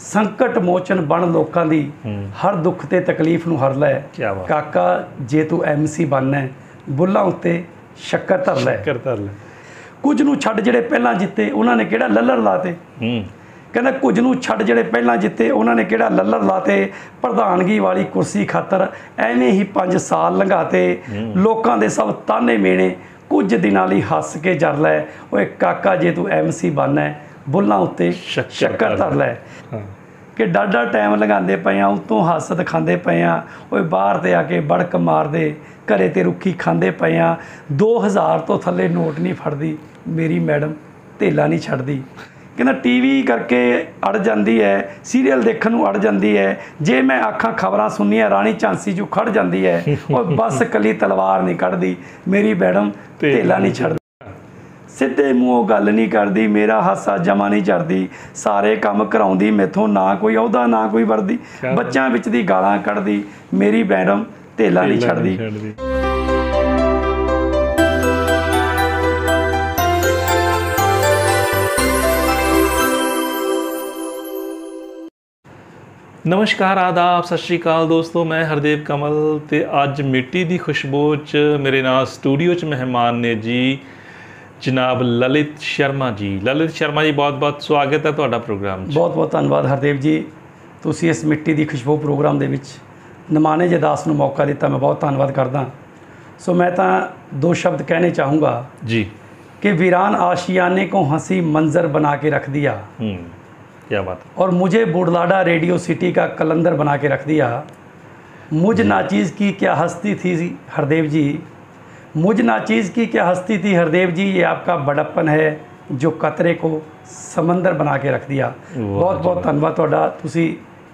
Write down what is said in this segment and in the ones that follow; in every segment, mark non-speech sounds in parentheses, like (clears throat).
ਸੰਕਟ ਮੋਚਨ ਬਣ ਲੋਕਾਂ ਦੀ ਹਰ ਦੁੱਖ ਤੇ ਤਕਲੀਫ ਨੂੰ ਹਰ ਲੈ। ਕਾਕਾ ਜੇ ਤੂੰ ਐਮਸੀ ਬਣਨਾ ਬੁੱਲਾਂ ਉੱਤੇ ਸ਼ੱਕਰ ਧਰ ਲੈ। ਕਰਤਾ ਲੈ। ਕੁਝ ਨੂੰ ਛੱਡ ਜਿਹੜੇ ਪਹਿਲਾਂ ਜਿੱਤੇ ਉਹਨਾਂ ਨੇ ਕਿਹੜਾ ਲੱਲਰ ਲਾਤੇ? ਹੂੰ। ਕਹਿੰਦਾ ਕੁਝ ਨੂੰ ਛੱਡ ਜਿਹੜੇ ਪਹਿਲਾਂ ਜਿੱਤੇ ਉਹਨਾਂ ਨੇ ਕਿਹੜਾ ਲੱਲਰ ਲਾਤੇ? ਪ੍ਰਧਾਨਗੀ ਵਾਲੀ ਕੁਰਸੀ ਖਾਤਰ ਐਵੇਂ ਹੀ 5 ਸਾਲ ਲੰਘਾਤੇ। ਲੋਕਾਂ ਦੇ ਸਭ ਤਾਨੇ ਮੇਣੇ ਕੁਝ ਦਿਨਾਂ ਲਈ ਹੱਸ ਕੇ ਜਰ ਲੈ। ਓਏ ਕਾਕਾ ਜੇ ਤੂੰ ਐਮਸੀ ਬਣਨਾ ਹੈ, ਬੁੱਲਾਂ ਉੱਤੇ ਸ਼ੱਕਰ ਧਰ ਲੈ। ਕਿ ਡਾਡਾ ਟਾਈਮ ਲਗਾਉਂਦੇ ਪਏ ਆ ਉਤੋਂ ਹੱਸਦ ਖਾਂਦੇ ਪਏ ਆ ਓਏ ਬਾਹਰ ਤੇ ਆ ਕੇ ਬੜਕ ਮਾਰਦੇ ਘਰੇ ਤੇ ਰੁੱਖੀ ਖਾਂਦੇ ਪਏ ਆ। 2000 ਤੋਂ ਥੱਲੇ ਨੋਟ ਨਹੀਂ ਫੜਦੀ ਮੇਰੀ ਮੈਡਮ ਧੇਲਾ ਨਹੀਂ ਛੱਡਦੀ। ਕਹਿੰਦਾ ਟੀਵੀ ਕਰਕੇ ਅੜ ਜਾਂਦੀ ਹੈ ਸੀਰੀਅਲ ਦੇਖਣ ਨੂੰ ਅੜ ਜਾਂਦੀ ਹੈ ਜੇ ਮੈਂ ਆਖਾਂ ਖਬਰਾਂ ਸੁਣਨੀਆਂ ਰਾਣੀ ਝਾਂਸੀ ਜੂ ਖੜ ਜਾਂਦੀ ਹੈ ਓਏ ਬਸ ਕਲੀ ਤਲਵਾਰ ਨਹੀਂ ਕੱਢਦੀ ਮੇਰੀ ਮੈਡਮ ਧੇਲਾ ਨਹੀਂ ਛੱਡਦੀ। ਸਿੱਧੇ ਮੂੰਹੋਂ ਗੱਲ ਨਹੀਂ ਕਰਦੀ ਮੇਰਾ ਹਾਸਾ ਜਮਾ ਨਹੀਂ ਚੜਦੀ ਸਾਰੇ ਕੰਮ ਕਰਾਉਂਦੀ ਮੈਥੋਂ ਨਾ ਕੋਈ ਅਹੁਦਾ ਨਾ ਕੋਈ ਵਰਦੀ। ਬੱਚਿਆਂ ਵਿੱਚ ਦੀ ਗਾਲਾਂ ਕੱਢਦੀ ਮੇਰੀ ਮੈਡਮ ਢੇਲਾ ਨਹੀਂ ਛੱਡਦੀ। ਛੱਡਦੀ। ਨਮਸਕਾਰ ਆਦਾਬ ਸਤਿ ਸ਼੍ਰੀ ਅਕਾਲ ਦੋਸਤੋ ਮੈਂ ਹਰਦੇਵ ਕਮਲ ਤੇ ਅੱਜ ਮਿੱਟੀ ਦੀ ਖੁਸ਼ਬੂ ਚ ਮੇਰੇ ਨਾਲ ਸਟੂਡੀਓ ਚ ਮਹਿਮਾਨ ਨੇ ਜੀ ਜਨਾਬ ਲਲਿਤ ਸ਼ਰਮਾ ਜੀ। ਲਲਿਤ ਸ਼ਰਮਾ ਜੀ ਬਹੁਤ-ਬਹੁਤ ਸਵਾਗਤ ਹੈ ਤੁਹਾਡਾ ਪ੍ਰੋਗਰਾਮ 'ਚ। ਬਹੁਤ-ਬਹੁਤ ਧੰਨਵਾਦ ਹਰਦੇਵ ਜੀ। ਤੁਸੀਂ ਇਸ ਮਿੱਟੀ ਦੀ ਖੁਸ਼ਬੂ ਪ੍ਰੋਗਰਾਮ ਦੇ ਵਿੱਚ ਨਮਾਨੇ ਜਦਾਸ ਨੂੰ ਮੌਕਾ ਦਿੱਤਾ ਮੈਂ ਬਹੁਤ ਧੰਨਵਾਦ ਕਰਦਾ। ਸੋ ਮੈਂ ਤਾਂ ਦੋ ਸ਼ਬਦ ਕਹਿਣੇ ਚਾਹੂੰਗਾ ਜੀ। ਕਿ ਵੀਰਾਨ ਆਸ਼ਿਆਨੇ ਕੋ ਹੰਸੀ ਮੰਜ਼ਰ ਬਣਾ ਕੇ ਰੱਖ ਦਿਆ। ਹੂੰ ਕੀ ਬਾਤ और मुझे बुड़लाडा रेडियो सिटी का कलंदर बना के रख दिया मुझ नाचीज़ की क्या हस्ती थी हरदेव जी मुझ नाचीज़ की क्या हस्ती थी हरदेव जी ये आपका बड़प्पन है जो कतरे को समंदर बना के रख दिया बहुत बहुत ਧੰਨਵਾਦ ਤੁਹਾਡਾ ਤੁਸੀਂ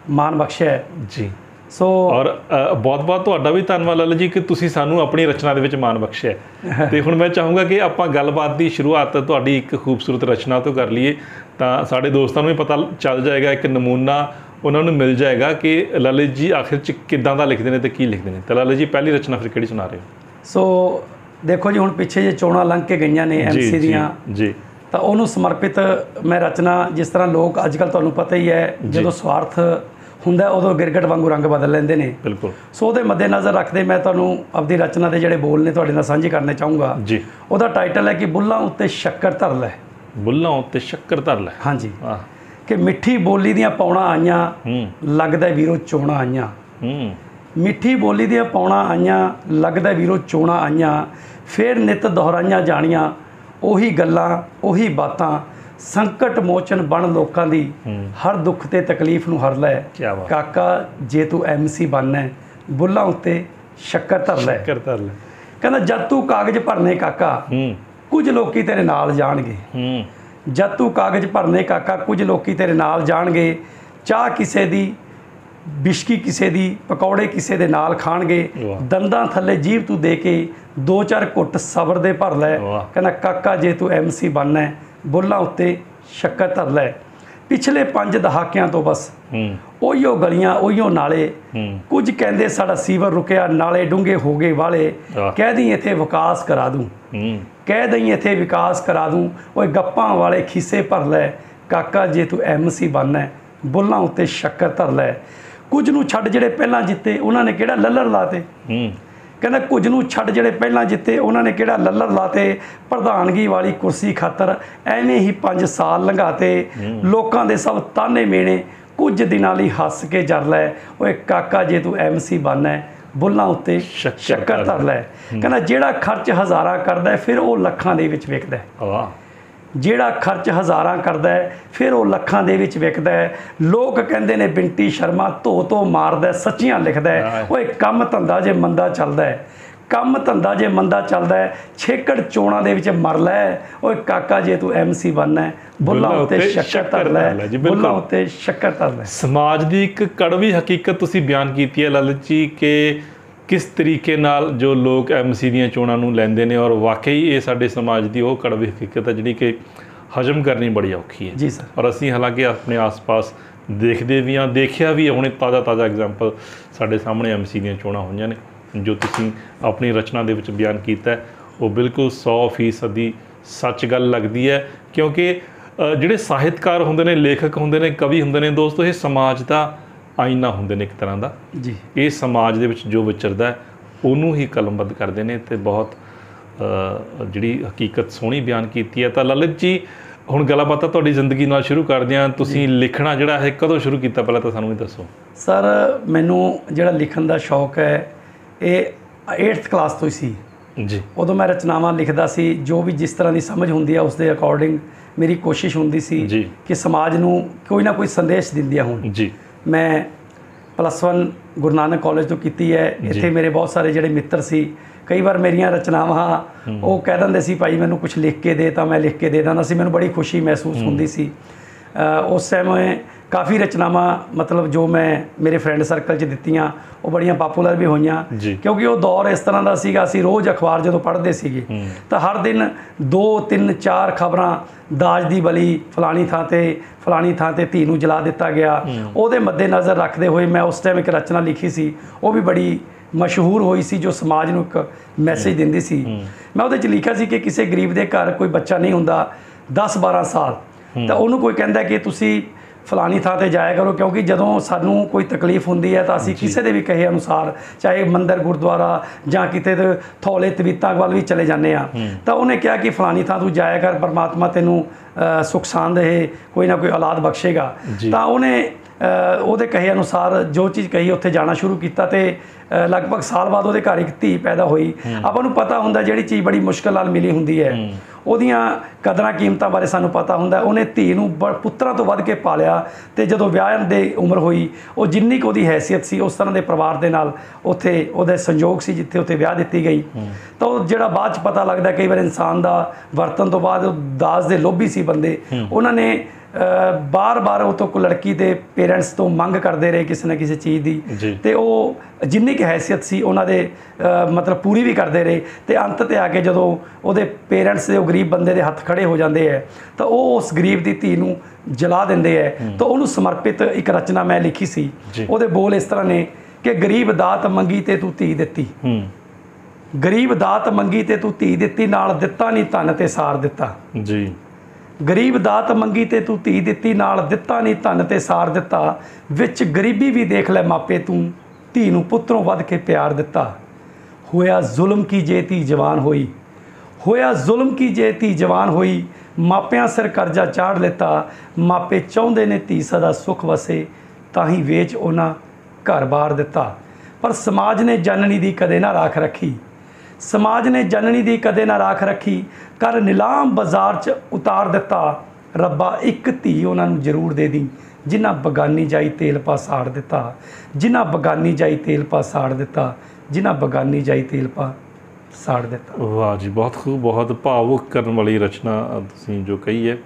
ਮਾਣ ਬਖਸ਼ਿਆ ਹੈ। ਜੀ ਸੋ ਔਰ ਅ, ਬਹੁਤ-ਬਹੁਤ ਤੁਹਾਡਾ ਵੀ ਧੰਨਵਾਦ ਲਾਲ ਜੀ ਕਿ ਤੁਸੀਂ ਸਾਨੂੰ ਆਪਣੀ ਰਚਨਾ ਦੇ ਵਿੱਚ ਮਾਣ ਬਖਸ਼ਿਆ ਹੈ। ਤੇ ਹੁਣ ਮੈਂ ਚਾਹੂੰਗਾ ਕਿ ਆਪਾਂ ਗੱਲਬਾਤ ਦੀ ਸ਼ੁਰੂਆਤ ਤੁਹਾਡੀ ਇੱਕ ਖੂਬਸੂਰਤ ਰਚਨਾ ਤੋਂ ਕਰ ਲਈਏ ਤਾਂ ਸਾਡੇ ਦੋਸਤਾਂ ਨੂੰ ਵੀ ਪਤਾ ਚੱਲ ਜਾਏਗਾ ਇੱਕ ਨਮੂਨਾ ਉਹਨਾਂ ਨੂੰ ਮਿਲ ਜਾਏਗਾ ਕਿ ਲਲਿਤ ਜੀ ਆਖਿਰ ਚ ਕਿੱਦਾਂ ਦਾ ਲਿਖਦੇ ਨੇ ਤੇ ਕੀ ਲਿਖਦੇ ਨੇ ਤਾਂ ਲਲਿਤ ਜੀ ਪਹਿਲੀ ਰਚਨਾ ਫਿਰ ਕਿਹੜੀ ਸੁਣਾ ਰਹੇ ਹੋ ਸੋ ਦੇਖੋ ਜੀ ਹੁਣ ਪਿੱਛੇ ਜੇ ਚੋਣਾਂ ਲੰਘ ਕੇ ਗਈਆਂ ਨੇ ਐਮਸੀ ਦੀਆਂ ਜੀ। ਤਾਂ ਉਹਨੂੰ ਸਮਰਪਿਤ ਮੈਂ ਰਚਨਾ ਜਿਸ ਤਰ੍ਹਾਂ ਲੋਕ ਅੱਜ ਕੱਲ ਤੁਹਾਨੂੰ ਪਤਾ ਹੀ ਹੈ ਜਦੋਂ ਸਵਾਰਥ ਹੁੰਦਾ ਉਦੋਂ ਗਿਰਗਟ ਵਾਂਗੂ ਰੰਗ ਬਦਲ ਲੈਂਦੇ ਨੇ। ਬਿਲਕੁਲ। ਸੋ ਉਹਦੇ ਮੱਦੇਨਜ਼ਰ ਰੱਖਦੇ ਮੈਂ ਤੁਹਾਨੂੰ ਆਪਣੀ ਰਚਨਾ ਦੇ ਜਿਹੜੇ ਬੋਲ ਨੇ ਤੁਹਾਡੇ ਨਾਲ ਸਾਂਝੇ ਕਰਨੇ ਚਾਹੂੰਗਾ। ਜੀ। ਉਹਦਾ ਟਾਈਟਲ ਹੈ ਕਿ ਬੁੱਲਾਂ ਉੱਤੇ ਸ਼ੱਕਰ ਧਰ ਲੈ। ਬੁੱਲਾਂ ਉੱਤੇ ਸ਼ੱਕਰ ਧਰ ਲੈ। ਹਾਂਜੀ। ਕਿ ਮਿੱਠੀ ਬੋਲੀ ਦੀਆਂ ਪੌਣਾ ਆਈਆਂ ਲੱਗਦਾ ਵੀਰੋ ਚੋਣਾ ਆਈਆਂ। ਹੂੰ। ਮਿੱਠੀ ਬੋਲੀ ਦੀਆਂ ਪੌਣਾ ਆਈਆਂ ਲੱਗਦਾ ਵੀਰੋ ਚੋਣਾ ਆਈਆਂ ਫੇਰ ਨਿਤ ਦੁਹਰਾਈਆਂ ਜਾਣੀਆਂ ਉਹੀ ਗੱਲਾਂ ਉਹੀ ਬਾਤਾਂ ਸੰਕਟ ਮੋਚਨ ਬਣ ਲੋਕਾਂ ਦੀ ਹਰ ਦੁੱਖ ਤੇ ਤਕਲੀਫ ਨੂੰ ਹਰ ਲੈ। ਕਾਕਾ ਜੇ ਤੂੰ ਐਮਸੀ ਬਣਨਾ ਹੈ, ਬੁੱਲਾਂ ਉੱਤੇ ਸ਼ੱਕਰ ਧਰ ਲੈ। ਸ਼ੱਕਰ ਧਰ ਲੈ। ਕਹਿੰਦਾ ਜਦ ਤੂੰ ਕਾਗਜ਼ ਭਰਨੇ ਕਾਕਾ ਕੁਝ ਲੋਕੀ ਤੇਰੇ ਨਾਲ ਜਾਣਗੇ। ਜਦ ਤੂੰ ਕਾਗਜ਼ ਭਰਨੇ ਕਾਕਾ ਕੁਝ ਲੋਕੀ ਤੇਰੇ ਨਾਲ ਜਾਣਗੇ। ਚਾਹ ਕਿਸੇ ਦੀ ਬਿਸ਼ਕੀ ਕਿਸੇ ਦੀ ਪਕੌੜੇ ਕਿਸੇ ਦੇ ਨਾਲ ਖਾਣਗੇ। ਦੰਦਾਂ ਥੱਲੇ ਜੀਭ ਤੂੰ ਦੇ ਕੇ ਦੋ ਚਾਰ ਘੁੱਟ ਸਬਰ ਦੇ ਭਰ ਲੈ। ਕਹਿੰਦਾ ਕਾਕਾ ਜੇ ਤੂੰ ਐਮਸੀ ਬਣਨਾ ਹੈ, ਬੁੱਲਾਂ ਉੱਤੇ ਸ਼ੱਕਰ ਧਰ ਲੈ। ਪਿਛਲੇ 5 ਦਹਾਕਿਆਂ ਤੋਂ ਬਸ ਉਹੀਓ ਗਲੀਆਂ ਉਹੀਓ ਨਾਲੇ। ਕੁਝ ਕਹਿੰਦੇ ਸਾਡਾ ਸੀਵਰ ਰੁਕਿਆ ਨਾਲੇ ਡੂੰਘੇ ਹੋ ਗਏ ਵਾਲੇ। ਕਹਿ ਦੀ ਇੱਥੇ ਵਿਕਾਸ ਕਰਾ ਦੂੰ। ਕਹਿ ਦਈ ਇੱਥੇ ਵਿਕਾਸ ਕਰਾ ਦੂੰ। ਓਏ ਗੱਪਾਂ ਵਾਲੇ ਖਿੱਸੇ ਭਰ ਲੈ। ਕਾਕਾ ਜੇ ਤੂੰ ਐਮਸੀ ਬਣਨਾ ਬੁੱਲਾਂ ਉੱਤੇ ਸ਼ੱਕਰ ਧਰ ਲੈ। ਕੁਝ ਨੂੰ ਛੱਡ ਜਿਹੜੇ ਪਹਿਲਾਂ ਜਿੱਤੇ ਉਹਨਾਂ ਨੇ ਕਿਹੜਾ ਲੱਲਰ ਲਾਤੇ? ਹੂੰ। ਕਹਿੰਦਾ ਕੁਝ ਨੂੰ ਛੱਡ ਜਿਹੜੇ ਪਹਿਲਾਂ ਜਿੱਤੇ ਉਹਨਾਂ ਨੇ ਕਿਹੜਾ ਲੱਲਰ ਲਾਤੇ? ਪ੍ਰਧਾਨਗੀ ਵਾਲੀ ਕੁਰਸੀ ਖਾਤਰ ਐਵੇਂ ਹੀ 5 ਸਾਲ ਲੰਘਾਤੇ। ਲੋਕਾਂ ਦੇ ਸਭ ਤਾਨੇ ਮੇਣੇ ਕੁਝ ਦਿਨਾਂ ਲਈ ਹੱਸ ਕੇ ਜਰ ਲੈ। ਓਏ ਕਾਕਾ ਜੇ ਤੂੰ ਐਮਸੀ ਬਣਨਾ ਹੈ, ਬੁੱਲਾਂ ਉੱਤੇ ਸ਼ੱਕਰ ਧਰ ਲੈ। ਕਹਿੰਦਾ ਜਿਹੜਾ ਖਰਚ ਹਜ਼ਾਰਾਂ ਕਰਦਾ ਫਿਰ ਉਹ ਲੱਖਾਂ ਦੇ ਵਿੱਚ ਵਿਕਦਾ ਵਾਹ। ਜਿਹੜਾ ਖਰਚ ਹਜ਼ਾਰਾਂ ਕਰਦਾ ਹੈ ਫਿਰ ਉਹ ਲੱਖਾਂ ਦੇ ਵਿੱਚ ਵਿਕਦਾ ਹੈ। ਲੋਕ ਕਹਿੰਦੇ ਨੇ ਬਿੰਟੀ ਸ਼ਰਮਾ ਧੋ ਧੋ ਮਾਰਦਾ ਸੱਚੀਆਂ ਲਿਖਦਾ ਹੈ। ਓਏ ਕੰਮ ਧੰਦਾ ਜੇ ਮੰਦਾ ਚੱਲਦਾ ਹੈ। ਕੰਮ ਧੰਦਾ ਜੇ ਮੰਦਾ ਚੱਲਦਾ ਹੈ ਛੇਕੜ ਚੋਣਾਂ ਦੇ ਵਿੱਚ ਮਰ ਲੈ। ਓਏ ਕਾਕਾ ਜੇ ਤੂੰ ਐਮਸੀ ਬਣਨਾ ਬੁੱਲਾਂ ਉੱਤੇ ਸ਼ੱਕਰ ਧਰ ਲੈ। ਬੁੱਲਾਂ ਉੱਤੇ ਸ਼ੱਕਰ ਧਰ ਲੈ ਸਮਾਜ ਦੀ ਇੱਕ ਕੜਵੀ ਹਕੀਕਤ ਤੁਸੀਂ ਬਿਆਨ ਕੀਤੀ ਹੈ ਲਲਿਤ ਜੀ ਕਿ ਕਿਸ ਤਰੀਕੇ ਨਾਲ ਜੋ ਲੋਕ ਐਮਸੀ ਦੀਆਂ ਚੋਣਾਂ ਨੂੰ ਲੈਂਦੇ ਨੇ ਔਰ ਵਾਕਈ ਇਹ ਸਾਡੇ ਸਮਾਜ ਦੀ ਉਹ ਕੜਵੀ ਹਕੀਕਤ ਹੈ ਜਿਹੜੀ ਕਿ ਹਜਮ ਕਰਨੀ ਬੜੀ ਔਖੀ ਹੈ। ਜੀ ਸਰ। ਔਰ ਅਸੀਂ ਹਾਲਾਂਕਿ ਆਪਣੇ ਆਸ-ਪਾਸ ਦੇਖਦੇ ਵੀ ਹਾਂ ਦੇਖਿਆ ਵੀ ਹੁਣੇ ਤਾਜ਼ਾ-ਤਾਜ਼ਾ ਐਗਜ਼ਾਮਪਲ ਸਾਡੇ ਸਾਹਮਣੇ ਐਮਸੀ ਦੀਆਂ ਚੋਣਾਂ ਹੋਈਆਂ ਨੇ ਜੋ ਤੁਸੀਂ ਆਪਣੀ ਰਚਨਾ ਦੇ ਵਿੱਚ ਬਿਆਨ ਕੀਤਾ ਉਹ ਬਿਲਕੁਲ 100% ਦੀ ਸੱਚ ਗੱਲ ਲੱਗਦੀ ਹੈ ਕਿਉਂਕਿ ਜਿਹੜੇ ਸਾਹਿਤਕਾਰ ਹੁੰਦੇ ਨੇ ਲੇਖਕ ਹੁੰਦੇ ਨੇ ਕਵੀ ਹੁੰਦੇ ਨੇ ਦੋਸਤੋ ਇਹ ਸਮਾਜ ਦਾ ਆਈਨਾ ਹੁੰਦੇ ਨੇ ਇੱਕ ਤਰ੍ਹਾਂ ਦਾ। ਜੀ। ਇਹ ਸਮਾਜ ਦੇ ਵਿੱਚ ਜੋ ਵਿਚਰਦਾ ਹੈ, ਉਹਨੂੰ ਹੀ ਕਲਮਬੱਧ ਕਰਦੇ ਨੇ ਤੇ ਬਹੁਤ ਜਿਹੜੀ ਹਕੀਕਤ ਸੋਹਣੀ ਬਿਆਨ ਕੀਤੀ ਹੈ। ਤਾਂ ਲਲਿਤ ਜੀ ਹੁਣ ਗੱਲਬਾਤ ਤੁਹਾਡੀ ਜ਼ਿੰਦਗੀ ਨਾਲ ਸ਼ੁਰੂ ਕਰਦੇ ਹਾਂ। ਤੁਸੀਂ ਲਿਖਣਾ ਜਿਹੜਾ ਹੈ ਕਦੋਂ ਸ਼ੁਰੂ ਕੀਤਾ? ਪਹਿਲਾਂ ਤਾਂ ਸਾਨੂੰ ਇਹ ਦੱਸੋ। ਸਰ ਮੈਨੂੰ ਜਿਹੜਾ ਲਿਖਣ ਦਾ ਸ਼ੌਕ ਹੈ ਇਹ 8th ਕਲਾਸ ਤੋਂ ਹੀ ਸੀ। ਜੀ। ਉਦੋਂ ਮੈਂ ਰਚਨਾਵਾਂ ਲਿਖਦਾ ਸੀ। ਜੋ ਵੀ ਜਿਸ ਤਰ੍ਹਾਂ ਦੀ ਸਮਝ ਹੁੰਦੀ ਆ ਉਸ ਦੇ ਅਕੋਰਡਿੰਗ ਮੇਰੀ ਕੋਸ਼ਿਸ਼ ਹੁੰਦੀ ਸੀ। ਕਿ ਸਮਾਜ ਨੂੰ ਕੋਈ ਨਾ ਕੋਈ ਸੰਦੇਸ਼ ਦਿੰਦੀਆਂ ਹੋਣ। ਜੀ। ਮੈਂ ਪਲੱਸ 1 ਗੁਰੂ ਨਾਨਕ ਕਾਲਜ ਤੋਂ ਕੀਤੀ ਹੈ। ਇੱਥੇ ਮੇਰੇ ਬਹੁਤ ਸਾਰੇ ਜਿਹੜੇ ਮਿੱਤਰ ਸੀ ਕਈ ਵਾਰ ਮੇਰੀਆਂ ਰਚਨਾਵਾਂ ਉਹ ਕਹਿ ਦਿੰਦੇ ਸੀ ਭਾਈ ਮੈਨੂੰ ਕੁਝ ਲਿਖ ਕੇ ਦੇ ਤਾਂ ਮੈਂ ਲਿਖ ਕੇ ਦੇ ਦਿੰਦਾ ਸੀ। ਮੈਨੂੰ ਬੜੀ ਖੁਸ਼ੀ ਮਹਿਸੂਸ ਹੁੰਦੀ ਸੀ। ਉਸ ਸਮੇਂ ਕਾਫੀ ਰਚਨਾਵਾਂ ਮਤਲਬ ਜੋ ਮੈਂ ਮੇਰੇ ਫਰੈਂਡ ਸਰਕਲ 'ਚ ਦਿੱਤੀਆਂ ਉਹ ਬੜੀਆਂ ਪਪੂਲਰ ਵੀ ਹੋਈਆਂ। ਕਿਉਂਕਿ ਉਹ ਦੌਰ ਇਸ ਤਰ੍ਹਾਂ ਦਾ ਸੀਗਾ ਅਸੀਂ ਰੋਜ਼ ਅਖਬਾਰ ਜਦੋਂ ਪੜ੍ਹਦੇ ਸੀਗੇ ਤਾਂ ਹਰ ਦਿਨ 2 3 4 ਖਬਰਾਂ ਦਾਜ ਦੀ ਬਲੀ ਫਲਾਣੀ ਥਾਂ ਤੇ ਫਲਾਣੀ ਥਾਂ ਤੇ ਧੀ ਨੂੰ ਜਲਾ ਦਿੱਤਾ ਗਿਆ। ਉਹਦੇ ਮੱਦੇ ਨਜ਼ਰ ਰੱਖਦੇ ਹੋਏ ਮੈਂ ਉਸ ਟਾਈਮ ਇੱਕ ਰਚਨਾ ਲਿਖੀ ਸੀ। ਉਹ ਵੀ ਬੜੀ ਮਸ਼ਹੂਰ ਹੋਈ ਸੀ ਜੋ ਸਮਾਜ ਨੂੰ ਇੱਕ ਮੈਸੇਜ ਦਿੰਦੀ ਸੀ। ਮੈਂ ਉਹਦੇ 'ਚ ਲਿਖਿਆ ਸੀ ਕਿ ਕਿਸੇ ਗਰੀਬ ਦੇ ਘਰ ਕੋਈ ਬੱਚਾ ਨਹੀਂ ਹੁੰਦਾ 10 12 ਸਾਲ। ਤਾਂ ਉਹਨੂੰ ਕੋਈ ਕਹਿੰਦਾ ਕਿ ਤੁਸੀਂ ਫਲਾਣੀ ਥਾਂ ਤੇ ਜਾਇਆ ਕਰੋ ਕਿਉਂਕਿ ਜਦੋਂ ਸਾਨੂੰ ਕੋਈ ਤਕਲੀਫ ਹੁੰਦੀ ਹੈ ਤਾਂ ਅਸੀਂ ਕਿਸੇ ਦੇ ਵੀ ਕਹੇ ਅਨੁਸਾਰ ਚਾਹੇ ਮੰਦਰ ਗੁਰਦੁਆਰਾ ਜਾਂ ਕਿਤੇ ਥੌਲੇ ਤਵੀਤਾਂ ਵੱਲ ਵੀ ਚਲੇ ਜਾਂਦੇ ਆ ਤਾਂ ਉਹਨੇ ਕਿਹਾ ਕਿ ਫਲਾਣੀ ਥਾਂ ਤੂੰ ਜਾਇਆ ਕਰ ਪਰਮਾਤਮਾ ਤੈਨੂੰ ਅ, ਸੁਖ ਸਾਂਦ ਹੈ ਕੋਈ ਨਾ ਕੋਈ ਔਲਾਦ ਬਖਸ਼ੇਗਾ। ਤਾਂ ਉਹਨੇ ਉਹਦੇ ਕਹੇ ਅਨੁਸਾਰ ਜੋ ਚੀਜ਼ ਕਹੀ ਉੱਥੇ ਜਾਣਾ ਸ਼ੁਰੂ ਕੀਤਾ ਤੇ ਲਗਭਗ ਸਾਲ ਬਾਅਦ ਉਹਦੇ ਘਰ ਇੱਕ ਧੀ ਪੈਦਾ ਹੋਈ। ਆਪਾਂ ਨੂੰ ਪਤਾ ਹੁੰਦਾ ਜਿਹੜੀ ਚੀਜ਼ ਬੜੀ ਮੁਸ਼ਕਲ ਨਾਲ ਮਿਲੀ ਹੁੰਦੀ ਹੈ। ਉਹਦੀਆਂ ਕਦਰਾਂ ਕੀਮਤਾਂ ਬਾਰੇ ਸਾਨੂੰ ਪਤਾ ਹੁੰਦਾ। ਉਹਨੇ ਧੀ ਨੂੰ ਪੁੱਤਰਾਂ ਤੋਂ ਵੱਧ ਕੇ ਪਾਲਿਆ ਤੇ ਜਦੋਂ ਵਿਆਹਣ ਦੇ ਉਮਰ ਹੋਈ ਉਹ ਜਿੰਨੀ ਕੁ ਉਹਦੀ ਹੈਸੀਅਤ ਸੀ ਉਸ ਤਰ੍ਹਾਂ ਦੇ ਪਰਿਵਾਰ ਦੇ ਨਾਲ ਉੱਥੇ ਉਹਦੇ ਸੰਯੋਗ ਸੀ ਜਿੱਥੇ ਉੱਥੇ ਵਿਆਹ ਦਿੱਤੀ ਗਈ। ਤਾਂ ਉਹ ਜਿਹੜਾ ਬਾਅਦ ਚ ਪਤਾ ਲੱਗਦਾ ਕਈ ਵਾਰ ਇਨਸਾਨ ਦਾ ਵਰਤਨ ਤੋਂ ਬਾਅਦ ਦਾਜ ਦੇ ਲੋਭੀ ਸੀ ਬੰਦੇ। ਉਹਨਾਂ ਨੇ ਬਾਰ-ਬਾਰ ਉਹ ਤੋਂ ਕੋ ਲੜਕੀ ਦੇ ਪੇਰੈਂਟਸ ਤੋਂ ਮੰਗ ਕਰਦੇ ਰਹੇ ਕਿਸੇ ਨਾ ਕਿਸੇ ਚੀਜ਼ ਦੀ। ਤੇ ਉਹ ਜਿੰਨੀ ਕੁ ਹੈਸੀਅਤ ਸੀ ਉਹਨਾਂ ਦੇ ਮਤਲਬ ਪੂਰੀ ਵੀ ਕਰਦੇ ਰਹੇ। ਤੇ ਅੰਤ ਤੇ ਆ ਕੇ ਜਦੋਂ ਉਹਦੇ ਪੇਰੈਂਟਸ ਦੇ ਉਹ ਗਰੀਬ ਬੰਦੇ ਦੇ ਹੱਥ ਖੜੇ ਹੋ ਜਾਂਦੇ ਹੈ ਤਾਂ ਉਹ ਉਸ ਗਰੀਬ ਦੀ ਧੀ ਨੂੰ ਜਲਾ ਦਿੰਦੇ ਹੈ। ਤਾਂ ਉਹਨੂੰ ਸਮਰਪਿਤ ਇੱਕ ਰਚਨਾ ਮੈਂ ਲਿਖੀ ਸੀ। ਉਹਦੇ ਬੋਲ ਇਸ ਤਰ੍ਹਾਂ ਨੇ ਕਿ ਗਰੀਬ ਦਾਤ ਮੰਗੀ ਤੇ ਤੂੰ ਧੀ ਦਿੱਤੀ। ਗਰੀਬ ਦਾਤ ਮੰਗੀ ਤੇ ਤੂੰ ਧੀ ਦਿੱਤੀ ਨਾਲ ਦਿੱਤਾ ਨਹੀਂ ਧਨ ਤੇ ਸਾਰ ਦਿੱਤਾ। ਜੀ। ਗਰੀਬ ਦਾਤ ਮੰਗੀ ਤੇ ਤੂੰ ਧੀ ਦਿੱਤੀ, ਨਾਲ ਦਿੱਤਾ ਨਹੀਂ ਧਨ ਤੇ ਸਾਰ ਦਿੱਤਾ, ਵਿੱਚ ਗਰੀਬੀ ਵੀ ਦੇਖ ਲੈ ਮਾਪੇ ਤੂੰ, ਧੀ ਨੂੰ ਪੁੱਤਰੋਂ ਵੱਧ ਕੇ ਪਿਆਰ ਦਿੱਤਾ। ਹੋਇਆ ਜ਼ੁਲਮ ਕੀ ਜੇ ਧੀ ਜਵਾਨ ਹੋਈ? ਹੋਇਆ ਜ਼ੁਲਮ ਕੀ ਜੇ ਧੀ ਜਵਾਨ ਹੋਈ? ਮਾਪਿਆਂ ਸਿਰ ਕਰਜ਼ਾ ਚਾੜ ਲਿੱਤਾ, ਮਾਪੇ ਚਾਹੁੰਦੇ ਨੇ ਧੀ ਸਦਾ ਸੁਖ ਵਸੇ ਤਾਂ ਹੀ ਵੇਚ ਉਹਨਾਂ ਘਰ-ਬਾਰ ਦਿੱਤਾ। ਪਰ ਸਮਾਜ ਨੇ ਜਨਨੀ ਦੀ ਕਦੇ ਨਾ ਰਾਖ ਰੱਖੀ। ਸਮਾਜ ਨੇ ਜਨਨੀ ਦੀ ਕਦੇ ਨਾ ਰਾਖ ਰੱਖੀ ਕਰ ਨਿਲਾਮ ਬਾਜ਼ਾਰ 'ਚ ਉਤਾਰ ਦਿੱਤਾ। ਰੱਬਾ ਇੱਕ ਧੀ ਉਹਨਾਂ ਨੂੰ ਜ਼ਰੂਰ ਦੇ ਦੀ ਜਿਨ੍ਹਾਂ ਬਗਾਨੀ ਜਾਈ ਤੇਲ ਪਾ ਸਾੜ ਦਿੱਤਾ ਜਿਨ੍ਹਾਂ ਬਗਾਨੀ ਜਾਈ ਤੇਲ ਪਾ ਸਾੜ ਦਿੱਤਾ ਜਿਨ੍ਹਾਂ ਬਗਾਨੀ ਜਾਈ ਤੇਲ ਪਾ ਸਾੜ ਦਿੱਤਾ। ਵਾਹ ਜੀ ਬਹੁਤ ਖੂਬ ਬਹੁਤ ਭਾਵੁਕ ਕਰਨ ਵਾਲੀ ਰਚਨਾ ਅ, ਤੁਸੀਂ ਜੋ ਕਹੀ ਹੈ।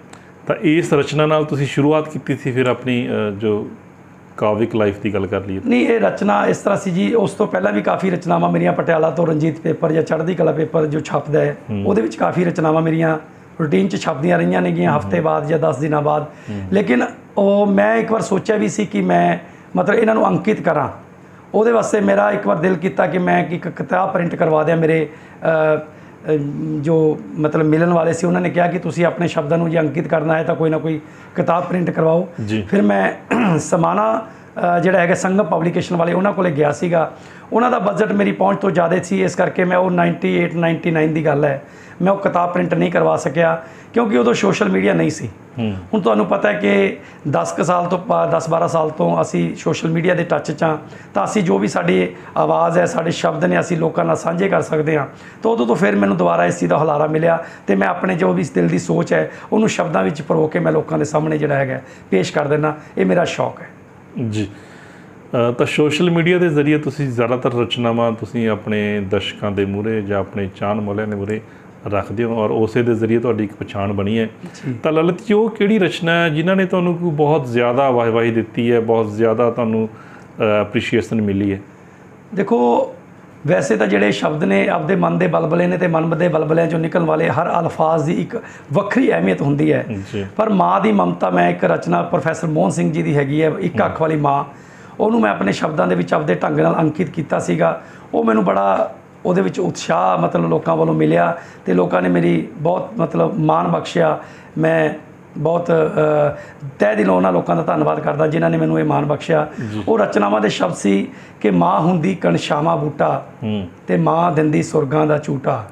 ਤਾਂ ਇਸ ਰਚਨਾ ਨਾਲ ਤੁਸੀਂ ਸ਼ੁਰੂਆਤ ਕੀਤੀ ਸੀ ਫਿਰ ਆਪਣੀ ਅ, ਜੋ ਕਾਵਿਕ ਲਾਈਫ ਦੀ ਗੱਲ ਕਰ ਲਈਏ ਨਹੀਂ ਇਹ ਰਚਨਾ ਇਸ ਤਰ੍ਹਾਂ ਸੀ ਜੀ ਉਸ ਤੋਂ ਪਹਿਲਾਂ ਵੀ ਕਾਫੀ ਰਚਨਾਵਾਂ ਮੇਰੀਆਂ ਪਟਿਆਲਾ ਤੋਂ ਰਣਜੀਤ ਪੇਪਰ ਜਾਂ ਚੜ੍ਹਦੀ ਕਲਾ ਪੇਪਰ ਜੋ ਛਪਦਾ ਹੈ ਉਹਦੇ ਵਿੱਚ ਕਾਫੀ ਰਚਨਾਵਾਂ ਮੇਰੀਆਂ ਰੂਟੀਨ 'ਚ ਛਪਦੀਆਂ ਰਹੀਆਂ ਨੇਗੀਆਂ ਹਫ਼ਤੇ ਬਾਅਦ ਜਾਂ 10 ਦਿਨਾਂ ਬਾਅਦ। ਲੇਕਿਨ ਉਹ ਮੈਂ ਇੱਕ ਵਾਰ ਸੋਚਿਆ ਵੀ ਸੀ ਕਿ ਮੈਂ ਮਤਲਬ ਇਹਨਾਂ ਨੂੰ ਅੰਕਿਤ ਕਰਾਂ। ਉਹਦੇ ਵਾਸਤੇ ਮੇਰਾ ਇੱਕ ਵਾਰ ਦਿਲ ਕੀਤਾ ਕਿ ਮੈਂ ਇੱਕ ਕਿਤਾਬ ਪ੍ਰਿੰਟ ਕਰਵਾ ਦਿਆਂ ਮੇਰੇ ਜੋ ਮਤਲਬ ਮਿਲਣ ਵਾਲੇ ਸੀ ਉਹਨਾਂ ਨੇ ਕਿਹਾ ਕਿ ਤੁਸੀਂ ਆਪਣੇ ਸ਼ਬਦਾਂ ਨੂੰ ਜੇ ਅੰਕਿਤ ਕਰਨਾ ਹੈ ਤਾਂ ਕੋਈ ਨਾ ਕੋਈ ਕਿਤਾਬ ਪ੍ਰਿੰਟ ਕਰਵਾਓ। ਫਿਰ ਮੈਂ (clears throat) ਸਮਾਨਾ ਜਿਹੜਾ ਹੈਗਾ ਸੰਗਮ ਪਬਲੀਕੇਸ਼ਨ ਵਾਲੇ ਉਹਨਾਂ ਕੋਲੇ ਗਿਆ ਸੀਗਾ। ਉਹਨਾਂ ਦਾ ਬਜਟ ਮੇਰੀ ਪਹੁੰਚ ਤੋਂ ਜ਼ਿਆਦਾ ਸੀ ਇਸ ਕਰਕੇ ਮੈਂ ਉਹ 98 99 ਦੀ ਗੱਲ ਹੈ। ਮੈਂ ਉਹ ਕਿਤਾਬ ਪ੍ਰਿੰਟ ਨਹੀਂ ਕਰਵਾ ਸਕਿਆ ਕਿਉਂਕਿ ਉਦੋਂ ਸੋਸ਼ਲ ਮੀਡੀਆ ਨਹੀਂ ਸੀ। ਹੁਣ ਤੁਹਾਨੂੰ ਪਤਾ ਹੈ ਕਿ 10 ਕੁ ਸਾਲ ਤੋਂ 10 12 ਸਾਲ ਤੋਂ ਅਸੀਂ ਸੋਸ਼ਲ ਮੀਡੀਆ ਦੇ ਟੱਚ 'ਚ ਹਾਂ ਤਾਂ ਅਸੀਂ ਜੋ ਵੀ ਸਾਡੀ ਆਵਾਜ਼ ਹੈ ਸਾਡੇ ਸ਼ਬਦ ਨੇ ਅਸੀਂ ਲੋਕਾਂ ਨਾਲ ਸਾਂਝੇ ਕਰ ਸਕਦੇ ਹਾਂ। ਤਾਂ ਉਦੋਂ ਤੋਂ ਫਿਰ ਮੈਨੂੰ ਦੁਬਾਰਾ ਇਸ ਚੀਜ਼ ਦਾ ਹੁਲਾਰਾ ਮਿਲਿਆ ਤੇ ਮੈਂ ਆਪਣੇ ਜੋ ਵੀ ਦਿਲ ਦੀ ਸੋਚ ਹੈ ਉਹਨੂੰ ਸ਼ਬਦਾਂ ਵਿੱਚ ਪਰੋ ਕੇ ਮੈਂ ਲੋਕਾਂ ਦੇ ਸਾਹਮਣੇ ਜਿਹੜਾ ਹੈਗਾ ਪੇਸ਼ ਕਰ ਦੇਣਾ ਇਹ ਮੇਰਾ ਸ਼ੌਕ ਹੈ। ਜੀ। ਤਾਂ ਸੋਸ਼ਲ ਮੀਡੀਆ ਦੇ ਜ਼ਰੀਏ ਤੁਸੀਂ ਜ਼ਿਆਦਾਤਰ ਰਚਨਾਵਾਂ ਤੁਸੀਂ ਆਪਣੇ ਦਰਸ਼ਕਾਂ ਦੇ ਮੂਹਰੇ ਜਾਂ ਆਪਣੇ ਚਾਹਣ ਵਾਲਿਆਂ ਦੇ ਮੂਹਰੇ ਰੱਖਦੇ ਹੋ ਔਰ ਉਸੇ ਦੇ ਜ਼ਰੀਏ ਤੁਹਾਡੀ ਇੱਕ ਪਛਾਣ ਬਣੀ ਹੈ। ਤਾਂ ਲਲਿਤ ਜੀ ਉਹ ਕਿਹੜੀ ਰਚਨਾ ਹੈ ਜਿਨ੍ਹਾਂ ਨੇ ਤੁਹਾਨੂੰ ਬਹੁਤ ਜ਼ਿਆਦਾ ਵਾਹਵਾਹੀ ਦਿੱਤੀ ਹੈ ਬਹੁਤ ਜ਼ਿਆਦਾ ਤੁਹਾਨੂੰ ਐਪਰੀਸ਼ੀਏਸ਼ਨ ਮਿਲੀ ਹੈ? ਦੇਖੋ ਵੈਸੇ ਤਾਂ ਜਿਹੜੇ ਸ਼ਬਦ ਨੇ ਆਪਦੇ ਮਨ ਦੇ ਬਲਬਲੇ ਨੇ ਤੇ ਮਨ ਦੇ ਬਲਬਲਿਆਂ ਚੋਂ ਨਿਕਲਣ ਵਾਲੇ ਹਰ ਅਲਫਾਜ਼ ਦੀ ਇੱਕ ਵੱਖਰੀ ਅਹਿਮੀਅਤ ਹੁੰਦੀ ਹੈ। ਪਰ ਮਾਂ ਦੀ ਮਮਤਾ ਮੈਂ ਇੱਕ ਰਚਨਾ ਪ੍ਰੋਫੈਸਰ ਮੋਹਨ ਸਿੰਘ ਜੀ ਦੀ ਹੈਗੀ ਹੈ ਇੱਕ ਅੱਖ ਵਾਲੀ ਮਾਂ। ਉਹਨੂੰ ਮੈਂ ਆਪਣੇ ਸ਼ਬਦਾਂ ਦੇ ਵਿੱਚ ਆਪਦੇ ਢੰਗ ਨਾਲ ਅੰਕਿਤ ਕੀਤਾ ਸੀਗਾ। ਉਹ ਮੈਨੂੰ ਬੜਾ ਉਹਦੇ ਵਿੱਚ ਉਤਸ਼ਾਹ ਮਤਲਬ ਲੋਕਾਂ ਵੱਲੋਂ ਮਿਲਿਆ ਤੇ ਲੋਕਾਂ ਨੇ ਮੇਰੀ ਬਹੁਤ ਮਤਲਬ ਮਾਣ ਬਖਸ਼ਿਆ। ਮੈਂ ਬਹੁਤ ਤਹਿ ਦਿਲੋਂ ਉਹਨਾਂ ਲੋਕਾਂ ਦਾ ਧੰਨਵਾਦ ਕਰਦਾ ਜਿਨ੍ਹਾਂ ਨੇ ਮੈਨੂੰ ਇਹ ਮਾਣ ਬਖਸ਼ਿਆ। ਉਹ ਰਚਨਾਵਾਂ ਦੇ ਸ਼ਬਦ ਸੀ ਕਿ ਮਾਂ ਹੁੰਦੀ ਕਣਸ਼ਾਵਾ ਬੂਟਾ ਤੇ ਮਾਂ ਦਿੰਦੀ ਸੁਰਗਾਂ ਦਾ ਝੂਟਾ।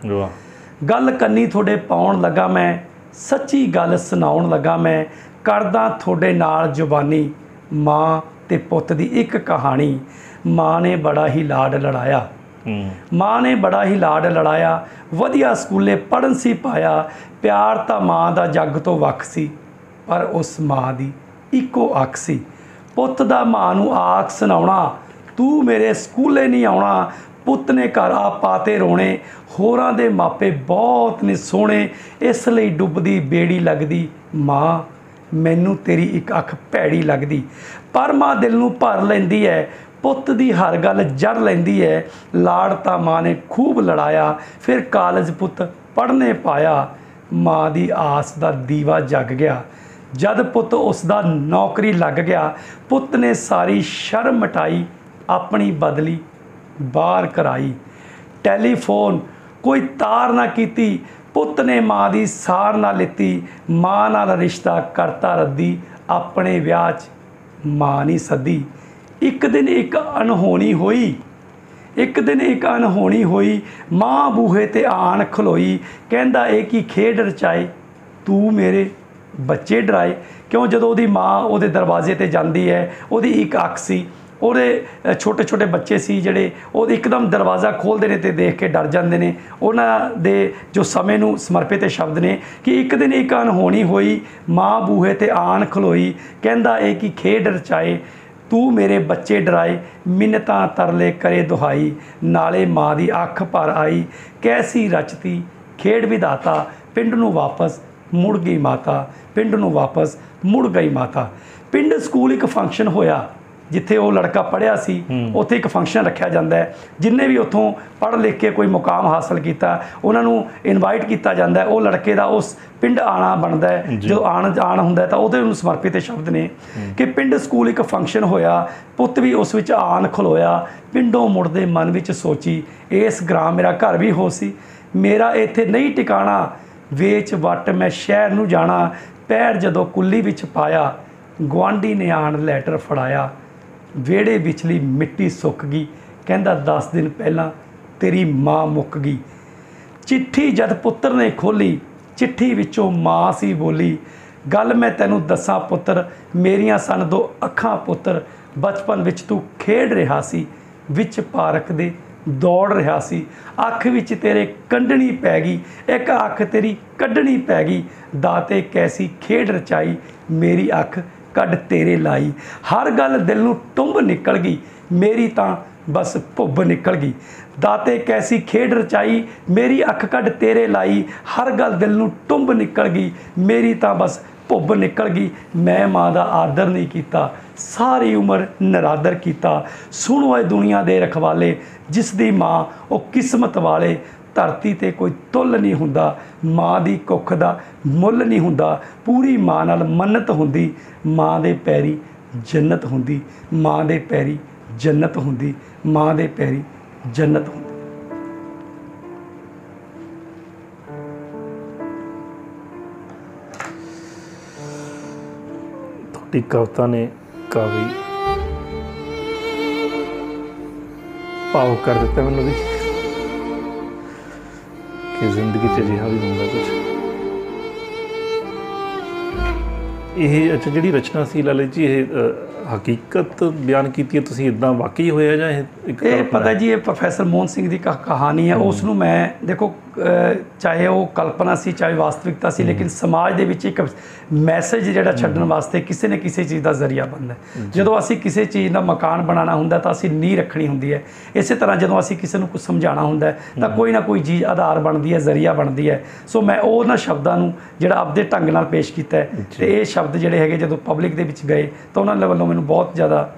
ਗੱਲ ਕੰਨੀ ਤੁਹਾਡੇ ਪਾਉਣ ਲੱਗਾ ਮੈਂ ਸੱਚੀ ਗੱਲ ਸੁਣਾਉਣ ਲੱਗਾ ਮੈਂ ਕਰਦਾ ਤੁਹਾਡੇ ਨਾਲ ਜ਼ੁਬਾਨੀ ਮਾਂ ਤੇ ਪੁੱਤ ਦੀ ਇੱਕ ਕਹਾਣੀ ਮਾਂ ਨੇ ਬੜਾ ਹੀ ਲਾਡ ਲੜਾਇਆ। ਮਾਂ ਨੇ ਬੜਾ ਹੀ ਲਾਡ ਲੜਾਇਆ, ਵਧੀਆ ਸਕੂਲੇ ਪੜਨ ਸੀ ਪਾਇਆ, ਪਿਆਰ ਤਾਂ ਮਾਂ ਦਾ ਜੱਗ ਤੋਂ ਵੱਖ ਸੀ, ਪਰ ਉਸ ਮਾਂ ਦੀ ਇੱਕੋ ਅੱਖ ਸੀ। ਪੁੱਤ ਦਾ ਮਾਂ ਨੂੰ ਆਖ ਸੁਣਾਉਣਾ, ਤੂੰ ਮੇਰੇ ਸਕੂਲੇ ਨਹੀਂ ਆਉਣਾ, ਪੁੱਤ ਨੇ ਘਰ ਆ ਪਾਤੇ ਰੋਣੇ, ਹੋਰਾਂ ਦੇ ਮਾਪੇ ਬਹੁਤ ਨੇ ਸੋਹਣੇ, ਇਸ ਲਈ ਡੁੱਬਦੀ ਬੇੜੀ ਲੱਗਦੀ, ਮਾਂ, ਮੈਨੂੰ ਤੇਰੀ ਇੱਕ ਅੱਖ ਭੈੜੀ ਲੱਗਦੀ, ਪਰ ਮਾਂ ਦਿਲ ਨੂੰ ਭਰ ਲੈਂਦੀ ਹੈ ਪੁੱਤ ਦੀ ਹਰ ਗੱਲ ਜੜ ਲੈਂਦੀ ਹੈ ਲਾੜ ਤਾਂ ਮਾਂ ਨੇ ਖੂਬ ਲੜਾਇਆ, ਫਿਰ ਕਾਲਜ ਪੁੱਤ ਪੜ੍ਹਨੇ ਪਾਇਆ। ਮਾਂ ਦੀ ਆਸ ਦਾ ਦੀਵਾ ਜਗ ਗਿਆ। ਜਦ ਪੁੱਤ ਉਸ ਦਾ ਨੌਕਰੀ ਲੱਗ ਗਿਆ, ਪੁੱਤ ਨੇ ਸਾਰੀ ਸ਼ਰਮ ਮਟਾਈ ਆਪਣੀ ਬਦਲੀ ਬਾਹਰ ਕਰਾਈ। ਟੈਲੀਫੋਨ ਕੋਈ ਤਾਰ ਨਾ ਕੀਤੀ, ਪੁੱਤ ਨੇ ਮਾਂ ਦੀ ਸਾਰ ਨਾ ਲਿੱਤੀ। ਮਾਂ ਨਾਲ ਰਿਸ਼ਤਾ ਕਰਤਾ ਰੱਦੀ, ਆਪਣੇ ਵਿਆਹ 'ਚ ਮਾਂ ਨਹੀਂ ਸੱਦੀ। ਇੱਕ ਦਿਨ ਇੱਕ ਅਨਹੋਣੀ ਹੋਈ। ਇੱਕ ਦਿਨ ਇੱਕ ਅਨਹੋਣੀ ਹੋਈ। ਮਾਂ ਬੂਹੇ ਤੇ ਆਣ ਖਲੋਈ। ਕਹਿੰਦਾ, ਇਹ ਕੀ ਖੇਡ ਰਚਾਏ? ਤੂੰ ਮੇਰੇ ਬੱਚੇ ਡਰਾਏ? ਕਿਉਂ ਜਦੋਂ ਉਹਦੀ ਮਾਂ ਉਹਦੇ ਦਰਵਾਜ਼ੇ ਤੇ ਜਾਂਦੀ ਹੈ, ਉਹਦੀ ਇੱਕ ਅੱਖ ਸੀ, ਉਹਦੇ ਛੋਟੇ ਛੋਟੇ ਬੱਚੇ ਸੀ ਜਿਹੜੇ ਉਹ ਇੱਕਦਮ ਦਰਵਾਜ਼ਾ ਖੋਲਦੇ ਨੇ ਤੇ ਦੇਖ ਕੇ ਡਰ ਜਾਂਦੇ ਨੇ। ਉਹਨਾਂ ਦੇ ਜੋ ਸਮੇਂ ਨੂੰ ਸਮਰਪਿਤ ਇਹ ਸ਼ਬਦ ਨੇ ਕਿ ਇੱਕ ਦਿਨ ਇੱਕ ਅਨਹੋਣੀ ਹੋਈ। ਮਾਂ ਬੂਹੇ ਤੇ ਆਣ ਖਲੋਈ। ਕਹਿੰਦਾ, ਇਹ ਕੀ ਖੇਡ ਰਚਾਏ? ਤੂੰ ਮੇਰੇ ਬੱਚੇ ਡਰਾਏ, ਮਿੰਨਤਾਂ ਤਰਲੇ ਕਰੇ ਦੁਹਾਈ, ਨਾਲੇ ਮਾਂ ਦੀ ਅੱਖ ਭਰ ਆਈ, ਕੈਸੀ ਰਚਤੀ, ਖੇਡ ਵਿਧਾਤਾ, ਪਿੰਡ ਨੂੰ ਵਾਪਸ ਮੁੜ ਗਈ ਮਾਤਾ, ਪਿੰਡ ਨੂੰ ਵਾਪਸ ਮੁੜ ਗਈ ਮਾਤਾ। ਪਿੰਡ ਸਕੂਲ ਇੱਕ ਫੰਕਸ਼ਨ ਹੋਇਆ ਜਿੱਥੇ ਉਹ ਲੜਕਾ ਪੜ੍ਹਿਆ ਸੀ ਉੱਥੇ ਇੱਕ ਫੰਕਸ਼ਨ ਰੱਖਿਆ ਜਾਂਦਾ ਹੈ। ਜਿੰਨੇ ਵੀ ਉੱਥੋਂ ਪੜ੍ਹ ਲਿਖ ਕੇ ਕੋਈ ਮੁਕਾਮ ਹਾਸਲ ਕੀਤਾ ਉਹਨਾਂ ਨੂੰ ਇਨਵਾਈਟ ਕੀਤਾ ਜਾਂਦਾ ਹੈ। ਉਹ ਲੜਕੇ ਦਾ ਉਸ ਪਿੰਡ ਆਣਾ ਬਣਦਾ ਹੈ। ਜਦੋਂ ਆਣ ਆਣ ਹੁੰਦਾ ਤਾਂ ਉਹਦੇ ਨੂੰ ਸਮਰਪਿਤ ਸ਼ਬਦ ਨੇ ਕਿ ਪਿੰਡ ਸਕੂਲ ਇੱਕ ਫੰਕਸ਼ਨ ਹੋਇਆ ਪੁੱਤ ਵੀ ਉਸ ਵਿੱਚ ਆਣ ਖਲੋਇਆ ਪਿੰਡੋਂ ਮੁੜਦੇ ਮਨ ਵਿੱਚ ਸੋਚੀ ਇਸ ਗ੍ਰਾਮ ਮੇਰਾ ਘਰ ਵੀ ਹੋ ਸੀ। ਮੇਰਾ ਇੱਥੇ ਨਹੀਂ ਟਿਕਾਣਾ। ਵੇਚ ਵੱਟ ਮੈਂ ਸ਼ਹਿਰ ਨੂੰ ਜਾਣਾ। ਪੈਰ ਜਦੋਂ ਕੁੱਲੀ ਵਿੱਚ ਪਾਇਆ ਗੁਆਂਢੀ ਨੇ ਆਣ ਲੈਟਰ ਫੜਾਇਆ। ਵਿਹੜੇ ਵਿਚਲੀ ਮਿੱਟੀ ਸੁੱਕ ਗਈ। ਕਹਿੰਦਾ 10 ਦਿਨ ਪਹਿਲਾਂ ਤੇਰੀ ਮਾਂ ਮੁੱਕ ਗਈ। ਚਿੱਠੀ ਜਦ ਪੁੱਤਰ ਨੇ ਖੋਲੀ ਚਿੱਠੀ ਵਿੱਚੋਂ ਮਾਂ ਸੀ ਬੋਲੀ, ਗੱਲ ਮੈਂ ਤੈਨੂੰ ਦੱਸਾਂ ਪੁੱਤਰ, ਮੇਰੀਆਂ ਸਨ ਦੋ ਅੱਖਾਂ ਪੁੱਤਰ, ਬਚਪਨ ਵਿੱਚ ਤੂੰ ਖੇਡ ਰਿਹਾ ਸੀ, ਵਿੱਚ ਪਾਰਕ ਦੇ ਦੌੜ ਰਿਹਾ ਸੀ, ਅੱਖ ਵਿੱਚ ਤੇਰੇ ਕੰਡਣੀ ਪੈ ਗਈ, ਇੱਕ ਅੱਖ ਤੇਰੀ ਕੱਢਣੀ ਪੈ ਗਈ, ਦਾਤੇ ਕੈਸੀ ਖੇਡ ਰਚਾਈ, ਮੇਰੀ ਅੱਖ ਕੱਢ ਤੇਰੇ ਲਾਈ। ਹਰ ਗੱਲ ਦਿਲ ਨੂੰ ਟੁੰਬ ਨਿਕਲ ਗਈ। ਮੇਰੀ ਤਾਂ ਬਸ ਭੁੱਬ ਨਿਕਲ ਗਈ। ਦਾਤੇ ਕੈਸੀ ਖੇਡ ਰਚਾਈ, ਮੇਰੀ ਅੱਖ ਕੱਢ ਤੇਰੇ ਲਾਈ। ਹਰ ਗੱਲ ਦਿਲ ਨੂੰ ਟੁੰਬ ਨਿਕਲ ਗਈ। ਮੇਰੀ ਤਾਂ ਬਸ ਭੁੱਬ ਨਿਕਲ ਗਈ। ਮੈਂ ਮਾਂ ਦਾ ਆਦਰ ਨਹੀਂ ਕੀਤਾ। ਸਾਰੀ ਉਮਰ ਨਰਾਦਰ ਕੀਤਾ। ਸੁਣ ਓਏ ਦੁਨੀਆ ਦੇ ਰਖਵਾਲੇ, ਜਿਸ ਦੀ ਮਾਂ ਉਹ ਕਿਸਮਤ ਵਾਲੇ ਧਰਤੀ ਤੇ ਕੋਈ ਤੁੱਲ ਨਹੀਂ ਹੁੰਦਾ, ਮਾਂ ਦੀ ਕੁੱਖ ਦਾ ਮੁੱਲ ਨਹੀਂ ਹੁੰਦਾ। ਪੂਰੀ ਮਾਂ ਨਾਲ ਮੰਨਤ ਹੁੰਦੀ, ਮਾਂ ਦੇ ਪੈਰੀ ਜੰਨਤ ਹੁੰਦੀ, ਮਾਂ ਦੇ ਪੈਰੀ ਜੰਨਤ ਹੁੰਦੀ, ਮਾਂ ਦੇ ਪੈਰੀ ਜੰਨਤ ਹੁੰਦੀ। ਤੁਹਾਡੀ ਕਵਿਤਾ ਨੇ ਕਾਫੀ ਭਾਵ ਕਰ ਦਿੱਤਾ ਮੈਨੂੰ ਵੀ। ਕਿ ਜ਼ਿੰਦਗੀ 'ਚ ਅਜਿਹਾ ਵੀ ਹੁੰਦਾ ਕੁਝ ਇਹ ਅੱਛਾ ਜਿਹੜੀ ਰਚਨਾ ਸੀ ਲਾਲੇ ਜੀ ਇਹ ਹਕੀਕਤ ਬਿਆਨ ਕੀਤੀ ਹੈ ਤੁਸੀਂ ਇਦਾਂ ਵਾਕਈ ਹੋਇਆ ਜਾਂ ਇਹ ਪਤਾ ਜੀ ਇਹ ਪ੍ਰੋਫੈਸਰ ਮੋਹਨ ਸਿੰਘ ਦੀ ਕਹ- ਕਹਾਣੀ ਹੈ। ਉਸ ਨੂੰ ਮੈਂ ਦੇਖੋ ਚਾਹੇ ਉਹ ਕਲਪਨਾ ਸੀ ਚਾਹੇ ਵਾਸਤਵਿਕਤਾ ਸੀ ਲੇਕਿਨ ਸਮਾਜ ਦੇ ਵਿੱਚ ਇੱਕ ਮੈਸੇਜ ਜਿਹੜਾ ਛੱਡਣ ਵਾਸਤੇ ਕਿਸੇ ਨੇ ਕਿਸੇ ਚੀਜ਼ ਦਾ ਜ਼ਰੀਆ ਬਣਦਾ। ਜਦੋਂ ਅਸੀਂ ਕਿਸੇ ਚੀਜ਼ ਦਾ ਮਕਾਨ ਬਣਾਉਣਾ ਹੁੰਦਾ ਤਾਂ ਅਸੀਂ ਨੀਂਹ ਰੱਖਣੀ ਹੁੰਦੀ ਹੈ। ਇਸੇ ਤਰ੍ਹਾਂ ਜਦੋਂ ਅਸੀਂ ਕਿਸੇ ਨੂੰ ਕੁਝ ਸਮਝਾਉਣਾ ਹੁੰਦਾ ਤਾਂ ਕੋਈ ਨਾ ਕੋਈ ਚੀਜ਼ ਆਧਾਰ ਬਣਦੀ ਹੈ ਜ਼ਰੀਆ ਬਣਦੀ ਹੈ। ਸੋ ਮੈਂ ਉਹਨਾਂ ਸ਼ਬਦਾਂ ਨੂੰ ਜਿਹੜਾ ਆਪਦੇ ਢੰਗ ਨਾਲ ਪੇਸ਼ ਕੀਤਾ ਤੇ ਇਹ ਸ਼ਬਦ ਜਿਹੜੇ ਹੈਗੇ ਜਦੋਂ ਪਬਲਿਕ ਦੇ ਵਿੱਚ ਗਏ ਤਾਂ ਉਹਨਾਂ ਦੇ ਵੱਲੋਂ ਮੈਨੂੰ ਬਹੁਤ ਜ਼ਿਆਦਾ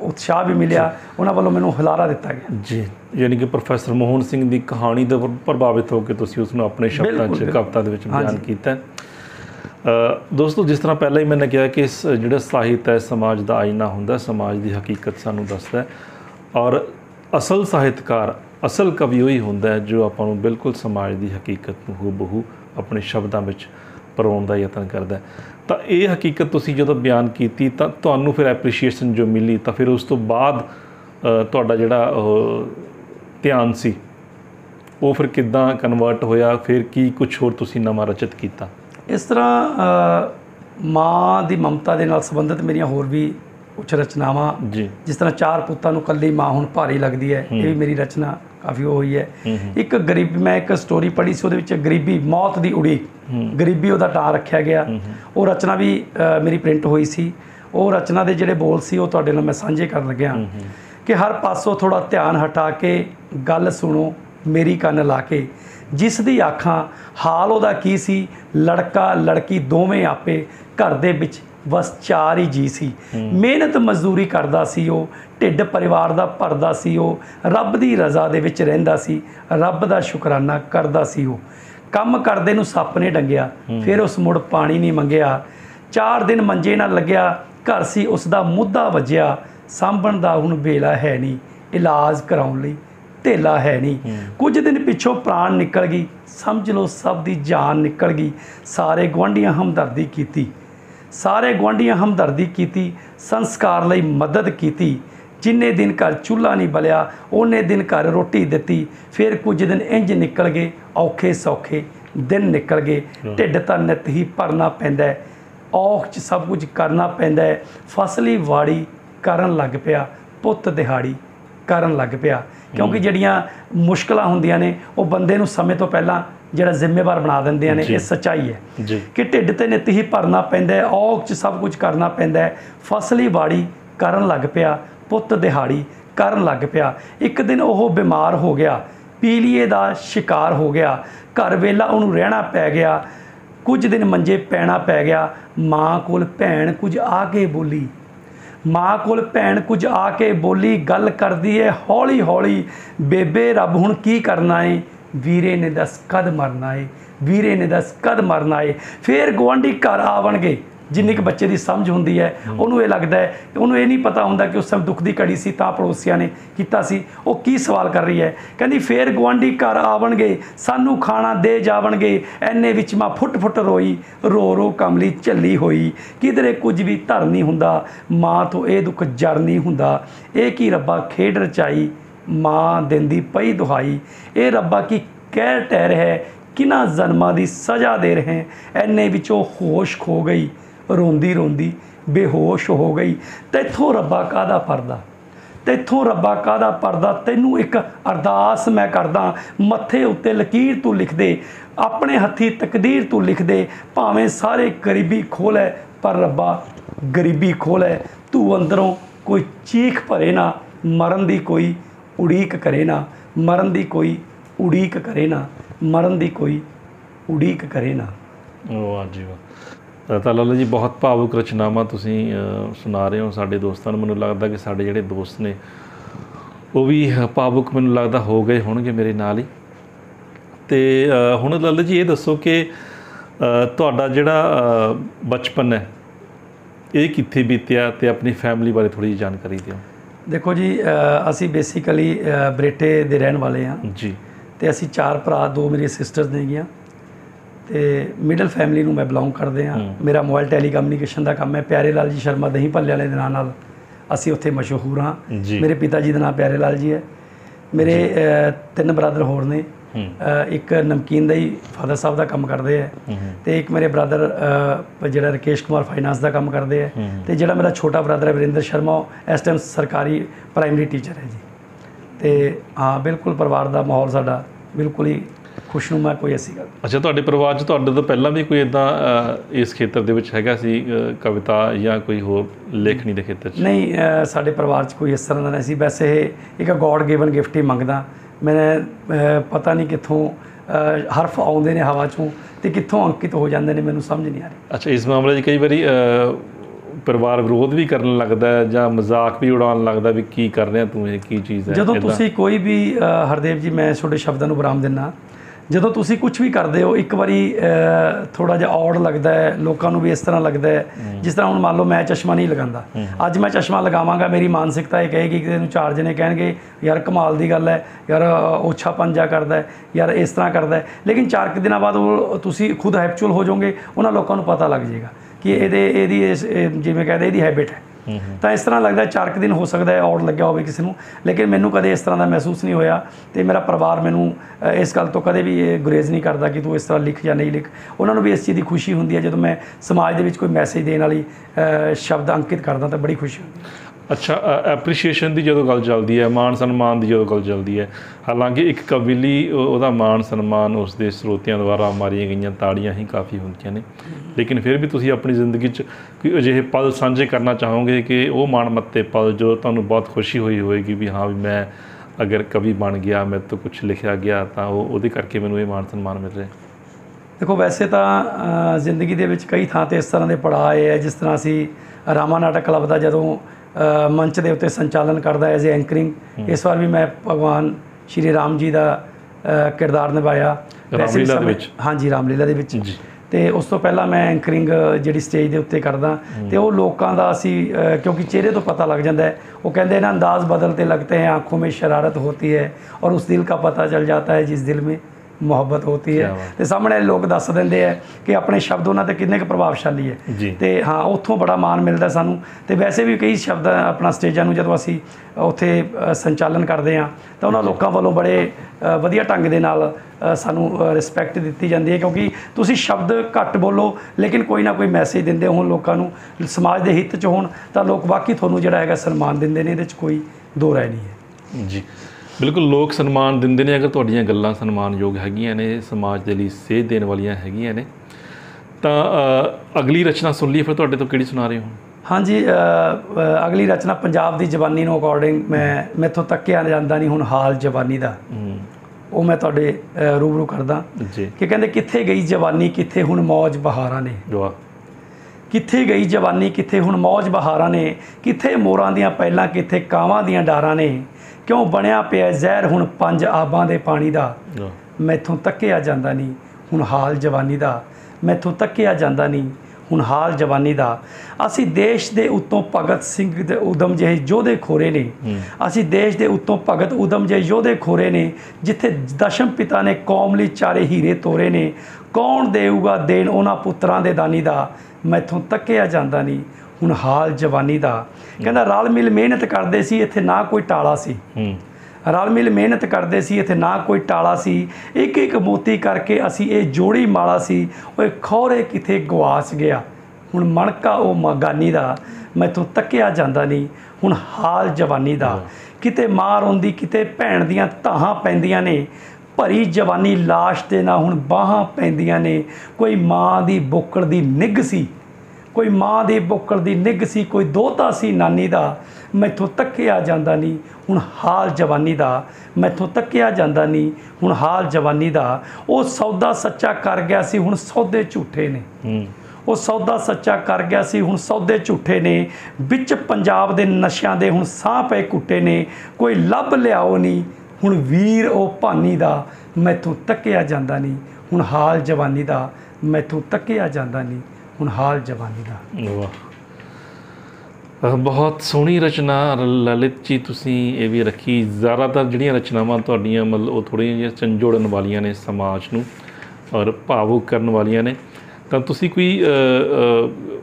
ਉਤਸ਼ਾਹ ਵੀ ਮਿਲਿਆ ਉਹਨਾਂ ਵੱਲੋਂ ਮੈਨੂੰ ਹੁਲਾਰਾ ਦਿੱਤਾ ਗਿਆ ਜੀ ਯਾਨੀ ਕਿ ਪ੍ਰੋਫੈਸਰ ਮੋਹਨ ਸਿੰਘ ਦੀ ਕਹਾਣੀ ਤੋਂ ਪ੍ਰ- ਪ੍ਰਭਾਵਿਤ ਹੋ ਕੇ ਤੁਸੀਂ ਉਸ ਨੂੰ ਆਪਣੇ ਸ਼ਬਦਾਂ 'ਚ। ਕਵਿਤਾ ਦੇ ਵਿੱਚ ਬਿਆਨ। ਕੀਤਾ ਦੋਸਤੋ ਜਿਸ ਤਰ੍ਹਾਂ ਪਹਿਲਾਂ ਹੀ ਮੈंने ਕਿਹਾ ਕਿ ਇਸ ਜਿਹੜਾ ਸਾਹਿਤ ਹੈ ਸਮਾਜ ਦਾ ਆਈਨਾ ਹੁੰਦਾ ਸਮਾਜ ਦੀ ਹਕੀਕਤ ਸਾਨੂੰ ਦੱਸਦਾ ਹੈ ਔਰ ਅਸਲ ਸਾਹਿਤਕਾਰ ਅਸਲ ਕਵੀ ਉਹੀ ਹੁੰਦਾ ਹੈ ਜੋ ਆਪਾਂ ਨੂੰ ਬਿਲਕੁਲ ਸਮਾਜ ਦੀ ਹਕੀਕਤ ਨੂੰ ਹੂਬਹੂ ਆਪਣੇ ਸ਼ਬਦਾਂ ਵਿੱਚ ਪਰੋਣ ਦਾ ਯਤਨ ਕਰਦਾ ਹੈ। ਤਾਂ ਇਹ ਹਕੀਕਤ ਤੁਸੀਂ ਜਦੋਂ ਬਿਆਨ ਕੀਤੀ ਤਾਂ ਤੁਹਾਨੂੰ ਫਿਰ ਐਪਰੀਸ਼ੀਏਸ਼ਨ ਜੋ ਮਿਲੀ ਤਾਂ ਫਿਰ ਉਸ ਤੋਂ ਬਾਅਦ ਅ, ਤੁਹਾਡਾ ਜਿਹੜਾ ਉਹ ਧਿਆਨ ਸੀ ਉਹ ਫਿਰ ਕਿੱਦਾਂ ਕਨਵਰਟ ਹੋਇਆ ਫਿਰ ਕੀ ਕੁਝ ਹੋਰ ਤੁਸੀਂ ਨਵਾਂ ਰਚਿਤ ਕੀਤਾ ਇਸ ਤਰ੍ਹਾਂ ਅ, ਮਾਂ ਦੀ ਮਮਤਾ ਦੇ ਨਾਲ ਸੰਬੰਧਿਤ ਮੇਰੀਆਂ ਹੋਰ ਵੀ ਕੁਝ ਰਚਨਾਵਾਂ ਜੀ। ਜਿਸ ਤਰ੍ਹਾਂ ਚਾਰ ਪੁੱਤਾਂ ਨੂੰ ਕੱਲੀ ਮਾਂ ਹੁਣ ਭਾਰੀ ਲੱਗਦੀ ਹੈ ਇਹ ਵੀ ਮੇਰੀ ਰਚਨਾ ਕਾਫੀ ਹੋਈ ਹੈ। ਇੱਕ ਗਰੀਬ ਮੈਂ ਇੱਕ ਸਟੋਰੀ ਪੜ੍ਹੀ ਸੀ ਉਹਦੇ ਵਿੱਚ ਗਰੀਬੀ ਮੌਤ ਦੀ ਉਡੀਕ। ਗਰੀਬੀ ਉਹਦਾ ਨਾਂ ਰੱਖਿਆ ਗਿਆ। ਉਹ ਰਚਨਾ ਵੀ ਮੇਰੀ ਪ੍ਰਿੰਟ ਹੋਈ ਸੀ। ਉਹ ਰਚਨਾ ਦੇ ਜਿਹੜੇ ਬੋਲ ਸੀ ਉਹ ਤੁਹਾਡੇ ਨਾਲ ਮੈਂ ਸਾਂਝੇ ਕਰਨ ਲੱਗਿਆ। ਕਿ ਹਰ ਪਾਸੋਂ ਥੋੜਾ ਧਿਆਨ ਹਟਾ ਕੇ ਗੱਲ ਸੁਣੋ ਮੇਰੀ ਕੰਨ ਲਾ ਕੇ। ਜਿਸ ਦੀ ਆਖਾਂ ਹਾਲ ਉਹਦਾ ਕੀ ਸੀ? ਲੜਕਾ ਲੜਕੀ ਦੋਵੇਂ ਆਪੇ ਘਰ ਦੇ ਵਿੱਚ ਬਸ ਚਾਰ ਹੀ ਜੀ ਸੀ। ਮਿਹਨਤ ਮਜ਼ਦੂਰੀ ਕਰਦਾ ਸੀ ਉਹ, ਢਿੱਡ ਪਰਿਵਾਰ ਦਾ ਭਰਦਾ ਸੀ ਉਹ, ਰੱਬ ਦੀ ਰਜ਼ਾ ਦੇ ਵਿੱਚ ਰਹਿੰਦਾ ਸੀ, ਰੱਬ ਦਾ ਸ਼ੁਕਰਾਨਾ ਕਰਦਾ ਸੀ ਉਹ। ਕੰਮ ਕਰਦੇ ਨੂੰ ਸੱਪ ਨੇ ਡੰਗਿਆ, ਫਿਰ ਉਸ ਮੁੜ ਪਾਣੀ ਨਹੀਂ ਮੰਗਿਆ। ਚਾਰ ਦਿਨ ਮੰਜੇ ਨਾਲ ਲੱਗਿਆ, ਘਰ ਸੀ, ਉਸ ਦਾ ਮੁੱਦਾ ਵੱਜਿਆ, ਸਾਂਭਣ ਦਾ ਹੁਣ ਵੇਲਾ ਹੈ ਨਹੀਂ, ਇਲਾਜ ਕਰਾਉਣ ਲਈ ਢੇਲਾ ਹੈ ਨਹੀਂ। ਕੁਝ ਦਿਨ ਪਿੱਛੋਂ ਪ੍ਰਾਣ ਨਿਕਲ ਗਈ, ਸਮਝ ਲਓ ਸਭ ਦੀ ਜਾਨ ਨਿਕਲ ਗਈ, ਸਾਰੇ ਗੁਆਂਢੀਆਂ ਹਮਦਰਦੀ ਕੀਤੀ। ਸਾਰੇ ਗੁਆਂਢੀਆਂ ਹਮਦਰਦੀ ਕੀਤੀ ਸੰਸਕਾਰ ਲਈ ਮਦਦ ਕੀਤੀ। ਜਿੰਨੇ ਦਿਨ ਘਰ ਚੁੱਲ੍ਹਾ ਨਹੀਂ ਬਲਿਆ ਉਹਨੇ ਦਿਨ ਘਰ ਰੋਟੀ ਦਿੱਤੀ। ਫਿਰ ਕੁਝ ਦਿਨ ਇੰਜ ਨਿਕਲ ਗਏ ਔਖੇ ਸੌਖੇ ਦਿਨ ਨਿਕਲ ਗਏ। ਢਿੱਡ ਤਾਂ ਨਿਤ ਹੀ ਭਰਨਾ ਪੈਂਦਾ ਹੈ। ਔਖ ਚ ਸਭ ਕੁਝ ਕਰਨਾ ਪੈਂਦਾ ਹੈ। ਫਸਲੀ ਵਾੜੀ ਕਰਨ ਲੱਗ ਪਿਆ ਪੁੱਤ ਦਿਹਾੜੀ ਕਰਨ ਲੱਗ ਪਿਆ। ਕਿਉਂਕਿ ਜਿਹੜੀਆਂ ਮੁਸ਼ਕਲਾਂ ਹੁੰਦੀਆਂ ਨੇ ਉਹ ਬੰਦੇ ਨੂੰ ਸਮੇਂ ਤੋਂ ਪਹਿਲਾਂ ਜਿਹੜਾ ਜ਼ਿੰਮੇਵਾਰ ਬਣਾ ਦਿੰਦੀਆਂ ਨੇ ਇਹ ਸੱਚਾਈ ਹੈ। ਕਿ ਢਿੱਡ ਤੇ ਨਿੱਤ ਹੀ ਭਰਨਾ ਪੈਂਦਾ ਹੈ ਔਖ ਚ ਸਭ ਕੁਝ ਕਰਨਾ ਪੈਂਦਾ ਹੈ। ਫਸਲੀ ਵਾੜੀ ਕਰਨ ਲੱਗ ਪਿਆ ਪੁੱਤ ਦਿਹਾੜੀ ਕਰਨ ਲੱਗ ਪਿਆ। ਇੱਕ ਦਿਨ ਉਹ ਬਿਮਾਰ ਹੋ ਗਿਆ ਪੀਲੀਏ ਦਾ ਸ਼ਿਕਾਰ ਹੋ ਗਿਆ ਘਰ ਵੇਲਾ ਉਹਨੂੰ ਰਹਿਣਾ ਪੈ ਗਿਆ ਕੁਝ ਦਿਨ ਮੰਜੇ ਪੈਣਾ ਪੈ ਗਿਆ ਮਾਂ ਕੋਲ ਭੈਣ ਕੁਝ ਆ ਕੇ ਬੋਲੀ। ਮਾਂ ਕੋਲ ਭੈਣ ਕੁਝ ਆ ਕੇ ਬੋਲੀ ਗੱਲ ਕਰਦੀ ਏ ਹੌਲੀ ਹੌਲੀ ਬੇਬੇ ਰੱਬ ਹੁਣ ਕੀ ਕਰਨਾ ਏ? ਵੀਰੇ ਨੇ ਦੱਸ ਕਦ ਮਰਨਾ ਏ? ਵੀਰੇ ਨੇ ਦੱਸ ਕਦ ਮਰਨਾ ਏ? ਫੇਰ ਗਵਾਂਢੀ ਘਰ ਆਵਣਗੇ। ਜਿੰਨੀ ਕੁ ਬੱਚੇ ਦੀ ਸਮਝ ਹੁੰਦੀ ਹੈ ਉਹਨੂੰ ਇਹ ਲੱਗਦਾ ਹੈ ਉਹਨੂੰ ਇਹ ਨਹੀਂ ਪਤਾ ਹੁੰਦਾ ਕਿ ਉਸ ਸਮੇਂ ਦੁੱਖ ਦੀ ਘੜੀ ਸੀ ਤਾਂ ਪੜੋਸੀਆਂ ਨੇ ਕੀਤਾ ਸੀ। ਉਹ ਕੀ ਸਵਾਲ ਕਰ ਰਹੀ ਹੈ? ਕਹਿੰਦੀ ਫੇਰ ਗਵਾਂਢੀ ਘਰ ਆਵਣਗੇ ਸਾਨੂੰ ਖਾਣਾ ਦੇ ਜਾਵਣਗੇ। ਐਨੇ ਵਿੱਚ ਮਾਂ ਫੁੱਟ ਫੁੱਟ ਰੋਈ ਰੋ ਰੋ ਕਮਲੀ ਝੱਲੀ ਹੋਈ। ਕਿਧਰੇ ਕੁਝ ਵੀ ਧਰ ਨਹੀਂ ਹੁੰਦਾ ਮਾਂ ਤੋਂ ਇਹ ਦੁੱਖ ਜਰ ਨਹੀਂ ਹੁੰਦਾ। ਇਹ ਕੀ ਰੱਬਾ ਖੇਡ ਰਚਾਈ? ਮਾਂ ਦਿੰਦੀ ਪਈ ਦੁਹਾਈ। ਇਹ ਰੱਬਾ ਕੀ ਕਹਿ ਟਹਿ ਰਿਹਾ ਕਿਨਾਂ ਜ਼ਨਮਾਂ ਦੀ ਸਜ਼ਾ ਦੇ ਰਹੇ ਐਨੇ ਵਿੱਚੋਂ ਹੋਸ਼ ਖੋ ਗਈ। ਰੋਂਦੀ ਰੋਂਦੀ ਬੇਹੋਸ਼ ਹੋ ਗਈ। ਤੈਥੋਂ ਰੱਬਾ ਕਾਦਾ ਪਰਦਾ? ਤੈਥੋਂ ਰੱਬਾ ਕਾਦਾ ਪਰਦਾ? ਤੈਨੂੰ ਇੱਕ ਅਰਦਾਸ ਮੈਂ ਕਰਦਾ ਮੱਥੇ ਉੱਤੇ ਲਕੀਰ ਤੂੰ ਲਿਖ ਦੇ। ਆਪਣੇ ਹੱਥੀ ਤਕਦੀਰ ਤੂੰ ਲਿਖ ਦੇ। ਭਾਵੇਂ ਸਾਰੇ ਗਰੀਬੀ ਖੋਲੇ ਪਰ ਰੱਬਾ ਗਰੀਬੀ ਖੋਲੇ ਤੂੰ ਅੰਦਰੋਂ ਕੋਈ ਚੀਖ ਭਰੇ ਨਾ। ਮਰਨ ਦੀ ਕੋਈ ਉਡੀਕ ਕਰੇ ਨਾ ਮਰਨ ਦੀ ਕੋਈ ਉਡੀਕ ਕਰੇ ਨਾ ਮਰਨ ਦੀ ਕੋਈ ਉਡੀਕ ਕਰੇ ਨਾ। ਵਾਹ ਜੀ ਵਾਹ ਤਾਂ ਲਾਲਾ ਜੀ ਬਹੁਤ ਭਾਵੁਕ ਰਚਨਾਵਾਂ ਤੁਸੀਂ ਅ, ਸੁਣਾ ਰਹੇ ਹੋ ਸਾਡੇ ਦੋਸਤਾਂ ਨੂੰ। ਮੈਨੂੰ ਲੱਗਦਾ ਕਿ ਸਾਡੇ ਜਿਹੜੇ ਦੋਸਤ ਨੇ ਉਹ ਵੀ ਅ, ਭਾਵੁਕ ਮੈਨੂੰ ਲੱਗਦਾ ਹੋ ਗਏ ਹੋਣਗੇ ਮੇਰੇ ਨਾਲ ਹੀ। ਤੇ ਅ, ਹੁਣ ਲਾਲਾ ਜੀ ਇਹ ਦੱਸੋ ਕਿ ਅ, ਤੁਹਾਡਾ ਜਿਹੜਾ ਅ, ਬਚਪਨ ਹੈ ਇਹ ਕਿੱਥੇ ਬੀਤਿਆ? ਤੇ ਆਪਣੀ ਫੈਮਿਲੀ ਬਾਰੇ ਥੋੜੀ ਜਿਹੀ ਜਾਣਕਾਰੀ ਦਿਓ। ਦੇਖੋ ਜੀ ਅਸੀਂ ਬੇਸਿਕਲੀ ਬਰੇਟੇ ਦੇ ਰਹਿਣ ਵਾਲੇ ਹਾਂ। ਜੀ। ਤੇ ਅਸੀਂ ਚਾਰ ਭਰਾ ਦੋ ਮੇਰੀਆਂ ਸਿਸਟਰਸ ਨੇਗੀਆਂ ਤੇ ਮਿਡਲ ਫੈਮਿਲੀ ਨੂੰ ਮੈਂ ਬਿਲੋਂਗ ਕਰਦੇ ਹਾਂ। ਮੇਰਾ ਮੋਬਾਈਲ ਟੈਲੀਕਮਿਊਨੀਕੇਸ਼ਨ ਦਾ ਕੰਮ ਹੈ। ਪਿਆਰੇ ਲਾਲ ਜੀ ਸ਼ਰਮਾ ਦਹੀਂ ਭੱਲੇ ਵਾਲੇ ਦੇ ਨਾਂ ਨਾਲ ਅਸੀਂ ਉੱਥੇ ਮਸ਼ਹੂਰ ਹਾਂ। ਮੇਰੇ ਪਿਤਾ ਜੀ ਦਾ ਨਾਮ ਪਿਆਰੇ ਲਾਲ ਜੀ ਹੈ। ਮੇਰੇ ਤਿੰਨ ਬ੍ਰਦਰ ਹੋਰ ਨੇ। ਇੱਕ ਨਮਕੀਨ ਦਾ ਹੀ ਫਾਦਰ ਸਾਹਿਬ ਦਾ ਕੰਮ ਕਰਦੇ ਹੂੰ ਤੇ ਇੱਕ ਮੇਰੇ ਬ੍ਰਦਰ ਜਿਹੜਾ ਰਕੇਸ਼ ਕੁਮਾਰ ਫਾਈਨਾਂਸ ਦਾ ਕੰਮ ਕਰਦੇ ਹੈ ਤੇ ਜਿਹੜਾ ਮੇਰਾ ਛੋਟਾ ਬ੍ਰਦਰ ਹੈ ਵਰਿੰਦਰ ਸ਼ਰਮਾ ਇਸ ਟਾਈਮ ਸਰਕਾਰੀ ਪ੍ਰਾਇਮਰੀ ਟੀਚਰ ਹੈ ਜੀ। ਤੇ ਹਾਂ ਬਿਲਕੁਲ ਪਰਿਵਾਰ ਦਾ ਮਾਹੌਲ ਸਾਡਾ ਬਿਲਕੁਲ ਹੀ ਖੁਸ਼ਨੁਮਾ ਕੋਈ ਐਸੀ ਗੱਲ ਅੱਛਾ ਤੁਹਾਡੇ ਪਰਿਵਾਰ 'ਚ ਤੁਹਾਡੇ ਤੋਂ ਪਹਿਲਾਂ ਵੀ ਕੋਈ ਇਦਾਂ ਇਸ ਖੇਤਰ ਦੇ ਵਿੱਚ ਹੈਗਾ ਸੀ ਕਵਿਤਾ ਜਾਂ ਕੋਈ ਹੋਰ ਲੇਖਣੀ ਦੇ ਖੇਤਰ 'ਚ? ਨਹੀਂ ਸਾਡੇ ਪਰਿਵਾਰ 'ਚ ਕੋਈ ਇਸ ਤਰ੍ਹਾਂ ਦਾ ਨਹੀਂ ਸੀ। ਵੈਸੇ ਇਹ ਇੱਕ ਗੋਡ ਗਿਵਨ ਗਿਫਟ ਹੀ ਮੰਗਦਾ। ਮੈਂ ਪਤਾ ਨਹੀਂ ਕਿੱਥੋਂ ਹਰਫ ਆਉਂਦੇ ਨੇ ਹਵਾ 'ਚੋਂ ਤੇ ਕਿੱਥੋਂ ਅੰਕਿਤ ਹੋ ਜਾਂਦੇ ਨੇ ਮੈਨੂੰ ਸਮਝ ਨਹੀਂ ਆ ਰਹੀ ਅੱਛਾ ਇਸ ਮਾਮਲੇ 'ਚ ਕਈ ਵਾਰੀ ਪਰਿਵਾਰ ਵਿਰੋਧ ਵੀ ਕਰਨ ਲੱਗਦਾ ਜਾਂ ਮਜ਼ਾਕ ਵੀ ਉਡਾਉਣ ਲੱਗਦਾ ਵੀ ਕੀ ਕਰ ਰਿਹਾ ਤੂੰ ਇਹ ਕੀ ਚੀਜ਼ ਹੈ ਜਦੋਂ। ਤੁਸੀਂ ਕੋਈ ਵੀ ਹਰਦੇਵ ਜੀ ਮੈਂ ਤੁਹਾਡੇ ਸ਼ਬਦਾਂ ਨੂੰ ਵਿਰਾਮ ਦਿੰਨਾ ਜਦੋਂ ਤੁਸੀਂ ਕੁਝ ਵੀ ਕਰਦੇ ਹੋ ਇੱਕ ਵਾਰੀ ਥੋੜਾ ਜਿਹਾ ਔੜ ਲੱਗਦਾ ਹੈ ਲੋਕਾਂ ਨੂੰ ਵੀ ਇਸ ਤਰ੍ਹਾਂ ਲੱਗਦਾ ਹੈ ਜਿਸ ਤਰ੍ਹਾਂ ਹੁਣ ਮੰਨ ਲਓ ਮੈਂ ਚਸ਼ਮਾ ਨਹੀਂ ਲਗਾਉਂਦਾ। ਅੱਜ ਮੈਂ ਚਸ਼ਮਾ ਲਗਾਵਾਂਗਾ ਮੇਰੀ ਮਾਨਸਿਕਤਾ ਇਹ ਕਹੇਗੀ ਕਿ ਇਹਨੂੰ ਚਾਰ ਜਣੇ ਕਹਿਣਗੇ ਯਾਰ ਕਮਾਲ ਦੀ ਗੱਲ ਹੈ ਯਾਰ ਓਛਾ ਪੰਜਾ ਕਰਦਾ ਹੈ ਯਾਰ ਇਸ ਤਰ੍ਹਾਂ ਕਰਦਾ ਹੈ। ਲੇਕਿਨ ਚਾਰ ਕੁ ਦਿਨਾਂ ਬਾਅਦ ਉਹ ਤੁਸੀਂ ਖੁਦ ਹੈਪਚੁਅਲ ਹੋ ਜਾਓਗੇ ਉਹਨਾਂ ਲੋਕਾਂ ਨੂੰ ਪਤਾ ਲੱਗ ਜਾਏਗਾ ਕਿ ਇਹਦੇ ਇਹਦੀ ਜਿਵੇਂ ਕਹਿੰਦੇ ਇਹਦੀ ਹੈਬਿਟ ਹੈ। ਤਾਂ ਇਸ ਤਰ੍ਹਾਂ ਲੱਗਦਾ ਚਾਰ ਕੁ ਦਿਨ ਹੋ ਸਕਦਾ ਹੈ ਔੜ ਲੱਗਿਆ ਹੋਵੇ ਕਿਸੇ ਨੂੰ ਲੇਕਿਨ ਮੈਨੂੰ ਕਦੇ ਇਸ ਤਰ੍ਹਾਂ ਦਾ ਮਹਿਸੂਸ ਨਹੀਂ ਹੋਇਆ ਤੇ ਮੇਰਾ ਪਰਿਵਾਰ ਮੈਨੂੰ ਅ, ਇਸ ਗੱਲ ਤੋਂ ਕਦੇ ਵੀ ਇਹ ਗੁਰੇਜ਼ ਨਹੀਂ ਕਰਦਾ ਕਿ ਤੂੰ ਇਸ ਤਰ੍ਹਾਂ ਲਿਖ ਜਾਂ ਨਹੀਂ ਲਿਖ। ਉਹਨਾਂ ਨੂੰ ਵੀ ਇਸ ਚੀਜ਼ ਦੀ ਖੁਸ਼ੀ ਹੁੰਦੀ ਹੈ ਜਦੋਂ ਮੈਂ ਸਮਾਜ ਦੇ ਵਿੱਚ ਕੋਈ ਮੈਸੇਜ ਦੇਣ ਵਾਲੀ ਅ, ਸ਼ਬਦ ਅੰਕਿਤ ਕਰਦਾ ਤਾਂ ਬੜੀ ਖੁਸ਼ੀ ਹੁੰਦੀ ਹੈ। ਅੱਛਾ ਐਪਰੀਸ਼ੀਏਸ਼ਨ ਦੀ ਜਦੋਂ ਗੱਲ ਚੱਲਦੀ ਹੈ ਮਾਣ ਸਨਮਾਨ ਦੀ ਜਦੋਂ ਗੱਲ ਚੱਲਦੀ ਹੈ ਹਾਲਾਂਕਿ ਇੱਕ ਕਬੀਲੀ ਉਹ- ਉਹਦਾ ਮਾਣ ਸਨਮਾਨ ਉਸ ਦੇ ਸਰੋਤਿਆਂ ਦੁਆਰਾ ਮਾਰੀਆਂ ਗਈਆਂ ਤਾੜੀਆਂ ਹੀ ਕਾਫੀ ਹੁੰਦੀਆਂ ਨੇ। ਲੇਕਿਨ ਫਿਰ ਵੀ ਤੁਸੀਂ ਆਪਣੀ ਜ਼ਿੰਦਗੀ 'ਚ ਕੋਈ ਅਜਿਹੇ ਪਲ ਸਾਂਝੇ ਕਰਨਾ ਚਾਹੋਗੇ ਕਿ ਉਹ ਮਾਣ ਮੱਤੇ ਪਲ ਜੋ ਤੁਹਾਨੂੰ ਬਹੁਤ ਖੁਸ਼ੀ ਹੋਈ ਹੋਏਗੀ ਵੀ ਹਾਂ ਵੀ ਮੈਂ ਅਗਰ ਕਵੀ ਬਣ ਗਿਆ ਮੇਰੇ ਤੋਂ ਕੁਝ ਲਿਖਿਆ ਗਿਆ ਤਾਂ ਉਹ ਉਹਦੇ ਕਰਕੇ ਮੈਨੂੰ ਇਹ ਮਾਣ ਸਨਮਾਨ ਮਿਲ ਰਿਹਾ ਦੇਖੋ ਵੈਸੇ ਤਾਂ ਅ, ਜ਼ਿੰਦਗੀ ਦੇ ਵਿੱਚ ਕਈ ਥਾਂ ਤੇ ਇਸ ਤਰ੍ਹਾਂ ਦੇ ਪੜਾਅ ਆਏ ਹੈ ਜਿਸ ਤਰ੍ਹਾਂ ਅਸੀਂ ਰਾਮਾ ਨਾਟਕ ਕਲੱਬ ਦਾ ਜਦੋਂ ਅ, ਮੰਚ ਦੇ ਉੱਤੇ ਸੰਚਾਲਨ ਕਰਦਾ ਐਜ਼ ਅ ਐਂਕਰਿੰਗ ਇਸ ਵਾਰ ਵੀ ਮੈਂ ਭਗਵਾਨ ਸ਼੍ਰੀ ਰਾਮ ਜੀ ਦਾ ਕਿਰਦਾਰ ਨਿਭਾਇਆ। ਰਾਮਲੀਲਾ ਦੇ ਵਿੱਚ। ਹਾਂਜੀ ਰਾਮਲੀਲਾ ਦੇ ਵਿੱਚ। ਤੇ ਉਸ ਤੋਂ ਪਹਿਲਾਂ ਮੈਂ ਐਂਕਰਿੰਗ ਜਿਹੜੀ ਸਟੇਜ ਦੇ ਉੱਤੇ ਕਰਦਾ। ਤੇ ਉਹ ਲੋਕਾਂ ਦਾ ਅਸੀਂ ਕਿਉਂਕਿ ਚਿਹਰੇ ਤੋਂ ਪਤਾ ਲੱਗ ਜਾਂਦਾ ਹੈ। ਉਹ ਕਹਿੰਦੇ ਨਾ ਅੰਦਾਜ਼ ਬਦਲਤੇ ਲੱਗਤੇ ਹੈ ਆਂਖੋਂ ਮੇ ਸ਼ਰਾਰਤ ਹੋਤੀ ਹੈ ਔਰ ਉਸ ਦਿਲ ਦਾ ਪਤਾ ਚੱਲ ਜਾਂਦਾ ਹੈ ਜਿਸ ਦਿਲ ਮੇ। ਮੁਹੱਬਤ ਹੋਤੀ ਹੈ। ਤੇ ਸਾਹਮਣੇ ਲੋਕ ਦੱਸ ਦਿੰਦੇ ਆ ਕਿ ਆਪਣੇ ਸ਼ਬਦ ਉਹਨਾਂ ਤੇ ਕਿੰਨੇ ਕੁ ਪ੍ਰਭਾਵਸ਼ਾਲੀ ਹੈ। ਤੇ ਹਾਂ ਉੱਥੋਂ ਬੜਾ ਮਾਣ ਮਿਲਦਾ ਸਾਨੂੰ। ਤੇ ਵੈਸੇ ਵੀ ਕਈ ਸ਼ਬਦ ਆਪਣਾ ਸਟੇਜਾਂ ਨੂੰ ਜਦੋਂ ਅਸੀਂ ਉੱਥੇ ਸੰਚਾਲਨ ਕਰਦੇ ਆ ਤਾਂ ਉਹਨਾਂ ਲੋਕਾਂ ਵੱਲੋਂ ਬੜੇ ਵਧੀਆ ਢੰਗ ਦੇ ਨਾਲ ਸਾਨੂੰ ਰਿਸਪੈਕਟ ਦਿੱਤੀ ਜਾਂਦੀ ਹੈ। ਕਿਉਂਕਿ ਤੁਸੀਂ ਸ਼ਬਦ ਘੱਟ ਬੋਲੋ ਲੇਕਿਨ ਕੋਈ ਨਾ ਕੋਈ ਮੈਸੇਜ ਦਿੰਦੇ ਹੋ ਲੋਕਾਂ ਨੂੰ ਸਮਾਜ ਦੇ ਹਿੱਤ 'ਚ ਹੋਣ ਤਾਂ ਲੋਕ ਬਾਕੀ ਤੁਹਾਨੂੰ ਜਿਹੜਾ ਹੈਗਾ ਸਨਮਾਨ ਦਿੰਦੇ ਨੇ ਇਹਦੇ 'ਚ ਕੋਈ ਦੋ ਰਾਏ ਨਹੀਂ ਹੈ। ਜੀ। ਬਿਲਕੁਲ ਲੋਕ ਸਨਮਾਨ ਦਿੰਦੇ ਨੇ ਅਗਰ ਤੁਹਾਡੀਆਂ ਗੱਲਾਂ ਸਨਮਾਨਯੋਗ ਹੈਗੀਆਂ ਨੇ ਸਮਾਜ ਦੇ ਲਈ ਸੇਧ ਦੇਣ ਵਾਲੀਆਂ ਹੈਗੀਆਂ ਨੇ ਤਾਂ ਅਗਲੀ ਰਚਨਾ ਸੁਣ ਲਈਏ ਫਿਰ ਤੁਹਾਡੇ ਤੋਂ ਕਿਹੜੀ ਸੁਣਾ ਰਹੇ ਹੋ? ਹਾਂਜੀ ਅਗਲੀ ਰਚਨਾ ਪੰਜਾਬ ਦੀ ਜਵਾਨੀ ਨੂੰ ਅਕੋਰਡਿੰਗ ਮੈਂ ਮੈਥੋਂ ਤੱਕਿਆ ਜਾਂਦਾ ਨਹੀਂ ਹੁਣ ਹਾਲ ਜਵਾਨੀ ਦਾ। ਉਹ ਮੈਂ ਤੁਹਾਡੇ ਰੂਬਰੂ ਕਰਦਾ। ਕਿ ਕਹਿੰਦੇ ਕਿੱਥੇ ਗਈ ਜਵਾਨੀ ਕਿੱਥੇ ਹੁਣ ਮੌਜ ਬਹਾਰਾਂ ਨੇ। ਵਾਹ। ਕਿੱਥੇ ਗਈ ਜਵਾਨੀ ਕਿੱਥੇ ਹੁਣ ਮੌਜ ਬਹਾਰਾਂ ਨੇ। ਕਿੱਥੇ ਮੋਰਾਂ ਦੀਆਂ ਪਹਿਲਾਂ ਕਿੱਥੇ ਕਾਵਾਂ ਦੀਆਂ ਡਾਰਾਂ ਨੇ। ਕਿਉਂ ਬਣਿਆ ਪਿਆ ਜ਼ਹਿਰ ਹੁਣ ਪੰਜ ਆਬਾਂ ਦੇ ਪਾਣੀ ਦਾ? ਮੈਥੋਂ ਤੱਕਿਆ ਜਾਂਦਾ ਨਹੀਂ। ਹੁਣ ਹਾਲ ਜਵਾਨੀ ਦਾ। ਮੈਥੋਂ ਤੱਕਿਆ ਜਾਂਦਾ ਨਹੀਂ। ਹੁਣ ਹਾਲ ਜਵਾਨੀ ਦਾ। ਅਸੀਂ ਦੇਸ਼ ਦੇ ਉੱਤੋਂ ਭਗਤ ਸਿੰਘ ਦੇ ਉਦਮ ਜਿਹੇ ਯੋਧੇ ਖੋਰੇ ਨੇ। ਅਸੀਂ ਦੇਸ਼ ਦੇ ਉੱਤੋਂ ਭਗਤ ਉਦਮ ਜਿਹੇ ਯੋਧੇ ਖੋਰੇ ਨੇ ਜਿੱਥੇ ਦਸ਼ਮ ਪਿਤਾ ਨੇ ਕੌਮ ਲਈ ਚਾਰੇ ਹੀਰੇ ਤੋਰੇ ਨੇ। ਕੌਣ ਦੇਊਗਾ ਦੇਣ ਉਹਨਾਂ ਪੁੱਤਰਾਂ ਦੇ ਦਾਨੀ ਦਾ? ਮੈਥੋਂ ਤੱਕਿਆ ਜਾਂਦਾ ਨਹੀਂ। ਹੁਣ ਹਾਲ ਜਵਾਨੀ ਦਾ। ਕਹਿੰਦਾ ਰਲ ਮਿਲ ਮਿਹਨਤ ਕਰਦੇ ਸੀ ਇੱਥੇ ਨਾ ਕੋਈ ਟਾਲਾ ਸੀ। ਹੂੰ। ਰਲ ਮਿਲ ਮਿਹਨਤ ਕਰਦੇ ਸੀ ਇੱਥੇ ਨਾ ਕੋਈ ਟਾਲਾ ਸੀ। ਇੱਕ ਇੱਕ ਮੋਤੀ ਕਰਕੇ ਅਸੀਂ ਇਹ ਜੋੜੀ ਮਾਲਾ ਸੀ ਓਏ ਖੌਰੇ ਕਿਥੇ ਗਵਾਚ ਗਿਆ। ਹੁਣ ਮਣਕਾ ਉਹ ਮਗਾਨੀ ਦਾ ਮੈਥੋਂ ਤੱਕਿਆ ਜਾਂਦਾ ਨਹੀਂ। ਹੁਣ ਹਾਲ ਜਵਾਨੀ ਦਾ। ਕਿਤੇ ਮਾਰ ਹੁੰਦੀ ਕਿਤੇ ਭੈਣ ਦੀਆਂ ਧਾਹਾਂ ਪੈਂਦੀਆਂ ਨੇ। ਭਰੀ ਜਵਾਨੀ ਲਾਸ਼ ਦੇ ਨਾ ਹੁਣ ਬਾਹਾਂ ਪੈਂਦੀਆਂ ਨੇ। ਕੋਈ ਮਾਂ ਦੀ ਬੋਕੜ ਦੀ ਨਿੱਘ ਸੀ। ਕੋਈ ਮਾਂ ਦੀ ਬੁੱਕਲ ਦੀ ਨਿੱਘ ਸੀ ਕੋਈ ਦੋਤਾ ਸੀ ਨਾਨੀ ਦਾ ਮੈਥੋਂ ਤੱਕਿਆ ਜਾਂਦਾ ਨਹੀਂ ਹੁਣ ਹਾਲ ਜਵਾਨੀ ਦਾ ਮੈਥੋਂ ਤੱਕਿਆ ਜਾਂਦਾ ਨਹੀਂ ਹੁਣ ਹਾਲ ਜਵਾਨੀ ਦਾ। ਉਹ ਸੌਦਾ ਸੱਚਾ ਕਰ ਗਿਆ ਸੀ ਹੁਣ ਸੌਦੇ ਝੂਠੇ ਨੇ। ਉਹ ਸੌਦਾ ਸੱਚਾ ਕਰ ਗਿਆ ਸੀ ਹੁਣ ਸੌਦੇ ਝੂਠੇ ਨੇ। ਵਿੱਚ ਪੰਜਾਬ ਦੇ ਨਸ਼ਿਆਂ ਦੇ ਹੁਣ ਸਾਹ ਪਏ ਕੁੱਟੇ ਨੇ। ਕੋਈ ਲੱਭ ਲਿਆਓ ਨਹੀਂ ਹੁਣ ਵੀਰ ਉਹ ਭਾਨੀ ਦਾ ਮੈਥੋਂ ਤੱਕਿਆ ਜਾਂਦਾ ਨਹੀਂ। ਹੁਣ ਹਾਲ ਜਵਾਨੀ ਦਾ ਮੈਥੋਂ ਤੱਕਿਆ ਜਾਂਦਾ ਨਹੀਂ। ਹੁਣ ਹਾਲ ਜਵਾਨੀ ਦਾ। ਵਾਹ। ਬਹੁਤ ਸੋਹਣੀ ਰਚਨਾ ਲਲਿਤ ਜੀ ਤੁਸੀਂ ਇਹ ਵੀ ਰੱਖੀ। ਜ਼ਿਆਦਾਤਰ ਜਿਹੜੀਆਂ ਰਚਨਾਵਾਂ ਤੁਹਾਡੀਆਂ ਮਤਲਬ ਉਹ ਥੋੜ੍ਹੀਆਂ ਜਿਹੀਆਂ ਸੰਜੋੜਨ ਵਾਲੀਆਂ ਨੇ ਸਮਾਜ ਨੂੰ ਔਰ ਭਾਵੁਕ ਕਰਨ ਵਾਲੀਆਂ ਨੇ। ਤਾਂ ਤੁਸੀਂ ਕੋਈ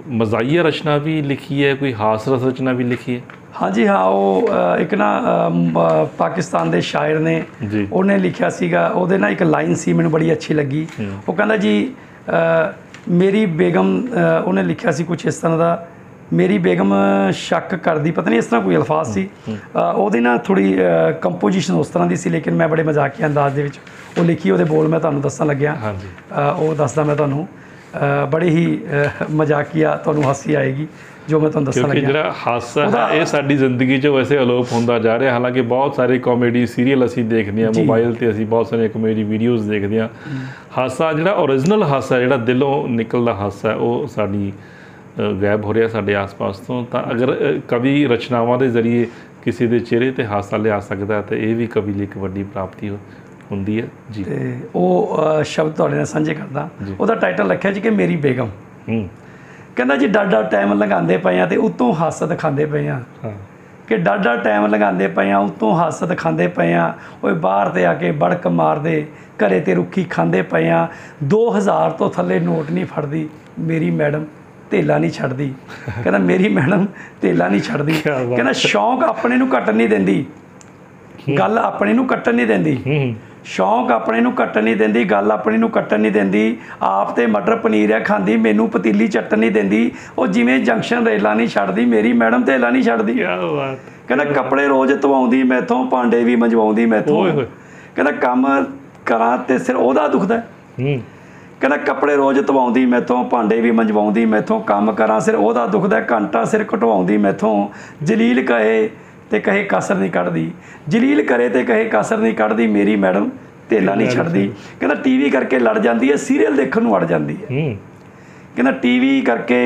ਮਜ਼ਾਹੀਆ ਰਚਨਾ ਵੀ ਲਿਖੀ ਹੈ ਕੋਈ ਹਾਸ ਰਸ ਰਚਨਾ ਵੀ ਲਿਖੀ ਹੈ? ਹਾਂਜੀ ਹਾਂ ਉਹ ਇੱਕ ਨਾ ਪਾਕਿਸਤਾਨ ਦੇ ਸ਼ਾਇਰ ਨੇ। ਉਹਨੇ ਲਿਖਿਆ ਸੀਗਾ। ਉਹਦੇ ਨਾਲ ਇੱਕ ਲਾਈਨ ਸੀ ਮੈਨੂੰ ਬੜੀ ਅੱਛੀ ਲੱਗੀ। ਉਹ ਕਹਿੰਦਾ ਜੀ ਮੇਰੀ ਬੇਗਮ ਉਹਨੇ ਲਿਖਿਆ ਸੀ ਕੁਝ ਇਸ ਤਰ੍ਹਾਂ ਦਾ। ਮੇਰੀ ਬੇਗਮ ਸ਼ੱਕ ਕਰਦੀ ਪਤਾ ਨਹੀਂ ਇਸ ਤਰ੍ਹਾਂ ਕੋਈ ਅਲਫਾਜ਼ ਸੀ। ਉਹਦੀ ਨਾ ਥੋੜੀ ਕੰਪੋਜੀਸ਼ਨ ਉਸ ਤਰ੍ਹਾਂ ਦੀ ਸੀ ਲੇਕਿਨ ਮੈਂ ਬੜੇ ਮਜ਼ਾਕੀਆ ਅੰਦਾਜ਼ ਦੇ ਵਿੱਚ। ਉਹ ਲਿਖੀ ਉਹਦੇ ਬੋਲ ਮੈਂ ਤੁਹਾਨੂੰ ਦੱਸਣ ਲੱਗਿਆ। ਉਹ ਦੱਸਦਾ ਮੈਂ ਤੁਹਾਨੂੰ। ਬੜੀ ਹੀ ਮਜ਼ਾਕੀਆ ਤੁਹਾਨੂੰ ਹਾਸੀ ਆਏਗੀ। ਜੋ ਮੈਂ ਤੁਹਾਨੂੰ ਦੱਸਣ ਕਿਉਂਕਿ ਲੱਗਿਆ। ਜਿਹੜਾ ਹਾਸਾ ਹੈ ਇਹ ਸਾਡੀ ਜ਼ਿੰਦਗੀ 'ਚ ਵੈਸੇ ਅਲੋਪ ਹੁੰਦਾ ਜਾ ਰਿਹਾ। ਹਾਲਾਂਕਿ ਬਹੁਤ ਸਾਰੇ ਕਾਮੇਡੀ ਸੀਰੀਅਲ ਅਸੀਂ ਦੇਖਦੇ ਜੀ। ਮੋਬਾਈਲ ਤੇ ਅਸੀਂ ਬਹੁਤ ਸਾਰੇ ਕਾਮੇਡੀ ਵੀਡੀਓਜ਼ ਦੇਖਦੇ ਹਾਂ। ਹਾਸਾ ਜਿਹੜਾ ਓਰੀਜਨਲ ਹਾਸਾ ਜਿਹੜਾ ਦਿਲੋਂ ਨਿਕਲਦਾ ਹਾਸਾ ਉਹ ਸਾਡੀ ਗਾਇਬ ਹੋ ਰਿਹਾ ਸਾਡੇ ਆਸ-ਪਾਸ ਤੋਂ। ਤਾਂ ਅਗਰ ਕਵੀ ਰਚਨਾਵਾਂ ਦੇ ਜ਼ਰੀਏ ਕਿਸੇ ਦੇ ਚਿਹਰੇ ਤੇ ਹਾਸਾ ਲਿਆ ਸਕਦਾ ਤਾਂ ਇਹ ਵੀ ਕਵੀ ਲਈ ਇੱਕ ਵੱਡੀ ਪ੍ਰਾਪਤੀ ਹੁੰਦੀ ਹੈ। ਜੀ। ਤੇ ਉਹ ਸ਼ਬਦ ਤੁਹਾਡੇ ਨਾਲ ਸਾਂਝੇ ਕਰਦਾ। ਉਹਦਾ ਟਾਈਟਲ ਰੱਖਿਆ ਜੀ ਕਿ ਮੇਰੀ ਬੇਗਮ। ਹੂੰ। ਕਹਿੰਦਾ ਜੀ ਡਾਡਾ ਟਾਈਮ ਲਗਾਉਂਦੇ ਪਏ ਆ ਤੇ ਉਤੋਂ ਹੱਸਦ ਖਾਂਦੇ ਪਏ ਆ। ਕਿ ਡਾਡਾ ਟਾਈਮ ਲਗਾਉਂਦੇ ਪਏ ਆ ਉਤੋਂ ਹੱਸਦ ਖਾਂਦੇ ਪਏ ਆ ਓਏ ਬਾਹਰ ਤੇ ਆ ਕੇ ਬੜਕ ਮਾਰਦੇ ਘਰੇ ਤੇ ਰੁੱਖੀ ਖਾਂਦੇ ਪਏ ਆ। 2000 ਤੋਂ ਥੱਲੇ ਨੋਟ ਨਹੀਂ ਫੜਦੀ ਮੇਰੀ ਮੈਡਮ ਧੇਲਾ ਨਹੀਂ ਛੱਡਦੀ। ਕਹਿੰਦਾ ਮੇਰੀ ਮੈਡਮ ਧੇਲਾ ਨਹੀਂ ਛੱਡਦੀ। ਕਹਿੰਦਾ ਸ਼ੌਂਕ ਆਪਣੇ ਨੂੰ ਕੱਟਣ ਨਹੀਂ ਦਿੰਦੀ। ਗੱਲ ਆਪਣੇ ਨੂੰ ਕੱਟਣ ਨਹੀਂ ਦਿੰਦੀ। ਹੂੰ। ਸ਼ੌਂਕ ਆਪਣੇ ਨੂੰ ਕੱਟਣ ਨਹੀਂ ਦਿੰਦੀ ਗੱਲ ਆਪਣੀ ਨੂੰ ਕੱਟਣ ਨਹੀਂ ਦਿੰਦੀ ਆਪ ਤੇ ਮਟਰ ਪਨੀਰ ਆ ਖਾਂਦੀ ਮੈਨੂੰ ਪਤੀਲੀ ਚੱਟਣ ਨਹੀਂ ਦਿੰਦੀ ਉਹ ਜਿਵੇਂ ਜੰਕਸ਼ਨ ਰੇਲਾਂ ਨਹੀਂ ਛੱਡਦੀ ਮੇਰੀ ਮੈਡਮ ਧੇਲਾ ਨਹੀਂ ਛੱਡਦੀ ਕੀ ਬਾਤ ਕਹਿੰਦਾ ਕੱਪੜੇ ਰੋਜ਼ ਧਵਾਉਂਦੀ ਮੈਥੋਂ ਭਾਂਡੇ ਵੀ ਮੰਜਵਾਉਂਦੀ ਮੈਥੋਂ ਓਏ ਹੋਏ। ਕਹਿੰਦਾ ਕੰਮ ਕਰਾਂ ਤੇ ਸਿਰ ਉਹਦਾ ਦੁਖਦਾ ਹੈ। ਕਹਿੰਦਾ ਕੱਪੜੇ ਰੋਜ਼ ਧਵਾਉਂਦੀ ਮੈਥੋਂ ਭਾਂਡੇ ਵੀ ਮੰਜਵਾਉਂਦੀ ਮੈਥੋਂ ਕੰਮ ਕਰਾਂ ਸਿਰ ਉਹਦਾ ਦੁਖਦਾ। ਘੰਟਾ ਸਿਰ ਕਟਵਾਉਂਦੀ ਮੈਥੋਂ ਜਲੀਲ ਕਹੇ ਤੇ ਕਹੇ ਕਸਰ ਨਹੀਂ ਕੱਢਦੀ। ਜਲੀਲ ਕਰੇ ਤੇ ਕਹੇ ਕਸਰ ਨਹੀਂ ਕੱਢਦੀ ਮੇਰੀ ਮੈਡਮ ਧੇਲਾ ਨਹੀਂ ਛੱਡਦੀ। ਕਹਿੰਦਾ ਟੀਵੀ ਕਰਕੇ ਲੜ ਜਾਂਦੀ ਹੈ ਸੀਰੀਅਲ ਦੇਖਣ ਨੂੰ ਅੜ ਜਾਂਦੀ ਹੂੰ। ਕਹਿੰਦਾ ਟੀਵੀ ਕਰਕੇ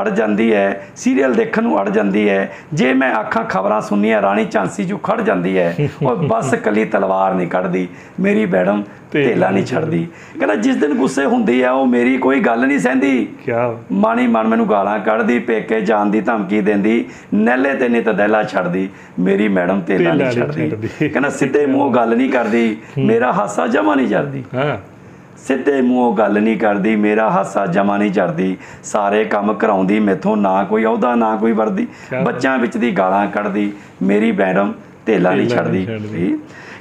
ਅੜ ਜਾਂਦੀ ਹੈ ਸੀਰੀਅਲ ਦੇਖਣ ਨੂੰ ਅੜ ਜਾਂਦੀ ਹੈ ਜੇ ਮੈਂ ਆਖਾਂ ਖਬਰਾਂ ਸੁਣਨੀਆਂ ਰਾਣੀ ਝਾਂਸੀ ਜੂ ਖੜ ਜਾਂਦੀ ਹੈ ਉਹ ਬਸ (laughs) ਕਲੀ ਤਲਵਾਰ ਨਹੀਂ ਕੱਢਦੀ ਮੇਰੀ ਮੈਡਮ ਢੇਲਾ ਨਹੀਂ ਛੱਡਦੀ। ਕਹਿੰਦਾ ਜਿਸ ਦਿਨ ਗੁੱਸੇ ਹੁੰਦੀ ਹੈ ਉਹ ਮੇਰੀ ਕੋਈ ਗੱਲ ਨਹੀਂ ਸਹਿੰਦੀ। ਕੀ ਮਾਣੀ ਮਨ ਮੈਨੂੰ ਗਾਲਾਂ ਕੱਢਦੀ ਪੇਕੇ ਜਾਣ ਦੀ ਧਮਕੀ ਦਿੰਦੀ ਨੈਲੇ ਤੇ ਨਹੀਂ ਤਾਂ ਦਹਿਲਾ ਛੱਡਦੀ ਮੇਰੀ ਮੈਡਮ ਤੇਲਾ ਧੇਲਾ ਨਹੀਂ ਛੱਡਦੀ। ਛੱਡਦੀ। ਕਹਿੰਦਾ ਸਿੱਧੇ ਮੂੰਹ ਗੱਲ ਨਹੀਂ ਕਰਦੀ ਮੇਰਾ ਹਾਸਾ ਜਮਾ ਨਹੀਂ ਚੜਦੀ। ਹਾਂ। ਸਿੱਧੇ ਮੂੰਹੋਂ ਗੱਲ ਨਹੀਂ ਕਰਦੀ ਮੇਰਾ ਹਾਸਾ ਜਮਾ ਨਹੀਂ ਚੜਦੀ। ਸਾਰੇ ਕੰਮ ਕਰਾਉਂਦੀ ਮੈਥੋਂ ਨਾ ਕੋਈ ਅਹੁਦਾ ਨਾ ਕੋਈ ਵਰਦੀ। ਬੱਚਿਆਂ ਵਿੱਚ ਦੀ ਗਾਲਾਂ ਕੱਢਦੀ ਮੇਰੀ ਮੈਡਮ ਧੇਲਾ ਨਹੀਂ ਛੱਡਦੀ।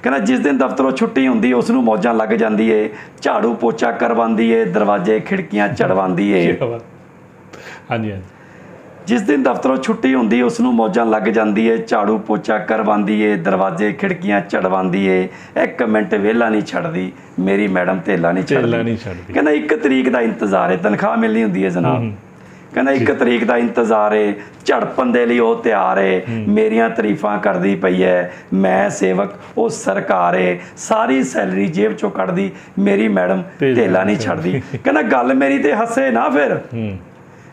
ਕਹਿੰਦਾ ਜਿਸ ਦਿਨ ਦਫ਼ਤਰੋਂ ਛੁੱਟੀ ਹੁੰਦੀ ਉਸ ਨੂੰ ਮੌਜਾਂ ਲੱਗ ਜਾਂਦੀ ਏ। ਝਾੜੂ ਪੋਚਾ ਕਰਵਾਉਂਦੀ ਏ ਦਰਵਾਜ਼ੇ ਖਿੜਕੀਆਂ ਝੜਵਾਉਂਦੀ ਏ। ਹਾਂਜੀ ਹਾਂਜੀ। ਜਿਸ ਦਿਨ ਦਫ਼ਤਰੋਂ ਛੁੱਟੀ ਹੁੰਦੀ ਉਸ ਨੂੰ ਮੌਜਾਂ ਲੱਗ ਜਾਂਦੀ ਏ ਝਾੜੂ ਪੋਚਾ ਕਰਵਾਉਂਦੀ ਏ ਦਰਵਾਜ਼ੇ ਖਿੜਕੀਆਂ ਝੜਵਾਉਂਦੀ ਏ ਇੱਕ ਮਿੰਟ ਵਿਹਲਾ ਨਹੀਂ ਛੱਡਦੀ ਮੇਰੀ ਮੈਡਮ ਢੇਲਾ ਛੱਡਦੀ। ਨਹੀਂ ਛੱਡਦੀ। ਕਹਿੰਦਾ ਇੱਕ ਤਰੀਕ ਦਾ ਇੰਤਜ਼ਾਰ ਹੈ ਤਨਖਾਹ ਮਿਲਣੀ ਹੁੰਦੀ ਹੈ ਜਨਾਬ ਕਹਿੰਦਾ ਇੱਕ ਤਰੀਕ ਦਾ ਇੰਤਜ਼ਾਰ ਹੈ ਝੜਪਣ ਦੇ ਲਈ ਉਹ ਤਿਆਰ ਹੈ। ਮੇਰੀਆਂ ਤਾਰੀਫਾਂ ਕਰਦੀ ਪਈ ਹੈ ਮੈਂ ਸੇਵਕ ਉਹ ਸਰਕਾਰ ਹੈ ਸਾਰੀ ਸੈਲਰੀ ਜੇਬ ਚੋਂ ਕੱਢਦੀ ਮੇਰੀ ਮੈਡਮ ਢੇਲਾ ਨਹੀਂ ਛੱਡਦੀ। ਕਹਿੰਦਾ ਗੱਲ ਮੇਰੀ ਤੇ ਹੱਸੇ ਨਾ ਫਿਰ। ਹੂੰ।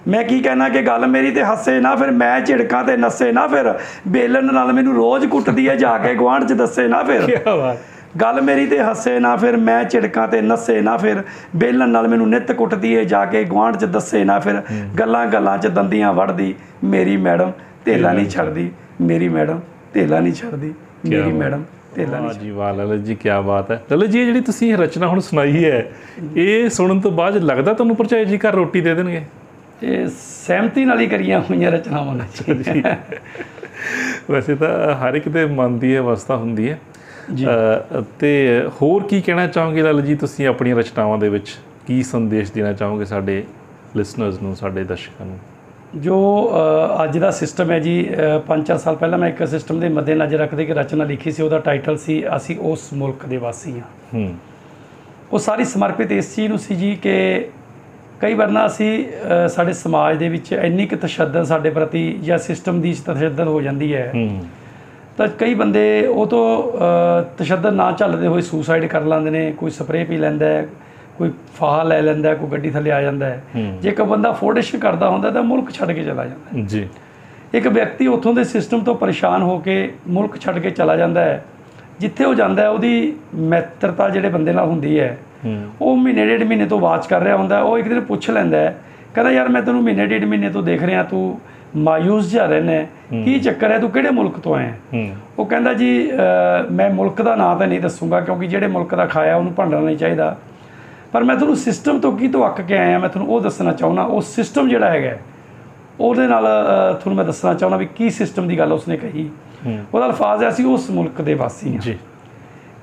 ਮੈਂ ਕੀ ਕਹਿਣਾ ਕਿ ਗੱਲ ਮੇਰੀ ਤੇ ਹੱਸੇ ਨਾ ਫਿਰ ਮੈਂ ਝਿੜਕਾਂ ਤੇ ਨੱਸੇ ਨਾ ਫਿਰ ਬੇਲਣ ਨਾਲ ਮੈਨੂੰ ਰੋਜ਼ ਕੁੱਟਦੀ ਹੈ ਜਾ ਕੇ ਗੁਆਂਢ 'ਚ ਦੱਸੇ ਨਾ ਫਿਰ। ਕੀ ਬਾਤ। ਗੱਲ ਮੇਰੀ ਤੇ ਹੱਸੇ ਨਾ ਫਿਰ ਮੈਂ ਝਿੜਕਾਂ ਤੇ ਨੱਸੇ ਨਾ ਫਿਰ ਬੇਲਣ ਨਾਲ ਮੈਨੂੰ ਨਿੱਤ ਕੁੱਟਦੀ ਏ ਜਾ ਕੇ ਗੁਆਂਢ 'ਚ ਦੱਸੇ ਨਾ ਫਿਰ ਗੱਲਾਂ ਗੱਲਾਂ 'ਚ ਦੰਦੀਆਂ ਵੜਦੀ ਮੇਰੀ ਮੈਡਮ ਧੇਲਾ ਨਹੀਂ ਛੱਡਦੀ ਮੇਰੀ ਮੈਡਮ ਧੇਲਾ ਨਹੀਂ ਛੱਡਦੀ ਮੇਰੀ। ਮੈਡਮ ਧੇਲਾ ਨਹੀਂ ਜੀ ਵਾਹ ਲਲਿਤ ਜੀ ਕੀ ਬਾਤ ਹੈ ਲਲਿਤ ਜੀ ਜਿਹੜੀ ਤੁਸੀਂ ਰਚਨਾ ਹੁਣ ਸੁਣਾਈ ਹੈ ਇਹ ਸੁਣਨ ਤੋਂ ਬਾਅਦ ਲੱਗਦਾ ਤੁਹਾਨੂੰ ਪਰਚਾਈ ਜੀ ਘਰ ਰੋਟੀ ਦੇ ਦੇਣਗੇ? ਇਹ ਸਹਿਮਤੀ ਨਾਲ ਹੀ ਕਰੀਆਂ ਹੋਈਆਂ ਰਚਨਾਵਾਂ ਨੇ। ਵੈਸੇ ਤਾਂ ਹਰ ਇੱਕ ਦੇ ਮਨ ਦੀ ਅਵਸਥਾ ਹੁੰਦੀ ਹੈ। ਜੀ। ਤੇ ਹੋਰ ਕੀ ਕਹਿਣਾ ਚਾਹੋਗੇ ਲਲਿਤ ਜੀ ਤੁਸੀਂ ਆਪਣੀਆਂ ਰਚਨਾਵਾਂ ਦੇ ਵਿੱਚ? ਕੀ ਸੰਦੇਸ਼ ਦੇਣਾ ਚਾਹੋਗੇ ਸਾਡੇ ਲਿਸਨਰਸ ਨੂੰ ਸਾਡੇ ਦਰਸ਼ਕਾਂ ਨੂੰ? ਜੋ ਅੱਜ ਦਾ ਸਿਸਟਮ ਹੈ ਜੀ 5-4 ਸਾਲ ਪਹਿਲਾਂ ਮੈਂ ਇੱਕ ਸਿਸਟਮ ਦੇ ਮੱਦੇਨਜ਼ਰ ਰੱਖਦੇ ਕਿ ਰਚਨਾ ਲਿਖੀ ਸੀ ਉਹਦਾ ਟਾਈਟਲ ਸੀ ਅਸੀਂ ਉਸ ਮੁਲਕ ਦੇ ਵਾਸੀ ਹਾਂ। ਹੂੰ। ਉਹ ਸਾਰੀ ਸਮਰਪਿਤ ਇਸ ਚੀਜ਼ ਨੂੰ ਸੀ ਜੀ ਕਿ ਕਈ ਵਾਰ ਨਾ ਅਸੀਂ ਸਾਡੇ ਸਮਾਜ ਦੇ ਵਿੱਚ ਇੰਨੀ ਕੁ ਤਸ਼ੱਦਦ ਸਾਡੇ ਪ੍ਰਤੀ ਜਾਂ ਸਿਸਟਮ ਦੀ ਤਸ਼ੱਦਦ ਹੋ ਜਾਂਦੀ ਹੈ ਤਾਂ ਕਈ ਬੰਦੇ ਉਹ ਤੋਂ ਤਸ਼ੱਦਦ ਨਾ ਚੱਲਦੇ ਹੋਏ ਸੁਸਾਈਡ ਕਰ ਲੈਂਦੇ ਨੇ ਕੋਈ ਸਪਰੇਅ ਪੀ ਲੈਂਦਾ ਹੈ ਕੋਈ ਫਾਹਾ ਲੈ ਲੈਂਦਾ ਕੋਈ ਗੱਡੀ ਥੱਲੇ ਆ ਜਾਂਦਾ ਹੈ। ਜੇ ਇੱਕ ਬੰਦਾ ਫੋਰਡਿਸ਼ ਕਰਦਾ ਹੁੰਦਾ ਤਾਂ ਮੁਲਕ ਛੱਡ ਕੇ ਚਲਾ ਜਾਂਦਾ। ਜੀ ਇੱਕ ਵਿਅਕਤੀ ਉੱਥੋਂ ਦੇ ਸਿਸਟਮ ਤੋਂ ਪਰੇਸ਼ਾਨ ਹੋ ਕੇ ਮੁਲਕ ਛੱਡ ਕੇ ਚਲਾ ਜਾਂਦਾ ਹੈ ਜਿੱਥੇ ਉਹ ਜਾਂਦਾ ਹੈ ਉਹਦੀ ਮਿੱਤਰਤਾ ਜਿਹੜੇ ਬੰਦੇ ਨਾਲ ਹੁੰਦੀ ਹੂੰ ਉਹ ਮਹੀਨੇ ਡੇਢ ਮਹੀਨੇ ਤੋਂ ਵਾਚ ਕਰ ਰਿਹਾ ਹੁੰਦਾ। ਉਹ ਇੱਕ ਦਿਨ ਪੁੱਛ ਲੈਂਦਾ ਹੈ ਕਹਿੰਦਾ ਯਾਰ ਮੈਂ ਤੈਨੂੰ ਮਹੀਨੇ ਡੇਢ ਮਹੀਨੇ ਤੋਂ ਦੇਖ ਰਿਹਾ ਤੂੰ ਮਾਯੂਸ ਜਿਹਾ ਰਹਿੰਦਾ ਹੈ। ਕੀ ਚੱਕਰ ਹੈ? ਤੂੰ ਕਿਹੜੇ ਮੁਲਕ ਤੋਂ ਆਇਆ ਉਹ ਕਹਿੰਦਾ ਜੀ ਮੈਂ ਮੁਲਕ ਦਾ ਨਾਂ ਤਾਂ ਨਹੀਂ ਦੱਸੂਗਾ ਕਿਉਂਕਿ ਜਿਹੜੇ ਮੁਲਕ ਦਾ ਖਾਇਆ ਉਹਨੂੰ ਭੰਡਣਾ ਨਹੀਂ ਚਾਹੀਦਾ। ਪਰ ਮੈਂ ਤੁਹਾਨੂੰ ਸਿਸਟਮ ਤੋਂ ਕੀ ਤੋਂ ਅੱਕ ਕੇ ਆਇਆ ਮੈਂ ਤੁਹਾਨੂੰ ਉਹ ਦੱਸਣਾ ਚਾਹੁੰਦਾ ਉਹ ਸਿਸਟਮ ਜਿਹੜਾ ਹੈਗਾ ਉਹਦੇ ਨਾਲ ਤੁਹਾਨੂੰ ਮੈਂ ਦੱਸਣਾ ਚਾਹੁੰਦਾ ਵੀ ਕੀ ਸਿਸਟਮ ਦੀ ਗੱਲ ਉਸਨੇ ਕਹੀ। ਉਹਦਾ ਅਲਫਾਜ਼ ਹੈ ਅਸੀਂ ਉਸ ਮੁਲਕ ਦੇ ਵਾਸੀ ਹਾਂ। ਜੀ।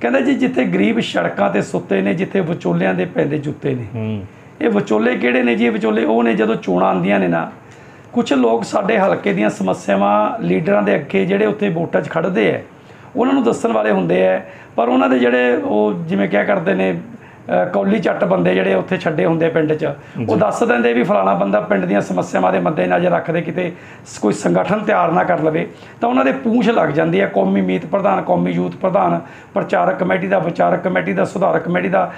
ਕਹਿੰਦਾ ਜੀ ਜਿੱਥੇ ਗਰੀਬ ਸੜਕਾਂ ਤੇ ਸੁੱਤੇ ਨੇ ਜਿੱਥੇ ਵਿਚੋਲਿਆਂ ਦੇ ਪੈਂਦੇ ਜੁੱਤੇ ਨੇ। ਹੂੰ। ਇਹ ਵਿਚੋਲੇ ਕਿਹੜੇ ਨੇ ਜੀ? ਇਹ ਵਿਚੋਲੇ ਉਹ ਨੇ ਜਦੋਂ ਚੋਣਾਂ ਆਉਂਦੀਆਂ ਨੇ ਨਾ ਕੁਝ ਲੋਕ ਸਾਡੇ ਹਲਕੇ ਦੀਆਂ ਸਮੱਸਿਆਵਾਂ ਲੀਡਰਾਂ ਦੇ ਅੱਗੇ ਜਿਹੜੇ ਉੱਥੇ ਵੋਟਾਂ 'ਚ ਖੜਦੇ ਆ ਉਹਨਾਂ ਨੂੰ ਦੱਸਣ ਵਾਲੇ ਹੁੰਦੇ ਆ ਪਰ ਉਹਨਾਂ ਦੇ ਜਿਹੜੇ ਉਹ ਜਿਵੇਂ ਕਿਹਾ ਕਰਦੇ ਨੇ ਕੌਲੀ ਚੱਟ ਬੰਦੇ ਜਿਹੜੇ ਉੱਥੇ ਛੱਡੇ ਹੁੰਦੇ ਪਿੰਡ 'ਚ। ਉਹ ਦੱਸ ਦਿੰਦੇ ਵੀ ਫਲਾਣਾ ਬੰਦਾ ਪਿੰਡ ਦੀਆਂ ਸਮੱਸਿਆਵਾਂ ਦੇ ਮੱਦੇ ਨਜ਼ਰ ਰੱਖਦੇ ਕਿਤੇ ਕੋਈ ਸੰਗਠਨ ਤਿਆਰ ਨਾ ਕਰ ਲਵੇ ਤਾਂ ਉਹਨਾਂ ਦੇ ਪੂੰਛ ਲੱਗ ਜਾਂਦੀ ਹੈ ਕੌਮੀ ਮੀਤ ਪ੍ਰਧਾਨ ਕੌਮੀ ਯੂਥ ਪ੍ਰਧਾਨ ਪ੍ਰਚਾਰਕ ਕਮੇਟੀ ਦਾ ਵਿਚਾਰਕ ਕਮੇਟੀ ਦਾ ਸੁਧਾਰਕ ਕਮੇਟੀ ਦਾ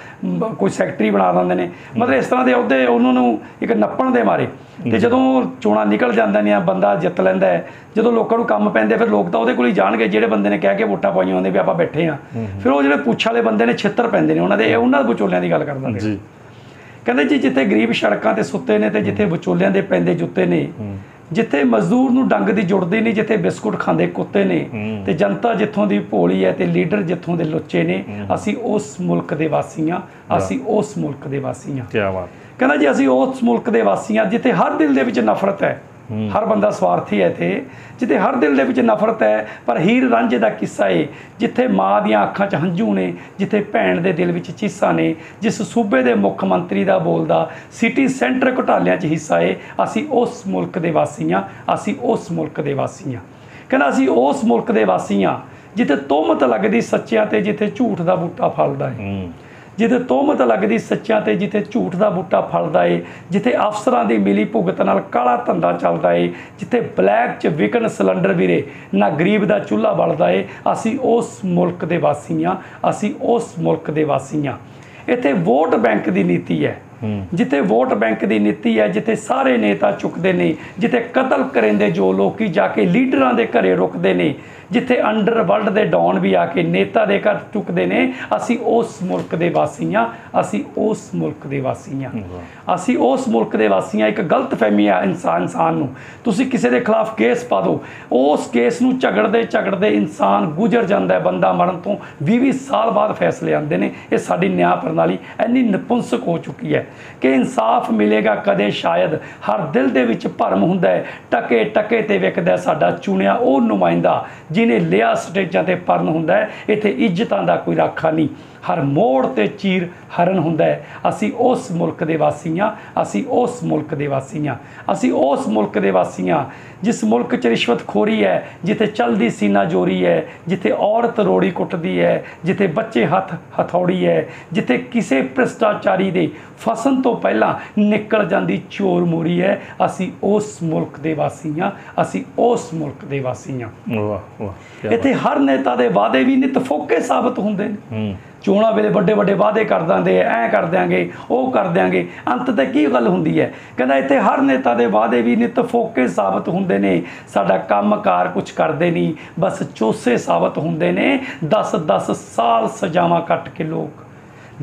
ਕੋਈ ਸੈਕਟਰੀ ਬਣਾ ਦਿੰਦੇ ਨੇ। ਮਤਲਬ ਇਸ ਤਰ੍ਹਾਂ ਦੇ ਅਹੁਦੇ ਉਹਨਾਂ ਨੂੰ ਇੱਕ ਨੱਪਣ ਦੇ ਮਾਰੇ। ਤੇ ਜਦੋਂ ਚੋਣਾਂ ਨਿਕਲ ਜਾਂਦੀਆਂ ਨੇ ਬੰਦਾ ਜਿੱਤ ਲੈਂਦਾ ਹੈ ਜਦੋਂ ਲੋਕਾਂ ਨੂੰ ਕੰਮ ਪੈਂਦੇ ਫਿਰ ਲੋਕ ਤਾਂ ਉਹਦੇ ਕੋਲ ਹੀ ਜਾਣਗੇ ਜਿਹੜੇ ਬੰਦੇ ਨੇ ਕਹਿ ਕੇ ਵੋਟਾਂ ਪਾਈਆਂ ਹੁੰਦੇ ਵੀ ਆਪਾਂ ਬੈਠੇ ਆ ਫਿਰ ਉਹ ਜਿਹੜੇ ਪੁੱਛ ਵਾਲੇ ਬੰਦੇ ਨੇ ਛਿੱਤਰ ਪੈਂਦੇ ਨੇ ਉਹਨਾਂ ਦੇ। ਉਹਨਾਂ ਦੇ ਵਿਚੋਲਿਆਂ ਦੀ ਗੱਲ ਕਰਦਾ ਪਿਆ ਜੀ ਕਹਿੰਦੇ ਜੀ ਜਿੱਥੇ ਗਰੀਬ ਸੜਕਾਂ ਤੇ ਸੁੱਤੇ ਨੇ ਤੇ ਜਿੱਥੇ ਵਿਚੋਲਿਆਂ ਦੇ ਪੈਂਦੇ ਜੁੱਤੇ ਨੇ ਜਿੱਥੇ ਮਜ਼ਦੂਰ ਨੂੰ ਡੰਗ ਦੀ ਜੁੜਦੀ ਨਹੀਂ ਜਿੱਥੇ ਬਿਸਕੁਟ ਖਾਂਦੇ ਕੁੱਤੇ ਨੇ ਤੇ ਜਨਤਾ ਜਿੱਥੋਂ ਦੀ ਭੋਲੀ ਹੈ ਤੇ ਲੀਡਰ ਜਿੱਥੋਂ ਦੇ ਲੁੱਚੇ ਨੇ ਅਸੀਂ ਉਸ ਮੁਲਕ ਦੇ ਵਾਸੀ ਹਾਂ ਅਸੀਂ ਉਸ ਮੁਲਕ ਦੇ ਵਾਸੀ ਹਾਂ ਕੀ ਬਾਤ। ਕਹਿੰਦਾ ਜੀ ਅਸੀਂ ਉਸ ਮੁਲਕ ਦੇ ਵਾਸੀ ਹਾਂ ਜਿੱਥੇ ਹਰ ਦਿਲ ਦੇ ਵਿੱਚ ਨਫ਼ਰਤ ਹੈ ਹਰ ਬੰਦਾ ਸਵਾਰਥੀ ਹੈ ਇੱਥੇ ਜਿੱਥੇ ਹਰ ਦਿਲ ਦੇ ਵਿੱਚ ਨਫ਼ਰਤ ਹੈ ਪਰ ਹੀਰ ਰਾਂਝੇ ਦਾ ਕਿੱਸਾ ਏ ਜਿੱਥੇ ਮਾਂ ਦੀਆਂ ਅੱਖਾਂ 'ਚ ਹੰਝੂ ਨੇ ਜਿੱਥੇ ਭੈਣ ਦੇ ਦਿਲ ਵਿੱਚ ਚੀਸਾਂ ਨੇ ਜਿਸ ਸੂਬੇ ਦੇ ਮੁੱਖ ਮੰਤਰੀ ਦਾ ਬੋਲਦਾ ਸਿਟੀ ਸੈਂਟਰ ਘੁਟਾਲਿਆਂ 'ਚ ਹਿੱਸਾ ਏ ਅਸੀਂ ਉਸ ਮੁਲਕ ਦੇ ਵਾਸੀ ਹਾਂ ਅਸੀਂ ਉਸ ਮੁਲਕ ਦੇ ਵਾਸੀ ਹਾਂ ਕਹਿੰਦਾ ਅਸੀਂ ਉਸ ਮੁਲਕ ਦੇ ਵਾਸੀ ਹਾਂ ਜਿੱਥੇ ਤੁਹਮਤ ਲੱਗਦੀ ਸੱਚਿਆਂ ਤੇ ਜਿੱਥੇ ਝੂਠ ਦਾ ਬੂਟਾ ਫਲਦਾ ਏ। ਜਿੱਥੇ ਤੋਮਤ ਲੱਗਦੀ ਸੱਚਿਆਂ ਤੇ ਜਿੱਥੇ ਝੂਠ ਦਾ ਬੂਟਾ ਫਲਦਾ ਏ ਜਿੱਥੇ ਅਫਸਰਾਂ ਦੀ ਮਿਲੀ ਭੁਗਤ ਨਾਲ ਕਾਲਾ ਧੰਦਾ ਚੱਲਦਾ ਏ ਜਿੱਥੇ ਬਲੈਕ 'ਚ ਵਿਕਣ ਸਿਲੰਡਰ ਵੀਰੇ ਨਾ ਗਰੀਬ ਦਾ ਚੁੱਲ੍ਹਾ ਬਲਦਾ ਏ ਅਸੀਂ ਉਸ ਮੁਲਕ ਦੇ ਵਾਸੀ ਹਾਂ ਅਸੀਂ ਉਸ ਮੁਲਕ ਦੇ ਵਾਸੀ ਹਾਂ ਇੱਥੇ ਵੋਟ ਬੈਂਕ ਦੀ ਨੀਤੀ ਹੈ। ਜਿੱਥੇ ਵੋਟ ਬੈਂਕ ਦੀ ਨੀਤੀ ਹੈ ਜਿੱਥੇ ਸਾਰੇ ਨੇਤਾ ਚੁੱਕਦੇ ਨੇ ਜਿੱਥੇ ਕਤਲ ਕਰਿੰਦੇ ਜੋ ਲੋਕੀ ਜਾ ਕੇ ਲੀਡਰਾਂ ਦੇ ਘਰੇ ਰੁਕਦੇ ਨੇ ਜਿੱਥੇ ਅੰਡਰ ਵਰਲਡ ਦੇ ਡੌਨ ਵੀ ਆ ਕੇ ਨੇਤਾ ਦੇ ਘਰ ਚੁੱਕਦੇ ਨੇ ਅਸੀਂ ਉਸ ਮੁਲਕ ਦੇ ਵਾਸੀ ਹਾਂ ਅਸੀਂ ਉਸ ਮੁਲਕ ਦੇ ਵਾਸੀ ਹਾਂ ਅਸੀਂ ਉਸ ਮੁਲਕ ਦੇ ਵਾਸੀ ਹਾਂ ਇੱਕ ਗਲਤ ਫਹਿਮੀ ਆ ਇਨਸਾਨ ਇਨਸਾਨ ਨੂੰ। ਤੁਸੀਂ ਕਿਸੇ ਦੇ ਖਿਲਾਫ ਕੇਸ ਪਾ ਦਿਓ। ਉਸ ਕੇਸ ਨੂੰ ਝਗੜਦੇ ਝਗੜਦੇ ਇਨਸਾਨ ਗੁਜ਼ਰ ਜਾਂਦਾ ਹੈ ਬੰਦਾ ਮਰਨ ਤੋਂ। 20 ਸਾਲ ਬਾਅਦ ਫੈਸਲੇ ਆਉਂਦੇ ਨੇ। ਇਹ ਸਾਡੀ ਨਿਆਂ ਪ੍ਰਣਾਲੀ ਇੰਨੀ ਨਪੁੰਸਕ ਹੋ ਚੁੱਕੀ ਹੈ ਕਿ ਇਨਸਾਫ ਮਿਲੇਗਾ ਕਦੇ ਸ਼ਾਇਦ। ਹਰ ਦਿਲ ਦੇ ਵਿੱਚ ਭਰਮ ਹੁੰਦਾ ਹੈ। ਟਕੇ ਟਕੇ ਤੇ ਵਿਕਦਾ ਸਾਡਾ ਚੁਣਿਆ ਉਹ ਨੁਮਾਇੰਦਾ। ਜਿਨੇ ਲਿਆ ਸਟੇਜਾਂ ਤੇ ਪਰਨ ਹੁੰਦਾ ਹੈ, ਇੱਥੇ ਇੱਜ਼ਤਾਂ ਦਾ ਕੋਈ ਰਾਖਾ ਨਹੀਂ। ਹਰ ਮੋੜ ਤੇ ਚੀਰ ਹਰਨ ਹੁੰਦਾ ਹੈ। ਅਸੀਂ ਉਸ ਮੁਲਕ ਦੇ ਵਾਸੀ ਹਾਂ, ਅਸੀਂ ਉਸ ਮੁਲਕ ਦੇ ਵਾਸੀ ਹਾਂ। ਅਸੀਂ ਉਸ ਮੁਲਕ ਦੇ ਵਾਸੀ ਹਾਂ, ਜਿਸ ਮੁਲਕ 'ਚ ਰਿਸ਼ਵਤਖੋਰੀ ਹੈ, ਜਿੱਥੇ ਚਲਦੀ ਸੀਨਾ ਜੋਰੀ ਹੈ, ਜਿੱਥੇ ਔਰਤ ਰੋੜੀ ਕੁੱਟਦੀ ਹੈ, ਜਿੱਥੇ ਬੱਚੇ ਹੱਥ ਹਥੌੜੀ ਹੈ, ਜਿੱਥੇ ਕਿਸੇ ਭ੍ਰਿਸ਼ਟਾਚਾਰੀ ਦੇ ਫਸਣ ਤੋਂ ਪਹਿਲਾਂ ਨਿਕਲ ਜਾਂਦੀ ਚੋਰ ਮੋਰੀ ਹੈ, ਅਸੀਂ ਉਸ ਮੁਲਕ ਦੇ ਵਾਸੀ ਹਾਂ, ਅਸੀਂ ਉਸ ਮੁਲਕ ਦੇ ਵਾਸੀ ਹਾਂ। ਵਾਹ ਵਾਹ। ਕੀ ਇੱਥੇ ਹਰ ਨੇਤਾ ਦੇ ਵਾਅਦੇ ਵੀ ਨਿਤ ਫੋਕੇ ਸਾਬਤ ਹੁੰਦੇ ਨੇ। ਚੋਣਾਂ ਵੇਲੇ ਵੱਡੇ ਵੱਡੇ ਵਾਅਦੇ ਕਰ ਦਿੰਦੇ ਐ ਐ ਕਰ ਦਿਆਂਗੇ ਉਹ ਕਰ ਦਿਆਂਗੇ। ਅੰਤ ਤੇ ਕੀ ਗੱਲ ਹੁੰਦੀ ਹੈ? ਕਹਿੰਦਾ ਇੱਥੇ ਹਰ ਨੇਤਾ ਦੇ ਵਾਅਦੇ ਵੀ ਨਿਤ ਫੋਕੇ ਸਾਬਤ ਹੁੰਦੇ ਨੇ। ਸਾਡਾ ਕੰਮਕਾਰ ਕੁਝ ਕਰਦੇ ਨਹੀਂ ਬਸ ਚੋਸੇ ਸਾਬਤ ਹੁੰਦੇ ਨੇ। 10 10 ਸਾਲ ਸਜ਼ਾਵਾਂ ਕੱਟ ਕੇ ਲੋਕ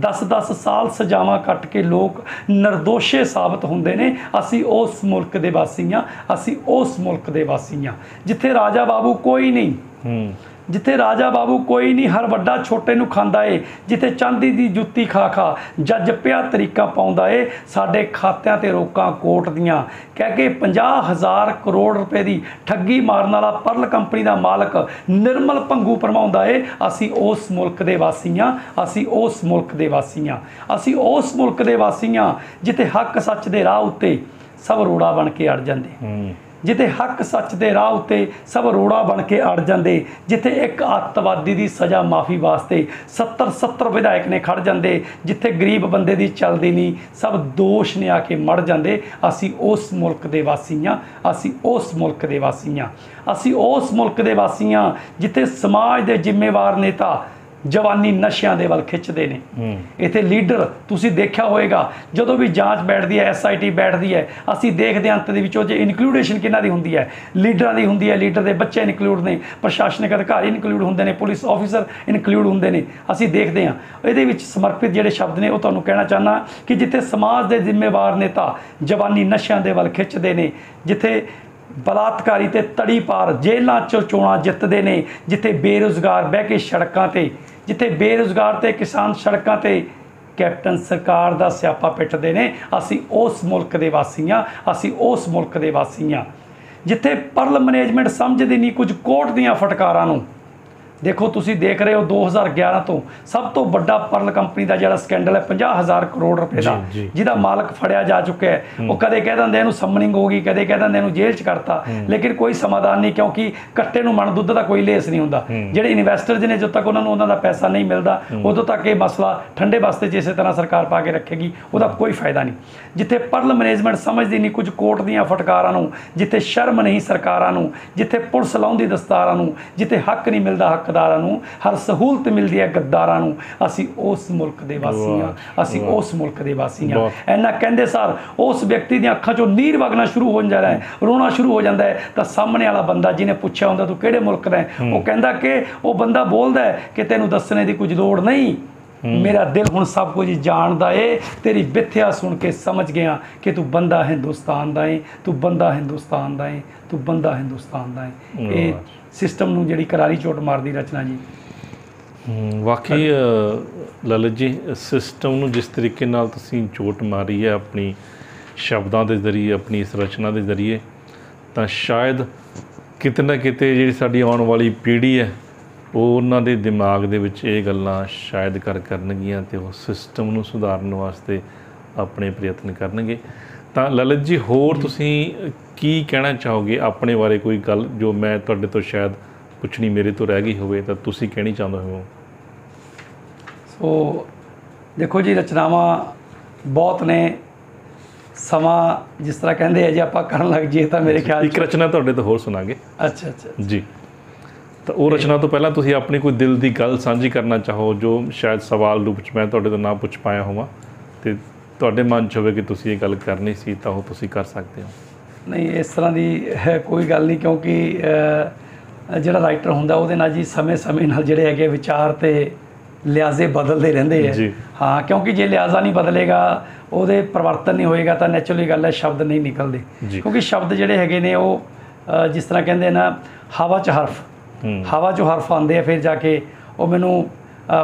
10-10 ਸਾਲ ਸਜ਼ਾਵਾਂ ਕੱਟ ਕੇ ਲੋਕ ਨਿਰਦੋਸ਼ੇ ਸਾਬਤ ਹੁੰਦੇ ਨੇ। ਅਸੀਂ ਉਸ ਮੁਲਕ ਦੇ ਵਾਸੀ ਹਾਂ। ਅਸੀਂ ਉਸ ਮੁਲਕ ਦੇ ਵਾਸੀ ਹਾਂ। ਜਿੱਥੇ ਰਾਜਾ ਬਾਬੂ ਕੋਈ ਨਹੀਂ। ਹੂੰ। ਜਿੱਥੇ ਰਾਜਾ ਬਾਬੂ ਕੋਈ ਨਹੀਂ, ਹਰ ਵੱਡਾ ਛੋਟੇ ਨੂੰ ਖਾਂਦਾ ਏ, ਜਿੱਥੇ ਚਾਂਦੀ ਦੀ ਜੁੱਤੀ ਖਾ ਖਾ ਜੱਜ ਪਿਆ ਤਰੀਕਾ ਪਾਉਂਦਾ ਏ, ਸਾਡੇ ਖਾਤਿਆਂ ਤੇ ਰੋਕਾਂ ਕੋਟ ਦੀਆਂ। ਕਹਿ ਕੇ 50000 ਕਰੋੜ ਰੁਪਏ ਦੀ ਠੱਗੀ ਮਾਰਨ ਵਾਲਾ ਪਰਲ ਕੰਪਨੀ ਦਾ ਮਾਲਕ ਨਿਰਮਲ ਭੰਗੂ ਪਰਮਾਉਂਦਾ ਏ, ਅਸੀਂ ਉਸ ਮੁਲਕ ਦੇ ਵਾਸੀ ਹਾਂ ਅਸੀਂ ਉਸ ਮੁਲਕ ਦੇ ਵਾਸੀ ਹਾਂ ਅਸੀਂ ਉਸ ਮੁਲਕ ਦੇ ਵਾਸੀ ਹਾਂ ਜਿੱਥੇ ਹੱਕ ਸੱਚ ਦੇ ਰਾਹ ਉੱਤੇ ਸਭ ਰੋੜਾ ਬਣ ਕੇ ਅੜ ਜਾਂਦੇ। ਹੂੰ। ਜਿੱਥੇ ਹੱਕ ਸੱਚ ਦੇ ਰਾਹ ਉੱਤੇ ਸਭ ਰੋੜਾ ਬਣ ਕੇ ਅੜ ਜਾਂਦੇ, ਜਿੱਥੇ ਇੱਕ ਅੱਤਵਾਦੀ ਦੀ ਸਜ਼ਾ ਮਾਫੀ ਵਾਸਤੇ 70 70 ਵਿਧਾਇਕ ਨੇ ਖੜ ਜਾਂਦੇ, ਜਿੱਥੇ ਗਰੀਬ ਬੰਦੇ ਦੀ ਚੱਲਦੀ ਨਹੀਂ, ਸਭ ਦੋਸ਼ ਨੇ ਆ ਕੇ ਮੜ ਜਾਂਦੇ, ਅਸੀਂ ਉਸ ਮੁਲਕ ਦੇ ਵਾਸੀ ਹਾਂ, ਅਸੀਂ ਉਸ ਮੁਲਕ ਦੇ ਵਾਸੀ ਹਾਂ। ਅਸੀਂ ਉਸ ਮੁਲਕ ਦੇ ਵਾਸੀ ਹਾਂ, ਜਿੱਥੇ ਸਮਾਜ ਦੇ ਜ਼ਿੰਮੇਵਾਰ ਨੇਤਾ ਜਵਾਨੀ ਨਸ਼ਿਆਂ ਦੇ ਵੱਲ ਖਿੱਚਦੇ ਨੇ। ਇੱਥੇ ਲੀਡਰ ਤੁਸੀਂ ਦੇਖਿਆ ਹੋਵੇਗਾ ਜਦੋਂ ਵੀ ਜਾਂਚ ਬੈਠਦੀ ਹੈ ਐਸਆਈਟੀ ਬੈਠਦੀ ਹੈ ਅਸੀਂ ਦੇਖਦੇ ਹਾਂ ਅੰਤ ਦੇ ਵਿੱਚ ਉਹ ਜੇ ਇਨਕਲੂਡੇਸ਼ਨ ਕਿਹਨਾਂ ਦੀ ਹੁੰਦੀ ਹੈ? ਲੀਡਰਾਂ ਦੀ ਹੁੰਦੀ ਹੈ ਲੀਡਰ ਦੇ ਬੱਚੇ ਇਨਕਲੂਡ ਨੇ ਪ੍ਰਸ਼ਾਸਨਿਕ ਅਧਿਕਾਰੀ ਇਨਕਲੂਡ ਹੁੰਦੇ ਨੇ ਪੁਲਿਸ ਆਫੀਸਰ ਇਨਕਲੂਡ ਹੁੰਦੇ ਨੇ ਅਸੀਂ ਦੇਖਦੇ ਹਾਂ। ਇਹਦੇ ਵਿੱਚ ਸਮਰਪਿਤ ਜਿਹੜੇ ਸ਼ਬਦ ਨੇ ਉਹ ਤੁਹਾਨੂੰ ਕਹਿਣਾ ਚਾਹਨਾ ਕਿ ਜਿੱਥੇ ਸਮਾਜ ਦੇ ਜ਼ਿੰਮੇਵਾਰ ਨੇਤਾ ਜਵਾਨੀ ਨਸ਼ਿਆਂ ਦੇ ਵੱਲ ਖਿੱਚਦੇ ਨੇ ਜਿੱਥੇ ਬਲਾਤਕਾਰੀ ਤੇ ਤੜੀ ਪਾਰ ਜੇਲ੍ਹਾਂ ਚੋਂ ਚੋਣਾਂ ਜਿੱਤਦੇ ਨੇ ਜਿੱਥੇ ਬੇਰੁਜ਼ਗਾਰ ਬਹਿ ਕੇ ਸੜਕਾਂ ਤੇ ਜਿੱਥੇ ਬੇਰੁਜ਼ਗਾਰ ਤੇ ਕਿਸਾਨ ਸੜਕਾਂ ਤੇ ਕੈਪਟਨ ਸਰਕਾਰ ਦਾ ਸਿਆਪਾ ਪਿੱਟਦੇ ਨੇ, ਅਸੀਂ ਉਸ ਮੁਲਕ ਦੇ ਵਾਸੀ ਹਾਂ, ਅਸੀਂ ਉਸ ਮੁਲਕ ਦੇ ਵਾਸੀ ਹਾਂ। ਜਿੱਥੇ ਪਰਲ ਮੈਨੇਜਮੈਂਟ ਸਮਝਦੀ ਨਹੀਂ, ਕੁਝ ਕੋਰਟ ਦੀਆਂ ਫਟਕਾਰਾਂ ਨੂੰ ਦੇਖੋ ਤੁਸੀਂ ਦੇਖ ਰਹੇ ਹੋ 2011 ਤੋਂ ਸਭ ਤੋਂ ਵੱਡਾ ਪਰਲ ਕੰਪਨੀ ਦਾ ਜਿਹੜਾ ਸਕੈਂਡਲ ਹੈ 50000 ਕਰੋੜ ਰੁਪਏ ਦਾ। ਜਿਹਦਾ ਮਾਲਕ ਫੜਿਆ ਜਾ ਚੁੱਕਿਆ ਹੈ। ਉਹ ਕਦੇ ਕਹਿ ਦਿੰਦੇ ਇਹਨੂੰ ਸਮਨਿੰਗ ਹੋ ਗਈ ਕਦੇ ਕਹਿ ਦਿੰਦੇ ਇਹਨੂੰ ਜੇਲ੍ਹ 'ਚ ਕਰਤਾ ਲੇਕਿਨ ਕੋਈ ਸਮਾਧਾਨ ਨਹੀਂ ਕਿਉਂਕਿ ਕੱਟੇ ਨੂੰ ਮਣ ਦੁੱਧ ਦਾ ਕੋਈ ਲੇਸ ਨਹੀਂ ਹੁੰਦਾ। ਜਿਹੜੇ ਇਨਵੈਸਟਰਸ ਨੇ ਜਦੋਂ ਤੱਕ ਉਹਨਾਂ ਨੂੰ ਉਹਨਾਂ ਦਾ ਪੈਸਾ ਨਹੀਂ ਮਿਲਦਾ ਉਦੋਂ ਤੱਕ ਇਹ ਮਸਲਾ ਠੰਡੇ ਵਾਸਤੇ ਜਿਸੇ ਤਰ੍ਹਾਂ ਸਰਕਾਰ ਪਾ ਕੇ ਰੱਖੇਗੀ ਉਹਦਾ ਕੋਈ ਫਾਇਦਾ ਨਹੀਂ। ਜਿੱਥੇ ਪਰਲ ਮੈਨੇਜਮੈਂਟ ਸਮਝਦੀ ਨਹੀਂ ਕੁਝ ਕੋਰਟ ਦੀਆਂ ਫਟਕਾਰਾਂ ਨੂੰ ਜਿੱਥੇ ਸ਼ਰਮ ਨਹੀਂ ਸਰਕਾਰਾਂ ਨੂੰ ਜਿੱਥੇ ਪੁਲਿਸ ਲਾਉਂਦੀ ਦਸਤਾਰਾਂ ਨੂੰ ਜਿੱਥੇ ਹੱਕ ਨਹੀਂ ਮਿਲਦਾ ਹੱਕਦਾਰਾਂ ਨੂੰ ਹਰ ਸਹੂਲਤ ਮਿਲਦੀ ਹੈ ਗੱਦਾਰਾਂ ਨੂੰ। ਅਸੀਂ ਉਸ ਮੁਲਕ ਦੇ ਵਾਸੀ ਹਾਂ। ਅਸੀਂ ਉਸ ਮੁਲਕ ਦੇ ਵਾਸੀ ਹਾਂ। ਇੰਨਾ ਕਹਿੰਦੇ ਸਾਰ ਉਸ ਵਿਅਕਤੀ ਦੀਆਂ ਅੱਖਾਂ 'ਚੋਂ ਨੀਰ ਵਗਣਾ ਸ਼ੁਰੂ ਹੋ ਜਾਂਦਾ ਹੈ ਰੋਣਾ ਸ਼ੁਰੂ ਹੋ ਜਾਂਦਾ ਹੈ ਤਾਂ ਸਾਹਮਣੇ ਵਾਲਾ ਬੰਦਾ ਜਿਹਨੇ ਪੁੱਛਿਆ ਹੁੰਦਾ ਤੂੰ ਕਿਹੜੇ ਮੁਲਕ ਦਾ ਹੈ ਉਹ ਕਹਿੰਦਾ ਕਿ ਉਹ ਬੰਦਾ ਬੋਲਦਾ ਹੈ ਕਿ ਤੈਨੂੰ ਦੱਸਣੇ ਦੀ ਕੁਝ ਲੋੜ ਨਹੀਂ। ਮੇਰਾ ਦਿਲ ਹੁਣ ਸਭ ਕੁਝ ਜਾਣਦਾ ਏ ਤੇਰੀ ਵਿਥਿਆ ਸੁਣ ਕੇ ਸਮਝ ਗਿਆ ਕਿ ਤੂੰ ਬੰਦਾ ਹਿੰਦੁਸਤਾਨ ਦਾ ਏ ਤੂੰ ਬੰਦਾ ਹਿੰਦੁਸਤਾਨ ਦਾ ਏ ਤੂੰ ਬੰਦਾ ਹਿੰਦੁਸਤਾਨ ਦਾ ਏ। ਇਹ ਸਿਸਟਮ ਨੂੰ ਜਿਹੜੀ ਕਰਾਰੀ ਚੋਟ ਮਾਰਦੀ ਰਚਨਾ ਜੀ। ਵਾਕਈ ਲਲਿਤ ਜੀ ਸਿਸਟਮ ਨੂੰ ਜਿਸ ਤਰੀਕੇ ਨਾਲ ਤੁਸੀਂ ਚੋਟ ਮਾਰੀ ਹੈ ਆਪਣੀ ਸ਼ਬਦਾਂ ਦੇ ਜ਼ਰੀਏ ਆਪਣੀ ਇਸ ਰਚਨਾ ਦੇ ਜ਼ਰੀਏ ਤਾਂ ਸ਼ਾਇਦ ਕਿਤੇ ਨਾ ਕਿਤੇ ਜਿਹੜੀ ਸਾਡੀ ਆਉਣ ਵਾਲੀ ਪੀੜ੍ਹੀ ਹੈ ਉਹ ਉਹਨਾਂ ਦੇ ਦਿਮਾਗ ਦੇ ਵਿੱਚ ਇਹ ਗੱਲਾਂ ਸ਼ਾਇਦ ਕਰ ਕਰਨਗੀਆਂ ਤੇ ਉਹ ਸਿਸਟਮ ਨੂੰ ਸੁਧਾਰਨ ਵਾਸਤੇ ਆਪਣੇ ਪ੍ਰਯਤਨ ਕਰਨਗੇ। ਤਾਂ ਲਲਿਤ ਜੀ ਹੋਰ ਤੁਸੀਂ ਕੀ ਕਹਿਣਾ ਚਾਹੋਗੇ ਆਪਣੇ ਬਾਰੇ ਕੋਈ ਗੱਲ ਜੋ ਮੈਂ ਤੁਹਾਡੇ ਤੋਂ ਸ਼ਾਇਦ ਪੁੱਛਣੀ ਮੇਰੇ ਤੋਂ ਰਹਿ ਗਈ ਹੋਵੇ ਤਾਂ ਤੁਸੀਂ ਕਹਿਣੀ ਚਾਹੁੰਦੇ ਹੋ? ਸੋ ਦੇਖੋ ਜੀ ਰਚਨਾਵਾਂ ਬਹੁਤ ਨੇ। ਸਮਾਂ ਜਿਸ ਤਰ੍ਹਾਂ ਕਹਿੰਦੇ ਆ ਜੇ ਆਪਾਂ ਕਰਨ ਲੱਗ ਜਾਈਏ ਤਾਂ ਮੇਰੇ ਖਿਆਲ ਇੱਕ ਰਚਨਾ ਤੁਹਾਡੇ ਤੋਂ ਹੋਰ ਸੁਣਾਂਗੇ। ਅੱਛਾ ਅੱਛਾ। ਜੀ। ਤਾਂ ਉਹ ਰਚਨਾ ਤੋਂ ਪਹਿਲਾਂ ਤੁਸੀਂ ਆਪਣੀ ਕੋਈ ਦਿਲ ਦੀ ਗੱਲ ਸਾਂਝੀ ਕਰਨਾ ਚਾਹੋ ਜੋ ਸ਼ਾਇਦ ਸਵਾਲ ਰੂਪ ਚ ਮੈਂ ਤੁਹਾਡੇ ਤੋਂ ਨਾ ਪੁੱਛ ਪਾਇਆ ਹੋਵਾਂ ਤੇ ਤੁਹਾਡੇ ਮਨ ਚ ਹੋਵੇ ਕਿ ਤੁਸੀਂ ਇਹ ਗੱਲ ਕਰਨੀ ਸੀ ਤਾਂ ਉਹ ਤੁਸੀਂ ਕਰ ਸਕਦੇ ਹੋ ਨਹੀਂ ਇਸ ਤਰ੍ਹਾਂ ਦੀ ਹੈ ਕੋਈ ਗੱਲ ਨਹੀਂ ਕਿਉਂਕਿ ਜਿਹੜਾ ਰਾਈਟਰ ਹੁੰਦਾ ਉਹਦੇ ਨਾਲ ਜੀ ਸਮੇਂ-ਸਮੇਂ ਨਾਲ ਜਿਹੜੇ ਹੈਗੇ ਵਿਚਾਰ ਤੇ ਲਿਆਜ਼ੇ ਬਦਲਦੇ ਰਹਿੰਦੇ ਜੀ। ਹੈ ਕਿਉਂਕਿ ਜੇ ਲਿਆਜ਼ਾ ਨਹੀਂ ਬਦਲੇਗਾ ਉਹਦੇ ਪਰਿਵਰਤਨ ਨਹੀਂ ਹੋਏਗਾ ਤਾਂ ਨੈਚੁਰਲੀ ਗੱਲ ਹੈ ਸ਼ਬਦ ਨਹੀਂ ਨਿਕਲਦੇ। ਕਿਉਂਕਿ ਸ਼ਬਦ ਜਿਹੜੇ ਹੈਗੇ ਨੇ ਉਹ ਜਿਸ ਤਰ੍ਹਾਂ ਕਹਿੰਦੇ ਨਾ ਹਵਾ 'ਚ ਹਰਫ ਹਵਾ 'ਚੋਂ ਹਰਫ ਆਉਂਦੇ ਆ ਫਿਰ ਜਾ ਕੇ ਉਹ ਮੈਨੂੰ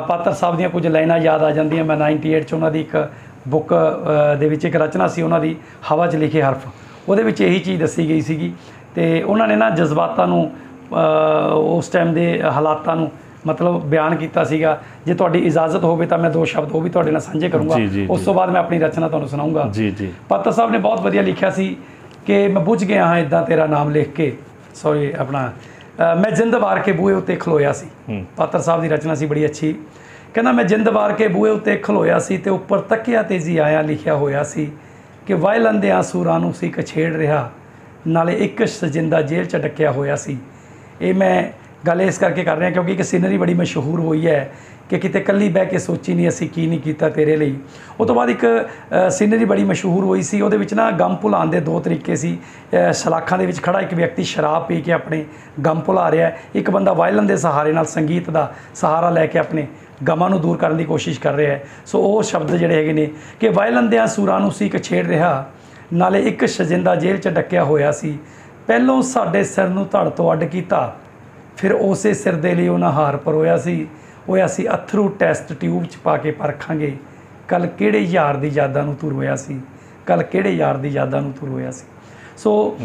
ਪਾਤਰ ਸਾਹਿਬ ਦੀਆਂ ਕੁਝ ਲਾਈਨਾਂ ਯਾਦ ਆ ਜਾਂਦੀਆਂ। ਮੈਂ 98 ਚ ਉਹਨਾਂ ਦੀ ਇੱਕ ਬੁੱਕ ਦੇ ਵਿੱਚ ਇੱਕ ਰਚਨਾ ਸੀ ਉਹਨਾਂ ਦੀ ਹਵਾ 'ਚ ਲਿਖੇ ਹਰਫ। ਉਹਦੇ ਵਿੱਚ ਇਹੀ ਚੀਜ਼ ਦੱਸੀ ਗਈ ਸੀਗੀ ਤੇ ਉਹਨਾਂ ਨੇ ਨਾ ਜਜ਼ਬਾਤਾਂ ਨੂੰ ਉਸ ਟਾਈਮ ਦੇ ਹਾਲਾਤਾਂ ਨੂੰ ਮਤਲਬ ਬਿਆਨ ਕੀਤਾ ਸੀਗਾ। ਜੇ ਤੁਹਾਡੀ ਇਜਾਜ਼ਤ ਹੋਵੇ ਤਾਂ ਮੈਂ ਦੋ ਸ਼ਬਦ ਉਹ ਵੀ ਤੁਹਾਡੇ ਨਾਲ ਸਾਂਝੇ ਕਰੂੰਗਾ। ਉਸ ਤੋਂ ਬਾਅਦ ਮੈਂ ਆਪਣੀ ਰਚਨਾ ਤੁਹਾਨੂੰ ਸੁਣਾਉਂਗਾ। ਜੀ ਜੀ। ਪਾਤਰ ਸਾਹਿਬ ਨੇ ਬਹੁਤ ਵਧੀਆ ਲਿਖਿਆ ਸੀ ਕਿ ਮੈਂ ਬੁੱਝ ਗਿਆ ਹਾਂ ਇਦਾਂ ਤੇਰਾ ਨਾਮ ਲਿਖ ਕੇ। ਸੌਰੀ ਆਪਣਾ ਮੈਂ ਜਿੰਦ ਵਾਰ ਕੇ ਬੂਹੇ ਉੱਤੇ ਖਲੋਇਆ ਸੀ। ਪਾਤਰ ਸਾਹਿਬ ਦੀ ਰਚਨਾ ਸੀ ਬੜੀ ਅੱਛੀ। ਕਹਿੰਦਾ ਮੈਂ ਜਿੰਦ ਵਾਰ ਕੇ ਬੂਹੇ ਉੱਤੇ ਖਲੋਇਆ ਸੀ ਤੇ ਉੱਪਰ ਤੱਕਿਆ ਤੇਜ਼ੀ ਆਇਆ ਲਿਖਿਆ ਹੋਇਆ ਸੀ ਕਿ ਵਾਇਲਨ ਦੇ ਆਂਸੂਰਾਂ ਨੂੰ ਸੀ ਕਛੇੜ ਰਿਹਾ ਨਾਲੇ ਇੱਕ ਸਜਿੰਦਾ ਜੇਲ੍ਹ ਚ ਡੱਕਿਆ ਹੋਇਆ ਸੀ। ਇਹ ਮੈਂ ਗੱਲ ਇਸ ਕਰਕੇ ਕਰ ਰਿਹਾ ਕਿਉਂਕਿ ਇੱਕ ਸੀਨਰੀ ਬੜੀ ਮਸ਼ਹੂਰ ਹੋਈ ਹੈ। ਕਿ ਕਿਤੇ ਕੱਲੀ ਬਹਿ ਕੇ ਸੋਚੀ ਨਹੀਂ ਅਸੀਂ ਕੀ ਨਹੀਂ ਕੀਤਾ ਤੇਰੇ ਲਈ। ਉਹ ਤੋਂ ਬਾਅਦ ਇੱਕ ਸੀਨਰੀ ਬੜੀ ਮਸ਼ਹੂਰ ਹੋਈ ਸੀ। ਉਹਦੇ ਵਿੱਚ ਨਾ ਗਮ ਭੁਲਾਉਣ ਦੇ ਦੋ ਤਰੀਕੇ ਸੀ। ਅ, ਸਲਾਖਾਂ ਦੇ ਵਿੱਚ ਖੜਾ ਇੱਕ ਵਿਅਕਤੀ ਸ਼ਰਾਬ ਪੀ ਕੇ ਆਪਣੇ ਗਮ ਭੁਲਾ ਰਿਹਾ ਹੈ। ਇੱਕ ਬੰਦਾ ਵਾਇਲਨ ਦੇ ਸਹਾਰੇ ਨਾਲ ਸੰਗੀਤ ਦਾ ਸਹਾਰਾ ਲੈ ਕੇ ਆਪਣੇ ਗਮਾਂ ਨੂੰ ਦੂਰ ਕਰਨ ਦੀ ਕੋਸ਼ਿਸ਼ ਕਰ ਰਿਹਾ ਹੈ। ਸੋ ਉਹ ਸ਼ਬਦ ਜਿਹੜੇ ਹੈਗੇ ਨੇ ਕਿ ਵਾਇਲਨ ਦੇ ਸੁਰਾਂ ਨੂੰ ਸੀ ਕਛੇੜ ਰਿਹਾ। ਨਾਲੇ ਇੱਕ ਸ਼ਜਿੰਦਾ ਜੇਲ੍ਹ 'ਚ ਡੱਕਿਆ ਹੋਇਆ ਸੀ। ਪਹਿਲੋਂ ਸਾਡੇ ਸਿਰ ਨੂੰ ਧੜ ਤੋਂ ਅੱਡ ਕੀਤਾ। ਫਿਰ ਉਸੇ ਸਿਰ ਦੇ ਲਈ ਉਹਨਾਂ ਹਾਰ ਪਰੋਇਆ ਸੀ। ਉਹ ਅਸੀਂ ਅਥਰੂ ਟੈਸਟ ਟਿਊਬ 'ਚ ਪਾ ਕੇ ਪਰਖਾਂਗੇ। ਕੱਲ ਕਿਹੜੇ ਯਾਰ ਦੀ ਯਾਦਾਂ ਨੂੰ ਤੂੰ ਰੋਇਆ ਸੀ? ਕੱਲ ਕਿਹੜੇ ਯਾਰ ਦੀ ਯਾਦਾਂ ਨੂੰ ਤੂੰ ਰੋਇਆ ਸੀ? ਸੋ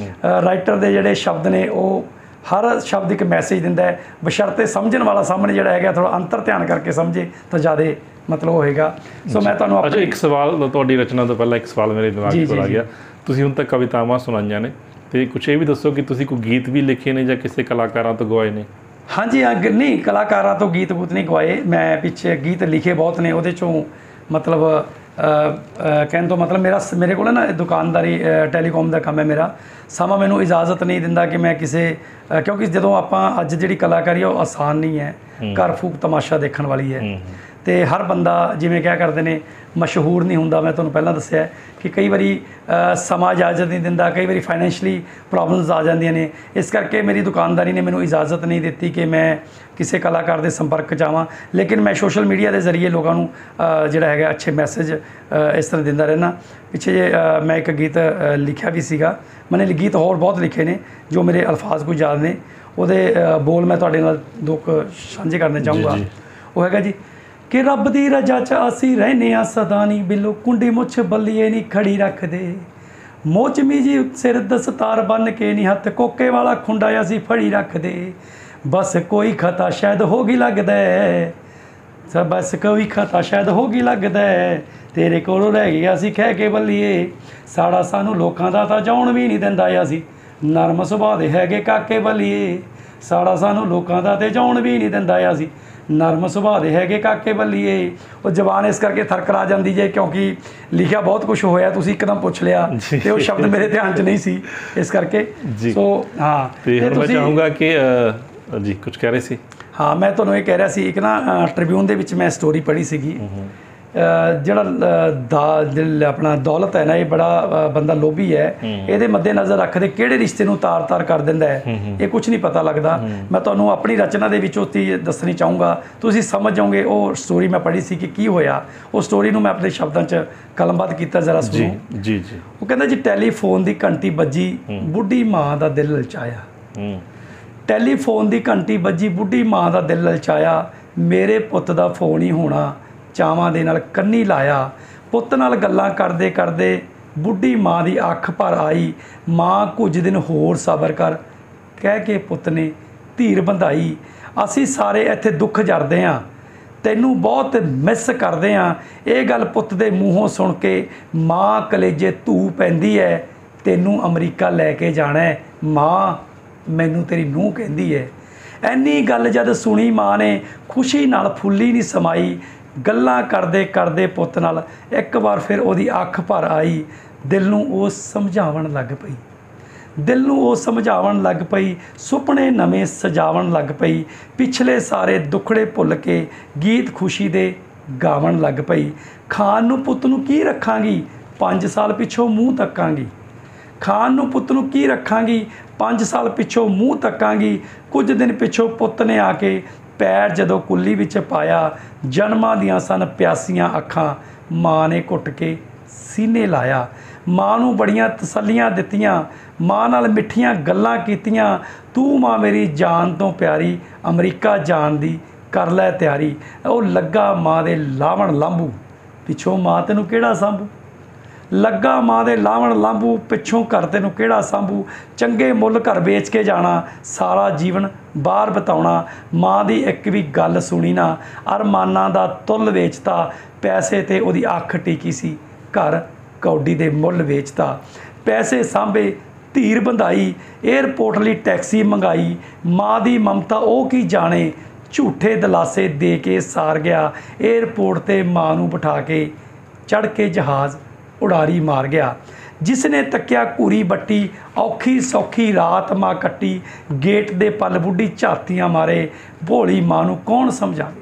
ਰਾਈਟਰ ਦੇ ਜਿਹੜੇ ਸ਼ਬਦ ਨੇ ਉਹ ਹਰ ਸ਼ਬਦ ਇੱਕ ਮੈਸੇਜ ਦਿੰਦਾ ਹੈ। ਬਸ਼ਰਤੇ ਸਮਝਣ ਵਾਲਾ ਸਾਹਮਣੇ ਜਿਹੜਾ ਹੈਗਾ ਥੋੜਾ ਅੰਤਰ ਧਿਆਨ ਕਰਕੇ ਸਮਝੇ ਤਾਂ ਜ਼ਿਆਦਾ ਮਤਲਬ ਹੋਏਗਾ। ਸੋ ਮੈਂ ਤੁਹਾਨੂੰ ਆਪਣੀ ਇੱਕ ਸਵਾਲ ਤੁਹਾਡੀ ਰਚਨਾ ਤੋਂ ਪਹਿਲਾਂ ਇੱਕ ਸਵਾਲ ਮੇਰੇ ਦਿਮਾਗ 'ਚ ਆ। ਗਿਆ। ਤੁਸੀਂ ਹੁਣ ਤੱਕ ਕਵਿਤਾਵਾਂ ਸੁਣਾਈਆਂ ਨੇ ਤੇ ਕੁਛ ਇਹ ਵੀ ਦੱਸੋ ਕਿ ਤੁਸੀਂ ਕੋਈ ਗੀਤ ਵੀ ਲਿਖੇ ਨੇ ਜਾਂ ਕਿਸੇ ਕਲਾਕਾਰਾਂ ਤੋਂ ਗਵਾਏ ਨੇ? ਹਾਂਜੀ ਅੱਗ ਨਹੀਂ ਕਲਾਕਾਰਾਂ ਤੋਂ ਗੀਤ ਗੂਤ ਨਹੀਂ ਗਵਾਏ। ਮੈਂ ਪਿੱਛੇ ਗੀਤ ਲਿਖੇ ਬਹੁਤ ਨੇ ਉਹਦੇ ਚੋਂ ਮਤਲਬ ਕਹਿਣ ਤੋਂ ਮਤਲਬ ਮੇਰਾ ਮੇਰੇ ਕੋਲ ਨਾ ਦੁਕਾਨਦਾਰੀ ਟੈਲੀਕਾਮ ਦਾ ਕੰਮ ਹੈ ਮੇਰਾ। ਸਮਾਂ ਮੈਨੂੰ ਇਜਾਜ਼ਤ ਨਹੀਂ ਦਿੰਦਾ ਕਿ ਮੈਂ ਕਿਸੇ ਕਿਉਂਕਿ ਜਦੋਂ ਆਪਾਂ ਅੱਜ ਜਿਹੜੀ ਕਲਾਕਾਰੀ ਆ ਉਹ ਆਸਾਨ ਨਹੀਂ ਹੈ। ਘਰ ਫੂਕ ਤਮਾਸ਼ਾ ਦੇਖਣ ਵਾਲੀ ਹੈ ਹੂੰ। ਤੇ ਹਰ ਬੰਦਾ ਜਿਵੇਂ ਕਿਹਾ ਕਰਦੇ ਨੇ ਮਸ਼ਹੂਰ ਨਹੀਂ ਹੁੰਦਾ ਮੈਂ ਤੁਹਾਨੂੰ ਪਹਿਲਾਂ ਦੱਸਿਆ ਕਿ ਕਈ ਵਾਰੀ ਸਮਾਂ ਇਜਾਜ਼ਤ ਨਹੀਂ ਦਿੰਦਾ ਕਈ ਵਾਰੀ ਫਾਈਨੈਂਸ਼ਲੀ ਪ੍ਰੋਬਲਮਸ ਆ ਜਾਂਦੀਆਂ ਨੇ। ਇਸ ਕਰਕੇ ਮੇਰੀ ਦੁਕਾਨਦਾਰੀ ਨੇ ਮੈਨੂੰ ਇਜਾਜ਼ਤ ਨਹੀਂ ਦਿੱਤੀ ਕਿ ਮੈਂ ਕਿਸੇ ਕਲਾਕਾਰ ਦੇ ਸੰਪਰਕ ਆਵਾਂ। ਲੇਕਿਨ ਮੈਂ ਸੋਸ਼ਲ ਮੀਡੀਆ ਦੇ ਜ਼ਰੀਏ ਲੋਕਾਂ ਨੂੰ ਜਿਹੜਾ ਹੈਗਾ ਅੱਛੇ ਮੈਸੇਜ ਇਸ ਤਰ੍ਹਾਂ ਦਿੰਦਾ ਰਹਿਣਾ ਪਿੱਛੇ ਜੇ ਮੈਂ ਇੱਕ ਗੀਤ ਲਿਖਿਆ ਵੀ ਸੀਗਾ। ਮੈंने ਗੀਤ ਹੋਰ ਬਹੁਤ ਲਿਖੇ ਨੇ ਜੋ ਮੇਰੇ ਅਲਫਾਜ਼ ਕੁਝ ਯਾਦ ਨੇ। ਉਹਦੇ ਬੋਲ ਮੈਂ ਤੁਹਾਡੇ ਨਾਲ ਦੋ ਸਾਂਝੇ ਕਰਨੇ ਚਾਹੂੰਗਾ। ਉਹ ਹੈਗਾ ਜੀ ਕਿ ਰੱਬ ਦੀ ਰਜਾ ਚ ਅਸੀਂ ਰਹਿਨੇ ਆ ਸਦਾ ਨਹੀਂ ਬਿੱਲੋ ਕੁੰਡੀ ਮੁੱਛ ਬੱਲੀਏ ਨਹੀਂ ਖੜੀ ਰੱਖਦੇ ਮੋਚਮੀ ਜੀ ਸਿਰ ਦਸਤਾਰ ਬੰਨ ਕੇ ਨਹੀਂ ਹੱਥ, ਕੋਕੇ ਵਾਲਾ ਖੁੰਡਾ ਅਸੀਂ ਫੜੀ ਰੱਖਦੇ ਬਸ ਕੋਈ ਖਤਾ ਸ਼ਾਇਦ ਹੋ ਗਈ ਲੱਗਦਾ ਹੈ। ਸਭ ਬਸ ਕੋਈ ਖਤਾ ਸ਼ਾਇਦ ਹੋ ਗਈ ਲੱਗਦਾ ਹੈ। ਤੇਰੇ ਕੋਲੋਂ ਰਹਿ ਗਿਆ ਸੀ ਕਹਿ ਕੇ ਬੱਲੀਏ। ਸਾੜਾ ਸਾਨੂੰ ਲੋਕਾਂ ਦਾ ਤਾਂ ਜਾਉਣ ਵੀ ਨਹੀਂ ਦਿੰਦਾ ਆ ਸੀ। ਨਰਮ ਸੁਭਾਅ ਦੇ ਹੈਗੇ ਕਾਕੇ ਬੱਲੀਏ। ਸਾੜਾ ਸਾਨੂੰ ਲੋਕਾਂ ਦਾ ਤੇ ਜਾਉਣ ਵੀ ਨਹੀਂ ਦਿੰਦਾ ਆ ਸੀ। ਨਰਮ ਸੁਭਾਅ ਦੇ ਹੈਗੇ ਕਾਕੇ ਬੱਲੀਏ। ਉਹ ਜ਼ਬਾਨ ਇਸ ਕਰਕੇ ਥਰਕਰਾ ਜਾਂਦੀ ਜੇ ਕਿਉਂਕਿ ਲਿਖਿਆ ਬਹੁਤ ਕੁਝ ਹੋਇਆ ਤੁਸੀਂ ਇੱਕਦਮ ਪੁੱਛ ਲਿਆ। ਤੇ ਉਹ ਸ਼ਬਦ ਮੇਰੇ ਧਿਆਨ 'ਚ ਨਹੀਂ ਸੀ। ਇਸ ਕਰਕੇ। ਸੋ ਹਾਂ ਤੇ ਮੈਂ ਚਾਹੂੰਗਾ ਕਿ ਜੀ ਕੁਝ ਕਹਿ ਰਹੇ ਸੀ? ਹਾਂ ਮੈਂ ਤੁਹਾਨੂੰ ਇਹ ਕਹਿ ਰਿਹਾ ਸੀ ਇੱਕ ਨਾ ਟ੍ਰਿਬਿਊਨ ਦੇ ਵਿੱਚ ਮੈਂ ਸਟੋਰੀ ਪੜ੍ਹੀ ਸੀਗੀ। ਜਿਹੜਾ ਦਾ ਦਿਲ ਆਪਣਾ ਦੌਲਤ ਹੈ ਨਾ ਇਹ ਬੜਾ ਬੰਦਾ ਲੋਭੀ ਹੈ। ਇਹਦੇ ਮੱਦੇ ਨਜ਼ਰ ਰੱਖਦੇ ਕਿਹੜੇ ਰਿਸ਼ਤੇ ਨੂੰ ਤਾਰ-ਤਾਰ ਕਰ ਦਿੰਦਾ ਹੈ। ਇਹ ਕੁਝ ਨਹੀਂ ਪਤਾ ਲੱਗਦਾ। ਮੈਂ ਤੁਹਾਨੂੰ ਆਪਣੀ ਰਚਨਾ ਦੇ ਵਿੱਚੋਂ ਤੀ ਦੱਸਣੀ ਚਾਹੂੰਗਾ। ਤੁਸੀਂ ਸਮਝ ਜਾਓਗੇ ਉਹ ਸਟੋਰੀ ਮੈਂ ਪੜ੍ਹੀ ਸੀ ਕਿ ਕੀ ਹੋਇਆ। ਉਹ ਸਟੋਰੀ ਨੂੰ ਮੈਂ ਆਪਣੇ ਸ਼ਬਦਾਂ 'ਚ ਕਲਮਬੱਧ ਕੀਤਾ ਜ਼ਰਾ ਸੁਣੋ। ਜੀ ਜੀ। ਉਹ ਕਹਿੰਦਾ ਜੀ ਟੈਲੀਫੋਨ ਦੀ ਘੰਟੀ ਵੱਜੀ ਬੁੱਢੀ ਮਾਂ ਦਾ ਦਿਲ ਲਲਚਾਇਆ। ਟੈਲੀਫੋਨ ਦੀ ਘੰਟੀ ਵੱਜੀ ਬੁੱਢੀ ਮਾਂ ਦਾ ਦਿਲ ਲਲਚਾਇਆ। ਮੇਰੇ ਪੁੱਤ ਦਾ ਫੋਨ ਹੀ ਹੋਣਾ। ਚਾਵਾਂ ਦੇ ਨਾਲ ਕੰਨੀ ਲਾਇਆ। ਪੁੱਤ ਨਾਲ ਗੱਲਾਂ ਕਰਦੇ ਕਰਦੇ ਬੁੱਢੀ ਮਾਂ ਦੀ ਅੱਖ ਭਰ ਆਈ। ਮਾਂ ਕੁਝ ਦਿਨ ਹੋਰ ਸਬਰ ਕਰ, ਕਹਿ ਕੇ ਪੁੱਤ ਨੇ ਧੀਰ ਬੰਧਾਈ। ਅਸੀਂ ਸਾਰੇ ਇੱਥੇ ਦੁੱਖ ਜਰਦੇ ਆਂ। ਤੈਨੂੰ ਬਹੁਤ ਮਿਸ ਕਰਦੇ ਆਂ। ਇਹ ਗੱਲ ਪੁੱਤ ਦੇ ਮੂੰਹੋਂ ਸੁਣ ਕੇ ਮਾਂ ਕਲੇਜੇ ਧੂ ਪੈਂਦੀ ਐ। ਤੈਨੂੰ ਅਮਰੀਕਾ ਲੈ ਕੇ ਜਾਣਾ ਹੈ ਮਾਂ, ਮੈਨੂੰ ਤੇਰੀ ਨੂੰਹ ਕਹਿੰਦੀ ਐ। ਐਨੀ ਗੱਲ ਜਦ ਸੁਣੀ ਮਾਂ ਨੇ, ਖੁਸ਼ੀ ਨਾਲ ਫੁੱਲੀ ਨਹੀਂ ਸਮਾਈ। ਗੱਲਾਂ ਕਰਦੇ ਕਰਦੇ ਪੁੱਤ ਨਾਲ ਇੱਕ ਵਾਰ ਫਿਰ ਉਹਦੀ ਅੱਖ ਭਰ ਆਈ। ਦਿਲ ਨੂੰ ਉਹ ਸਮਝਾਉਣ ਲੱਗ ਪਈ। ਦਿਲ ਨੂੰ ਉਹ ਸਮਝਾਉਣ ਲੱਗ ਪਈ। ਸੁਪਨੇ ਨਵੇਂ ਸਜਾਵਣ ਲੱਗ ਪਈ। ਪਿਛਲੇ ਸਾਰੇ ਦੁੱਖੜੇ ਭੁੱਲ ਕੇ ਗੀਤ ਖੁਸ਼ੀ ਦੇ ਗਾਵਣ ਲੱਗ ਪਈ। ਖਾਨ ਨੂੰ ਪੁੱਤ ਨੂੰ ਕੀ ਰੱਖਾਂਗੀ? 5 ਸਾਲ ਪਿੱਛੋਂ ਮੂੰਹ ਤੱਕਾਂਗੀ। ਖਾਨ ਨੂੰ ਪੁੱਤ ਨੂੰ ਕੀ ਰੱਖਾਂਗੀ? 5 ਸਾਲ ਪਿੱਛੋਂ ਮੂੰਹ ਤੱਕਾਂਗੀ। ਕੁਝ ਦਿਨ ਪਿੱਛੋਂ ਪੁੱਤ ਨੇ ਆ ਕੇ ਪੈਰ ਜਦੋਂ ਕੁੱਲੀ ਵਿੱਚ ਪਾਇਆ, ਜਨਮਾਂ ਦੀਆਂ ਸਨ ਪਿਆਸੀਆਂ ਅੱਖਾਂ। ਮਾਂ ਨੇ ਘੁੱਟ ਕੇ ਸੀਨੇ ਲਾਇਆ। ਮਾਂ ਨੂੰ ਬੜੀਆਂ ਤਸੱਲੀਆਂ ਦਿੱਤੀਆਂ। ਮਾਂ ਨਾਲ ਮਿੱਠੀਆਂ ਗੱਲਾਂ ਕੀਤੀਆਂ। ਤੂੰ ਮਾਂ ਮੇਰੀ ਜਾਨ ਤੋਂ ਪਿਆਰੀ, ਅਮਰੀਕਾ ਜਾਣ ਦੀ ਕਰ ਲੈ ਤਿਆਰੀ। ਉਹ ਲੱਗਾ ਮਾਂ ਦੇ ਲਾਵਣ ਲਾਂਬੂ ਪਿੱਛੋਂ ਮਾਂ ਤੈਨੂੰ ਕਿਹੜਾ ਸੰਭੂ? ਲੱਗਾ ਮਾਂ ਦੇ ਲਾਵਣ ਲਾਂਬੂ, ਪਿੱਛੋਂ ਘਰ ਤੈਨੂੰ ਕਿਹੜਾ ਸੰਭੂ? ਚੰਗੇ ਮੁੱਲ ਘਰ ਵੇਚ ਕੇ ਜਾਣਾ, ਸਾਰਾ ਜੀਵਨ ਬਾਹਰ ਬਿਤਾਉਣਾ। ਮਾਂ ਦੀ ਇੱਕ ਵੀ ਗੱਲ ਸੁਣੀ ਨਾ, ਅਰਮਾਨਾਂ ਦਾ ਤੁੱਲ ਵੇਚਤਾ, ਪੈਸੇ ਤੇ ਉਹਦੀ ਅੱਖ ਟਿਕੀ ਸੀ, ਘਰ ਕੌਡੀ ਦੇ ਮੁੱਲ ਵੇਚਤਾ। ਪੈਸੇ ਸਾਂਭੇ, ਧੀਰ ਬੰਧਾਈ 에ਅਰਪੋਰਟ ਲਈ ਟੈਕਸੀ ਮੰਗਾਈ। ਮਾਂ ਦੀ ਮਮਤਾ ਉਹ ਕੀ ਜਾਣੇ? ਝੂਠੇ ਦਲਾਸੇ ਦੇ ਕੇ ਸਾਰ ਗਿਆ 에ਅਰਪੋਰਟ ਤੇ ਮਾਂ ਨੂੰ ਬਿਠਾ ਕੇ ਚੜ ਕੇ ਜਹਾਜ਼। ਉਡਾਰੀ ਮਾਰ ਗਿਆ। ਜਿਸ ਨੇ ਤੱਕਿਆ ਘੂਰੀ ਬੱਟੀ, ਔਖੀ ਸੌਖੀ ਰਾਤ ਮਾਂ ਕੱਟੀ, ਗੇਟ ਦੇ ਪਲ ਬੁੱਢੀ ਝਾਤੀਆਂ ਮਾਰੇ, ਭੋਲੀ ਮਾਂ ਨੂੰ ਕੌਣ ਸਮਝਾਵੇ?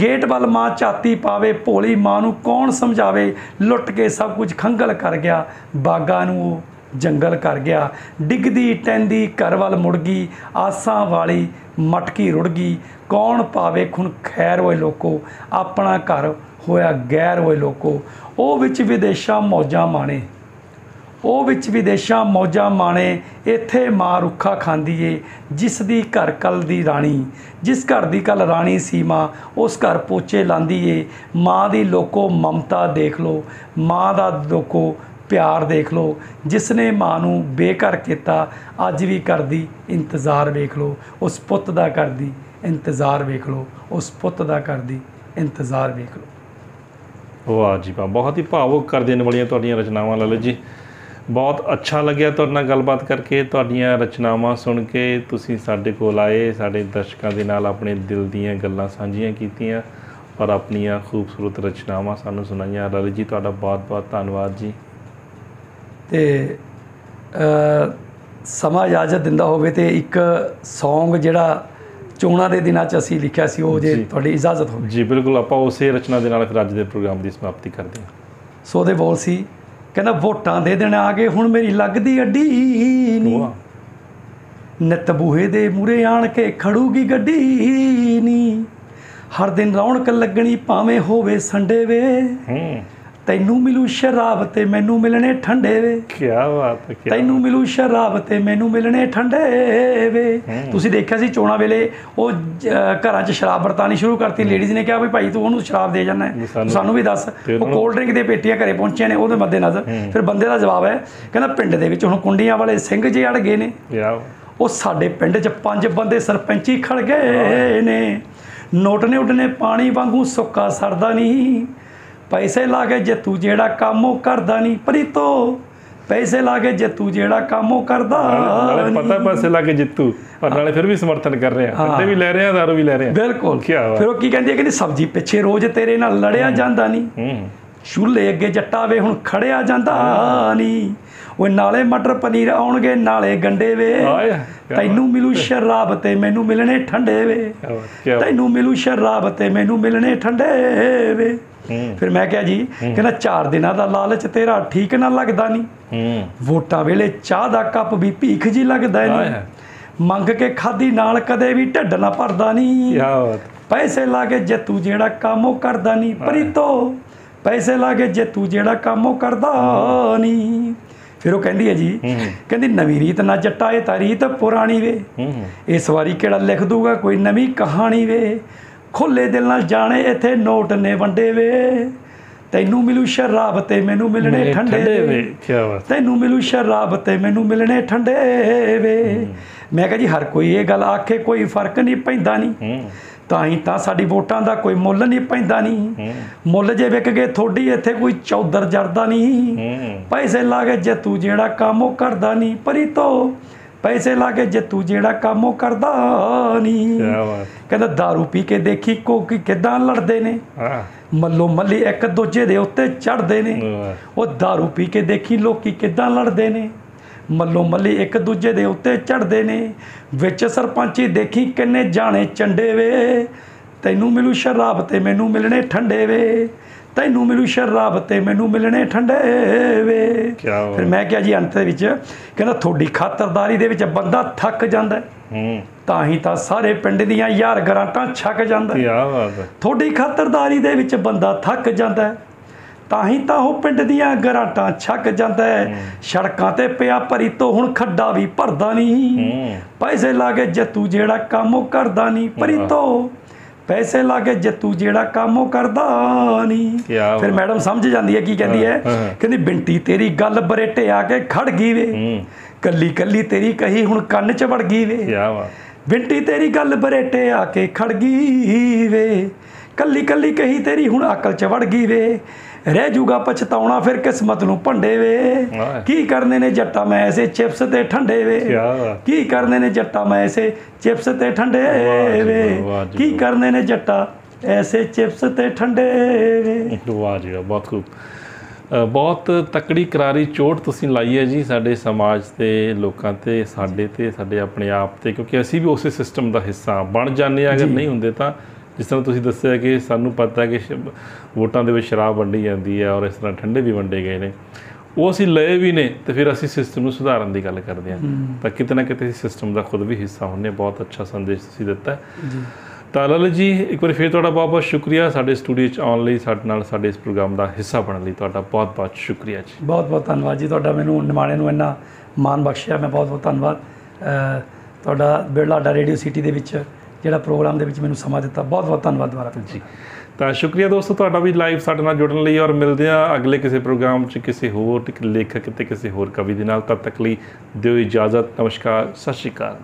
ਗੇਟ ਵੱਲ ਮਾਂ ਝਾਤੀ ਪਾਵੇ, ਭੋਲੀ ਮਾਂ ਨੂੰ ਕੌਣ ਸਮਝਾਵੇ? ਲੁੱਟ ਕੇ ਸਭ ਕੁਝ ਖੰਗਲ ਕਰ ਗਿਆ। ਬਾਗਾਂ ਨੂੰ ਉਹ ਜੰਗਲ ਕਰ ਗਿਆ। ਡਿੱਗਦੀ ਟੈਂਦੀ ਘਰ ਵੱਲ ਮੁੜ ਗਈ। ਆਸਾਂ ਵਾਲੀ ਮਟਕੀ ਰੁੜ ਗਈ। ਕੌਣ ਪਾਵੇ ਖੁਨ? ਖੈਰ ਹੋਏ ਲੋਕੋ, ਆਪਣਾ ਘਰ ਹੋਇਆ ਗੈਰ ਹੋਏ ਲੋਕੋ। ਉਹ ਵਿੱਚ ਵਿਦੇਸ਼ਾਂ ਮੌਜਾਂ ਮਾਣੇ। ਉਹ ਵਿੱਚ ਵਿਦੇਸ਼ਾਂ ਮੌਜਾਂ ਮਾਣੇ। ਇੱਥੇ ਮਾਂ ਰੁੱਖਾ ਖਾਂਦੀ ਏ, ਜਿਸ ਦੀ ਘਰ ਕਲ ਦੀ ਰਾਣੀ। ਜਿਸ ਘਰ ਦੀ ਕਲ ਰਾਣੀ ਸੀ ਮਾਂ, ਉਸ ਘਰ ਪੋਚੇ ਲਾਂਦੀ ਏ। ਮਾਂ ਦੀ ਲੋਕੋ ਮਮਤਾ ਦੇਖ ਲੋ ਮਾਂ ਦਾ ਲੋਕੋ ਪਿਆਰ ਦੇਖ ਲੋ ਜਿਸ ਨੇ ਮਾਂ ਨੂੰ ਬੇਘਰ ਕੀਤਾ, ਅੱਜ ਵੀ ਕਰਦੀ, ਇੰਤਜ਼ਾਰ ਵੇਖ ਲੋ ਉਸ ਪੁੱਤ ਦਾ ਕਰਦੀ, ਇੰਤਜ਼ਾਰ ਵੇਖ ਲੋ ਉਸ ਪੁੱਤ ਦਾ ਕਰਦੀ, ਇੰਤਜ਼ਾਰ ਵੇਖ ਲੋ ਵਾਹ ਜੀ ਵਾਹ, ਬਹੁਤ ਹੀ ਭਾਵੁਕ ਕਰ ਦੇਣ ਵਾਲੀਆਂ ਤੁਹਾਡੀਆਂ ਰਚਨਾਵਾਂ ਲਲਿਤ ਜੀ। ਬਹੁਤ ਅੱਛਾ ਲੱਗਿਆ ਤੁਹਾਡੇ ਨਾਲ ਗੱਲਬਾਤ ਕਰਕੇ, ਤੁਹਾਡੀਆਂ ਰਚਨਾਵਾਂ ਸੁਣ ਕੇ, ਤੁਸੀਂ ਸਾਡੇ ਕੋਲ ਆਏ, ਸਾਡੇ ਦਰਸ਼ਕਾਂ ਦੇ ਨਾਲ ਆਪਣੇ ਦਿਲ ਦੀਆਂ ਗੱਲਾਂ ਸਾਂਝੀਆਂ ਕੀਤੀਆਂ, ਔਰ ਆਪਣੀਆਂ ਖੂਬਸੂਰਤ ਰਚਨਾਵਾਂ ਸਾਨੂੰ ਸੁਣਾਈਆਂ। ਲਲਿਤ ਜੀ, ਤੁਹਾਡਾ ਬਹੁਤ ਬਹੁਤ ਧੰਨਵਾਦ ਜੀ। ਤੇ ਸਮਾਂ ਇਜਾਜ਼ਤ ਦਿੰਦਾ ਹੋਵੇ ਤੇ ਇੱਕ Song ਜਿਹੜਾ ਚੋਣਾਂ ਦੇ ਦਿਨਾਂ 'ਚ ਅਸੀਂ ਲਿਖਿਆ ਸੀ ਉਹ ਜੇ। ਤੁਹਾਡੀ ਇਜਾਜ਼ਤ ਹੋਵੇ। ਜੀ ਬਿਲਕੁਲ ਆਪਾਂ ਉਸੇ ਰਚਨਾ ਦੇ ਨਾਲ ਫਿਰ ਅੱਜ ਦੇ ਪ੍ਰੋਗਰਾਮ ਦੀ ਸਮਾਪਤੀ ਕਰਦੇ ਹਾਂ। ਸੋ ਉਹਦੇ ਬੋਲ ਸੀ ਕਹਿੰਦਾ ਵੋਟਾਂ ਦੇ ਦਿਨ ਆ ਗਏ ਹੁਣ ਮੇਰੀ ਲੱਗਦੀ ਅੱਡੀ ਨਹੀਂ ਨਿੱਤ ਬੂਹੇ ਦੇ ਮੂਰੇ ਆਣ ਕੇ ਖੜੂਗੀ ਗੱਡੀ ਨੀ। ਹਰ ਦਿਨ ਰੌਣਕ ਲੱਗਣੀ ਭਾਵੇਂ ਹੋਵੇ ਸੰਡੇ ਵੇ। ਹੂੰ। ਤੈਨੂੰ ਮਿਲੂ ਸ਼ਰਾਬ ਤੇ ਮੈਨੂੰ ਮਿਲਣੇ ਠੰਡੇ ਵੇ। ਕੀ ਬਾਤ ਹੈ ਕਿਆ ਤੈਨੂੰ ਮਿਲੂ ਸ਼ਰਾਬ ਤੇ ਮੈਨੂੰ ਮਿਲਣੇ ਠੰਡੇ ਵੇ। ਤੁਸੀਂ ਦੇਖਿਆ ਸੀ ਚੋਣਾਂ ਵੇਲੇ ਉਹ ਘਰਾਂ 'ਚ ਸ਼ਰਾਬ ਵਰਤਾਨੀ ਸ਼ੁਰੂ ਕਰਤੀ। ਲੇਡੀਜ਼ ਨੇ ਕਿਹਾ ਵੀ ਭਾਈ ਤੂੰ ਉਹਨੂੰ ਸ਼ਰਾਬ ਦੇ ਜਾਣਾ। ਸਾਨੂੰ- ਵੀ ਦੱਸ। ਉਹ ਕੋਲਡ ਡਰਿੰਕ ਦੀਆਂ ਪੇਟੀਆਂ ਘਰੇ ਪਹੁੰਚੀਆਂ ਨੇ ਉਹਦੇ ਮੱਦੇ ਨਜ਼ਰ ਫਿਰ ਬੰਦੇ ਦਾ ਜਵਾਬ ਹੈ ਕਹਿੰਦਾ ਪਿੰਡ ਦੇ ਵਿੱਚ ਹੁਣ ਕੁੰਡੀਆਂ ਵਾਲੇ ਸਿੰਘ ਜੇ ਅੜ ਗਏ ਨੇ। ਉਹ ਸਾਡੇ ਪਿੰਡ 'ਚ ਪੰਜ ਬੰਦੇ ਸਰਪੰਚੀ ਖੜ ਗਏ ਨੇ। ਨੋਟ ਨੇ ਉੱਡਨੇ ਪਾਣੀ ਵਾਂਗੂ ਸੁੱਕਾ ਸਰਦਾ ਨਹੀਂ। ਪੈਸੇ ਲਾ ਕੇ ਜੇ ਤੂੰ ਜਿਹੜਾ ਕੰਮ ਉਹ ਕਰਦਾ ਨਹੀਂ ਪ੍ਰੀਤੋ ਪੈਸੇ ਲਾ ਕੇ ਜੇ ਤੂੰ ਜਿਹੜਾ ਕੰਮ ਉਹ ਕਰਦਾ ਨਾਲੇ ਪਤਾ ਪਾਸੇ ਲਾ ਕੇ ਜਿੱਤੂ ਪਰ ਨਾਲੇ ਫਿਰ ਵੀ ਸਮਰਥਨ ਕਰ ਰਹੇ। ਠੰਡੇ ਵੀ ਲੈ ਰਹੇ ਦਾਰੂ ਵੀ ਲੈ ਰਹੇ। ਬਿਲਕੁਲ। ਬਾਤ। ਫਿਰ ਉਹ ਕੀ ਕਹਿੰਦੀ ਹੈ? ਕਹਿੰਦੀ ਸਬਜ਼ੀ ਪਿੱਛੇ ਰੋਜ਼ ਤੇਰੇ ਨਾਲ ਲੜਿਆ ਜਾਂਦਾ ਨਹੀਂ ਹੂੰ। ਚੁੱਲ੍ਹੇ ਅੱਗੇ ਜੱਟਾ ਵੇ ਹੁਣ ਖੜਿਆ ਜਾਂਦਾ ਨਹੀਂ ਓਏ ਨਾਲੇ ਮਟਰ ਪਨੀਰ ਆਉਣਗੇ ਨਾਲੇ ਗੰਡੇ ਵੇ। ਤੈਨੂੰ ਮਿਲੂ ਸ਼ਰਾਬ ਤੇ ਮੈਨੂੰ ਮਿਲਣੇ ਠੰਡੇ ਵੇ। ਤੈਨੂੰ ਮਿਲੂ ਸ਼ਰਾਬ ਤੇ ਮੈਨੂੰ ਮਿਲਣੇ ਠੰਡੇ ਵੇ। ਫਿਰ ਮੈਂ ਕਿਹਾ ਜੀ ਕਹਿੰਦਾ ਚਾਰ ਦਿਨਾਂ ਦਾ ਲਾਲਚ ਤੇਰਾ ਠੀਕ ਨਾ ਲੱਗਦਾ ਨਹੀਂ ਵੋਟਾਂ ਵੇਲੇ ਚਾਹ ਦਾ ਕੱਪ ਵੀ ਭੀਖ ਜੀ ਲੱਗਦਾ। ਨਹੀਂ ਮੰਗ ਕੇ ਖਾਦੀ ਨਾਲ ਕਦੇ ਵੀ ਢਿੱਡ ਨਾ ਭਰਦਾ ਨਹੀਂ ਕੀ ਬਾਤ। ਪੈਸੇ ਲਾ ਕੇ ਜੇ ਤੂੰ ਜਿਹੜਾ ਕੰਮ ਉਹ ਕਰਦਾ ਨਹੀਂ ਪ੍ਰੀਤੋ ਪੈਸੇ ਲਾ ਕੇ ਜੇ ਤੂੰ ਜਿਹੜਾ ਕੰਮ ਉਹ ਕਰਦਾ ਨਹੀਂ ਫਿਰ ਉਹ ਕਹਿੰਦੀ ਹੈ ਜੀ ਕਹਿੰਦੀ ਨਵੀਂ ਰੀਤ ਨਾ ਜੱਟਾ ਇਹ ਤਾਂ ਰੀਤ ਪੁਰਾਣੀ ਵੇ। ਇਸ ਵਾਰੀ ਕਿਹੜਾ ਲਿਖ ਦੂਗਾ ਕੋਈ ਨਵੀਂ ਕਹਾਣੀ ਵੇ। ਖੁੱਲੇ ਦਿਲ ਨਾਲ ਜਾਣੇ ਇੱਥੇ ਨੋਟ ਨੇ ਵੰਡੇ ਵੇ। ਤੈਨੂੰ ਮਿਲੂ ਸ਼ਰਾਬ ਤੇ ਮੈਨੂੰ ਮਿਲਣੇ ਠੰਡੇ ਵੇ। ਕੀ ਬਾਤ। ਤੈਨੂੰ ਮਿਲੂ ਸ਼ਰਾਬ ਤੇ ਮੈਨੂੰ ਮਿਲਣੇ ਠੰਡੇ ਵੇ। ਮੈਂ ਕਿਹਾ ਜੀ ਹਰ ਕੋਈ ਇਹ ਗੱਲ ਆਖੇ ਕੋਈ ਫ਼ਰਕ ਨਹੀਂ ਪੈਂਦਾ ਨਹੀਂ ਤਾਂ ਹੀ ਤਾਂ ਸਾਡੀ ਵੋਟਾਂ ਦਾ ਕੋਈ ਮੁੱਲ ਨਹੀਂ ਪੈਂਦਾ ਨਹੀਂ ਮੁੱਲ ਜੇ ਵਿਕ ਗਏ ਥੋੜੀ ਇੱਥੇ ਕੋਈ ਚੌਧਰ ਜਰਦਾ ਨਹੀਂ ਹੂੰ ਪੈਸੇ ਲਾ ਕੇ ਜੇ ਤੂੰ ਜਿਹੜਾ ਕੰਮ ਉਹ ਕਰਦਾ ਨਹੀਂ ਪਰੀਤੋ ਪੈਸੇ ਲਾ ਕੇ ਜੇ ਤੂੰ ਜਿਹੜਾ ਕੰਮ ਉਹ ਕਰਦਾ ਨਹੀਂ ਕੀ ਬਾਤ ਕਹਿੰਦਾ दारू ਪੀ ਕੇ ਦੇਖੀ ਕੋਕੀ ਕਿਦਾਂ ਲੜਦੇ ਨੇ ਹਾਂ ਮੱਲੋ ਮੱਲੀ ਇੱਕ ਦੂਜੇ ਦੇ ਉੱਤੇ ਚੜਦੇ ਨੇ ਉਹ दारू ਪੀ ਕੇ ਦੇਖੀ ਲੋਕੀ ਕਿਦਾਂ ਲੜਦੇ ਨੇ ਮੱਲੋ ਮੱਲੀ ਇੱਕ ਦੂਜੇ ਦੇ ਉੱਤੇ ਚੜਦੇ ਨੇ। ਵਿੱਚ ਸਰਪੰਚੀ ਦੇਖੀ ਕਿੰਨੇ ਜਾਣੇ ਚੰਡੇ ਵੇ। ਤੈਨੂੰ ਮਿਲੂ ਸ਼ਰਾਬ ਤੇ ਮੈਨੂੰ ਮਿਲਣੇ ਠੰਡੇ ਵੇ। ਤੈਨੂੰ ਮਿਲੂ ਸ਼ਰਾਬ ਤੇ ਮੈਨੂੰ ਮਿਲਣੇ ਠੰਡੇ ਵੇ। ਫਿਰ ਮੈਂ ਕਿਹਾ ਜੀ ਅੰਤ ਦੇ ਵਿੱਚ ਕਹਿੰਦਾ ਤੁਹਾਡੀ ਖਾਤਰਦਾਰੀ ਦੇ ਵਿੱਚ ਬੰਦਾ ਥੱਕ ਜਾਂਦਾ ਹੈ। ਹੂੰ। ਤਾਂ ਹੀ ਤਾਂ ਸਾਰੇ ਪਿੰਡ ਦੀਆਂ ਯਾਰ ਗਰਾਂਟਾਂ ਛੱਕ ਜਾਂਦਾ ਹੈ। ਕੀ ਬਾਤ ਤੁਹਾਡੀ ਖਾਤਰਦਾਰੀ ਦੇ ਵਿੱਚ ਬੰਦਾ ਥੱਕ ਜਾਂਦਾ ਹੈ। ਤਾਂ ਹੀ ਤਾਂ ਉਹ ਪਿੰਡ ਦੀਆਂ ਗਰਾਟਾਂ ਛੱਕ ਜਾਂਦਾ ਹੈ। ਸੜਕਾਂ ਤੇ ਪਿਆ ਭਰੀ ਤੋਂ ਹੁਣ ਖੱਡਾ ਵੀ ਭਰਦਾ ਨਹੀਂ। ਪੈਸੇ ਲਾ ਕੇ ਜੱਤੂ ਜਿਹੜਾ ਕੰਮ ਉਹ ਕਰਦਾ ਨਹੀਂ। ਭਰੀ ਤੋਂ ਪੈਸੇ ਲਾ ਕੇ ਜੱਤੂ ਜਿਹੜਾ ਕੰਮ ਉਹ ਕਰਦਾ ਨਹੀਂ। ਫਿਰ ਮੈਡਮ ਸਮਝ ਜਾਂਦੀ ਹੈ ਕੀ ਕਹਿੰਦੀ ਹੈ। ਕਹਿੰਦੀ ਬਿੰਟੀ ਤੇਰੀ ਗੱਲ ਬਰੇਟੇ ਆ ਕੇ ਖੜ ਗਈ ਵੇ। ਕੱਲੀ ਕੱਲੀ ਤੇਰੀ ਕਹੀ ਹੁਣ ਕੰਨ 'ਚ ਵੜ ਗਈ ਵੇ। ਕੀ ਬਾਤ ਬਿੰਟੀ ਤੇਰੀ ਗੱਲ ਬਰੇਟੇ ਆ ਕੇ ਖੜ ਗਈ ਵੇ। ਕੱਲੀ ਕੱਲੀ ਕਹੀ ਤੇਰੀ ਹੁਣ ਅਕਲ ਚ ਵੜ ਗਈ ਵੇ। ਰਹਿ ਜੂਗਾ ਪਛਤਾਉਣਾ ਫਿਰ ਕਿਸਮਤ ਨੂੰ ਭੰਡੇ ਵੇ। ਕੀ ਕਰਨੇ ਨੇ ਜੱਟਾ ਮੈਂ ਐਸੇ ਚਿਪਸ ਤੇ ਠੰਡੇ ਵੇ। ਕੀ ਕਰਨੇ ਨੇ ਜੱਟਾ ਮੈਂ ਐਸੇ ਚਿਪਸ ਤੇ ਠੰਡੇ ਵੇ। ਕੀ। ਕਰਨੇ ਨੇ ਜੱਟਾ ਐਸੇ ਚਿਪਸ ਤੇ ਠੰਡੇ ਵੇ। ਵਾਹ ਜੀ ਬਹੁਤ ਖੂਬ। ਬਹੁਤ ਤਕੜੀ ਕਰਾਰੀ ਚੋਟ ਤੁਸੀਂ ਲਾਈ ਹੈ ਜੀ ਸਾਡੇ ਸਮਾਜ ਤੇ ਲੋਕਾਂ ਤੇ ਸਾਡੇ ਤੇ ਸਾਡੇ ਆਪਣੇ ਆਪ ਤੇ ਕਿਉਂਕਿ ਅਸੀਂ ਵੀ ਉਸੇ ਸਿਸਟਮ ਦਾ ਹਿੱਸਾ ਬਣ ਜਾਂਦੇ ਹਾਂ ਅਗਰ ਨਹੀਂ ਹੁੰਦੇ ਤਾਂ ਜਿਸ ਤਰ੍ਹਾਂ ਤੁਸੀਂ ਦੱਸਿਆ ਕਿ ਸਾਨੂੰ ਪਤਾ ਹੈ ਕਿ ਵੋਟਾਂ ਦੇ ਵਿੱਚ ਸ਼ਰਾਬ ਵੰਡੀ ਜਾਂਦੀ ਹੈ ਔਰ ਇਸ ਤਰ੍ਹਾਂ ਠੰਡੇ ਵੀ ਵੰਡੇ ਗਏ ਨੇ। ਉਹ ਅਸੀਂ ਲਏ ਵੀ ਨੇ ਤੇ ਫਿਰ ਅਸੀਂ ਸਿਸਟਮ ਨੂੰ ਸੁਧਾਰਨ ਦੀ ਗੱਲ ਕਰਦੇ ਹਾਂ। ਤਾਂ ਕਿਤੇ ਨਾ ਕਿਤੇ ਸਿਸਟਮ ਦਾ ਖੁਦ ਵੀ ਹਿੱਸਾ ਹੁੰਨੇ ਬਹੁਤ ਅੱਛਾ ਸੰਦੇਸ਼ ਤੁਸੀਂ ਦਿੱਤਾ ਜੀ। ਤਾਂ ਲਲਿਤ ਜੀ ਇੱਕ ਵਾਰ ਫਿਰ ਤੁਹਾਡਾ ਬਹੁਤ ਬਹੁਤ ਸ਼ੁਕਰੀਆ। ਸਾਡੇ ਸਟੂਡੀਓ 'ਚ ਆਉਣ ਲਈ ਸਾਡੇ ਨਾਲ ਸਾਡੇ ਇਸ ਪ੍ਰੋਗਰਾਮ ਦਾ ਹਿੱਸਾ ਬਣਨ ਲਈ ਤੁਹਾਡਾ ਬਹੁਤ ਬਹੁਤ ਸ਼ੁਕਰੀਆ ਜੀ। ਬਹੁਤ ਬਹੁਤ ਧੰਨਵਾਦ ਜੀ। ਤੁਹਾਡਾ ਮੈਨੂੰ ਨਿਮਾਣੇ ਨੂੰ ਇੰਨਾ ਮਾਣ ਬਖਸ਼ਿਆ। ਮੈਂ ਬਹੁਤ ਬਹੁਤ ਧੰਨਵਾਦ ਤੁਹਾਡਾ ਬਿਰਲਾਡਾ ਰੇਡੀਓ ਸਿਟੀ ਦੇ ਵਿੱਚ ਜਿਹੜਾ ਪ੍ਰੋਗਰਾਮ ਦੇ ਵਿੱਚ ਮੈਨੂੰ ਸਮਾਂ ਦਿੱਤਾ। ਬਹੁਤ ਬਹੁਤ ਧੰਨਵਾਦ ਦੁਬਾਰਾ ਜੀ। ਤਾਂ ਸ਼ੁਕਰੀਆ ਦੋਸਤੋ, ਤੁਹਾਡਾ ਵੀ ਲਾਈਵ ਸਾਡੇ ਨਾਲ ਜੁੜਨ ਲਈ ਔਰ ਮਿਲਦੇ ਆ ਅਗਲੇ ਕਿਸੇ ਪ੍ਰੋਗਰਾਮ 'ਚ ਕਿਸੇ ਹੋਰ ਲੇਖਕ ਤੇ ਕਿਸੇ ਹੋਰ ਕਵੀ ਦੇ ਨਾਲ। ਤਦ ਤੱਕ ਲਈ ਦਿਓ ਇਜਾਜ਼ਤ। ਨਮਸਕਾਰ, ਸਤਿ ਸ਼੍ਰੀ ਅਕਾਲ।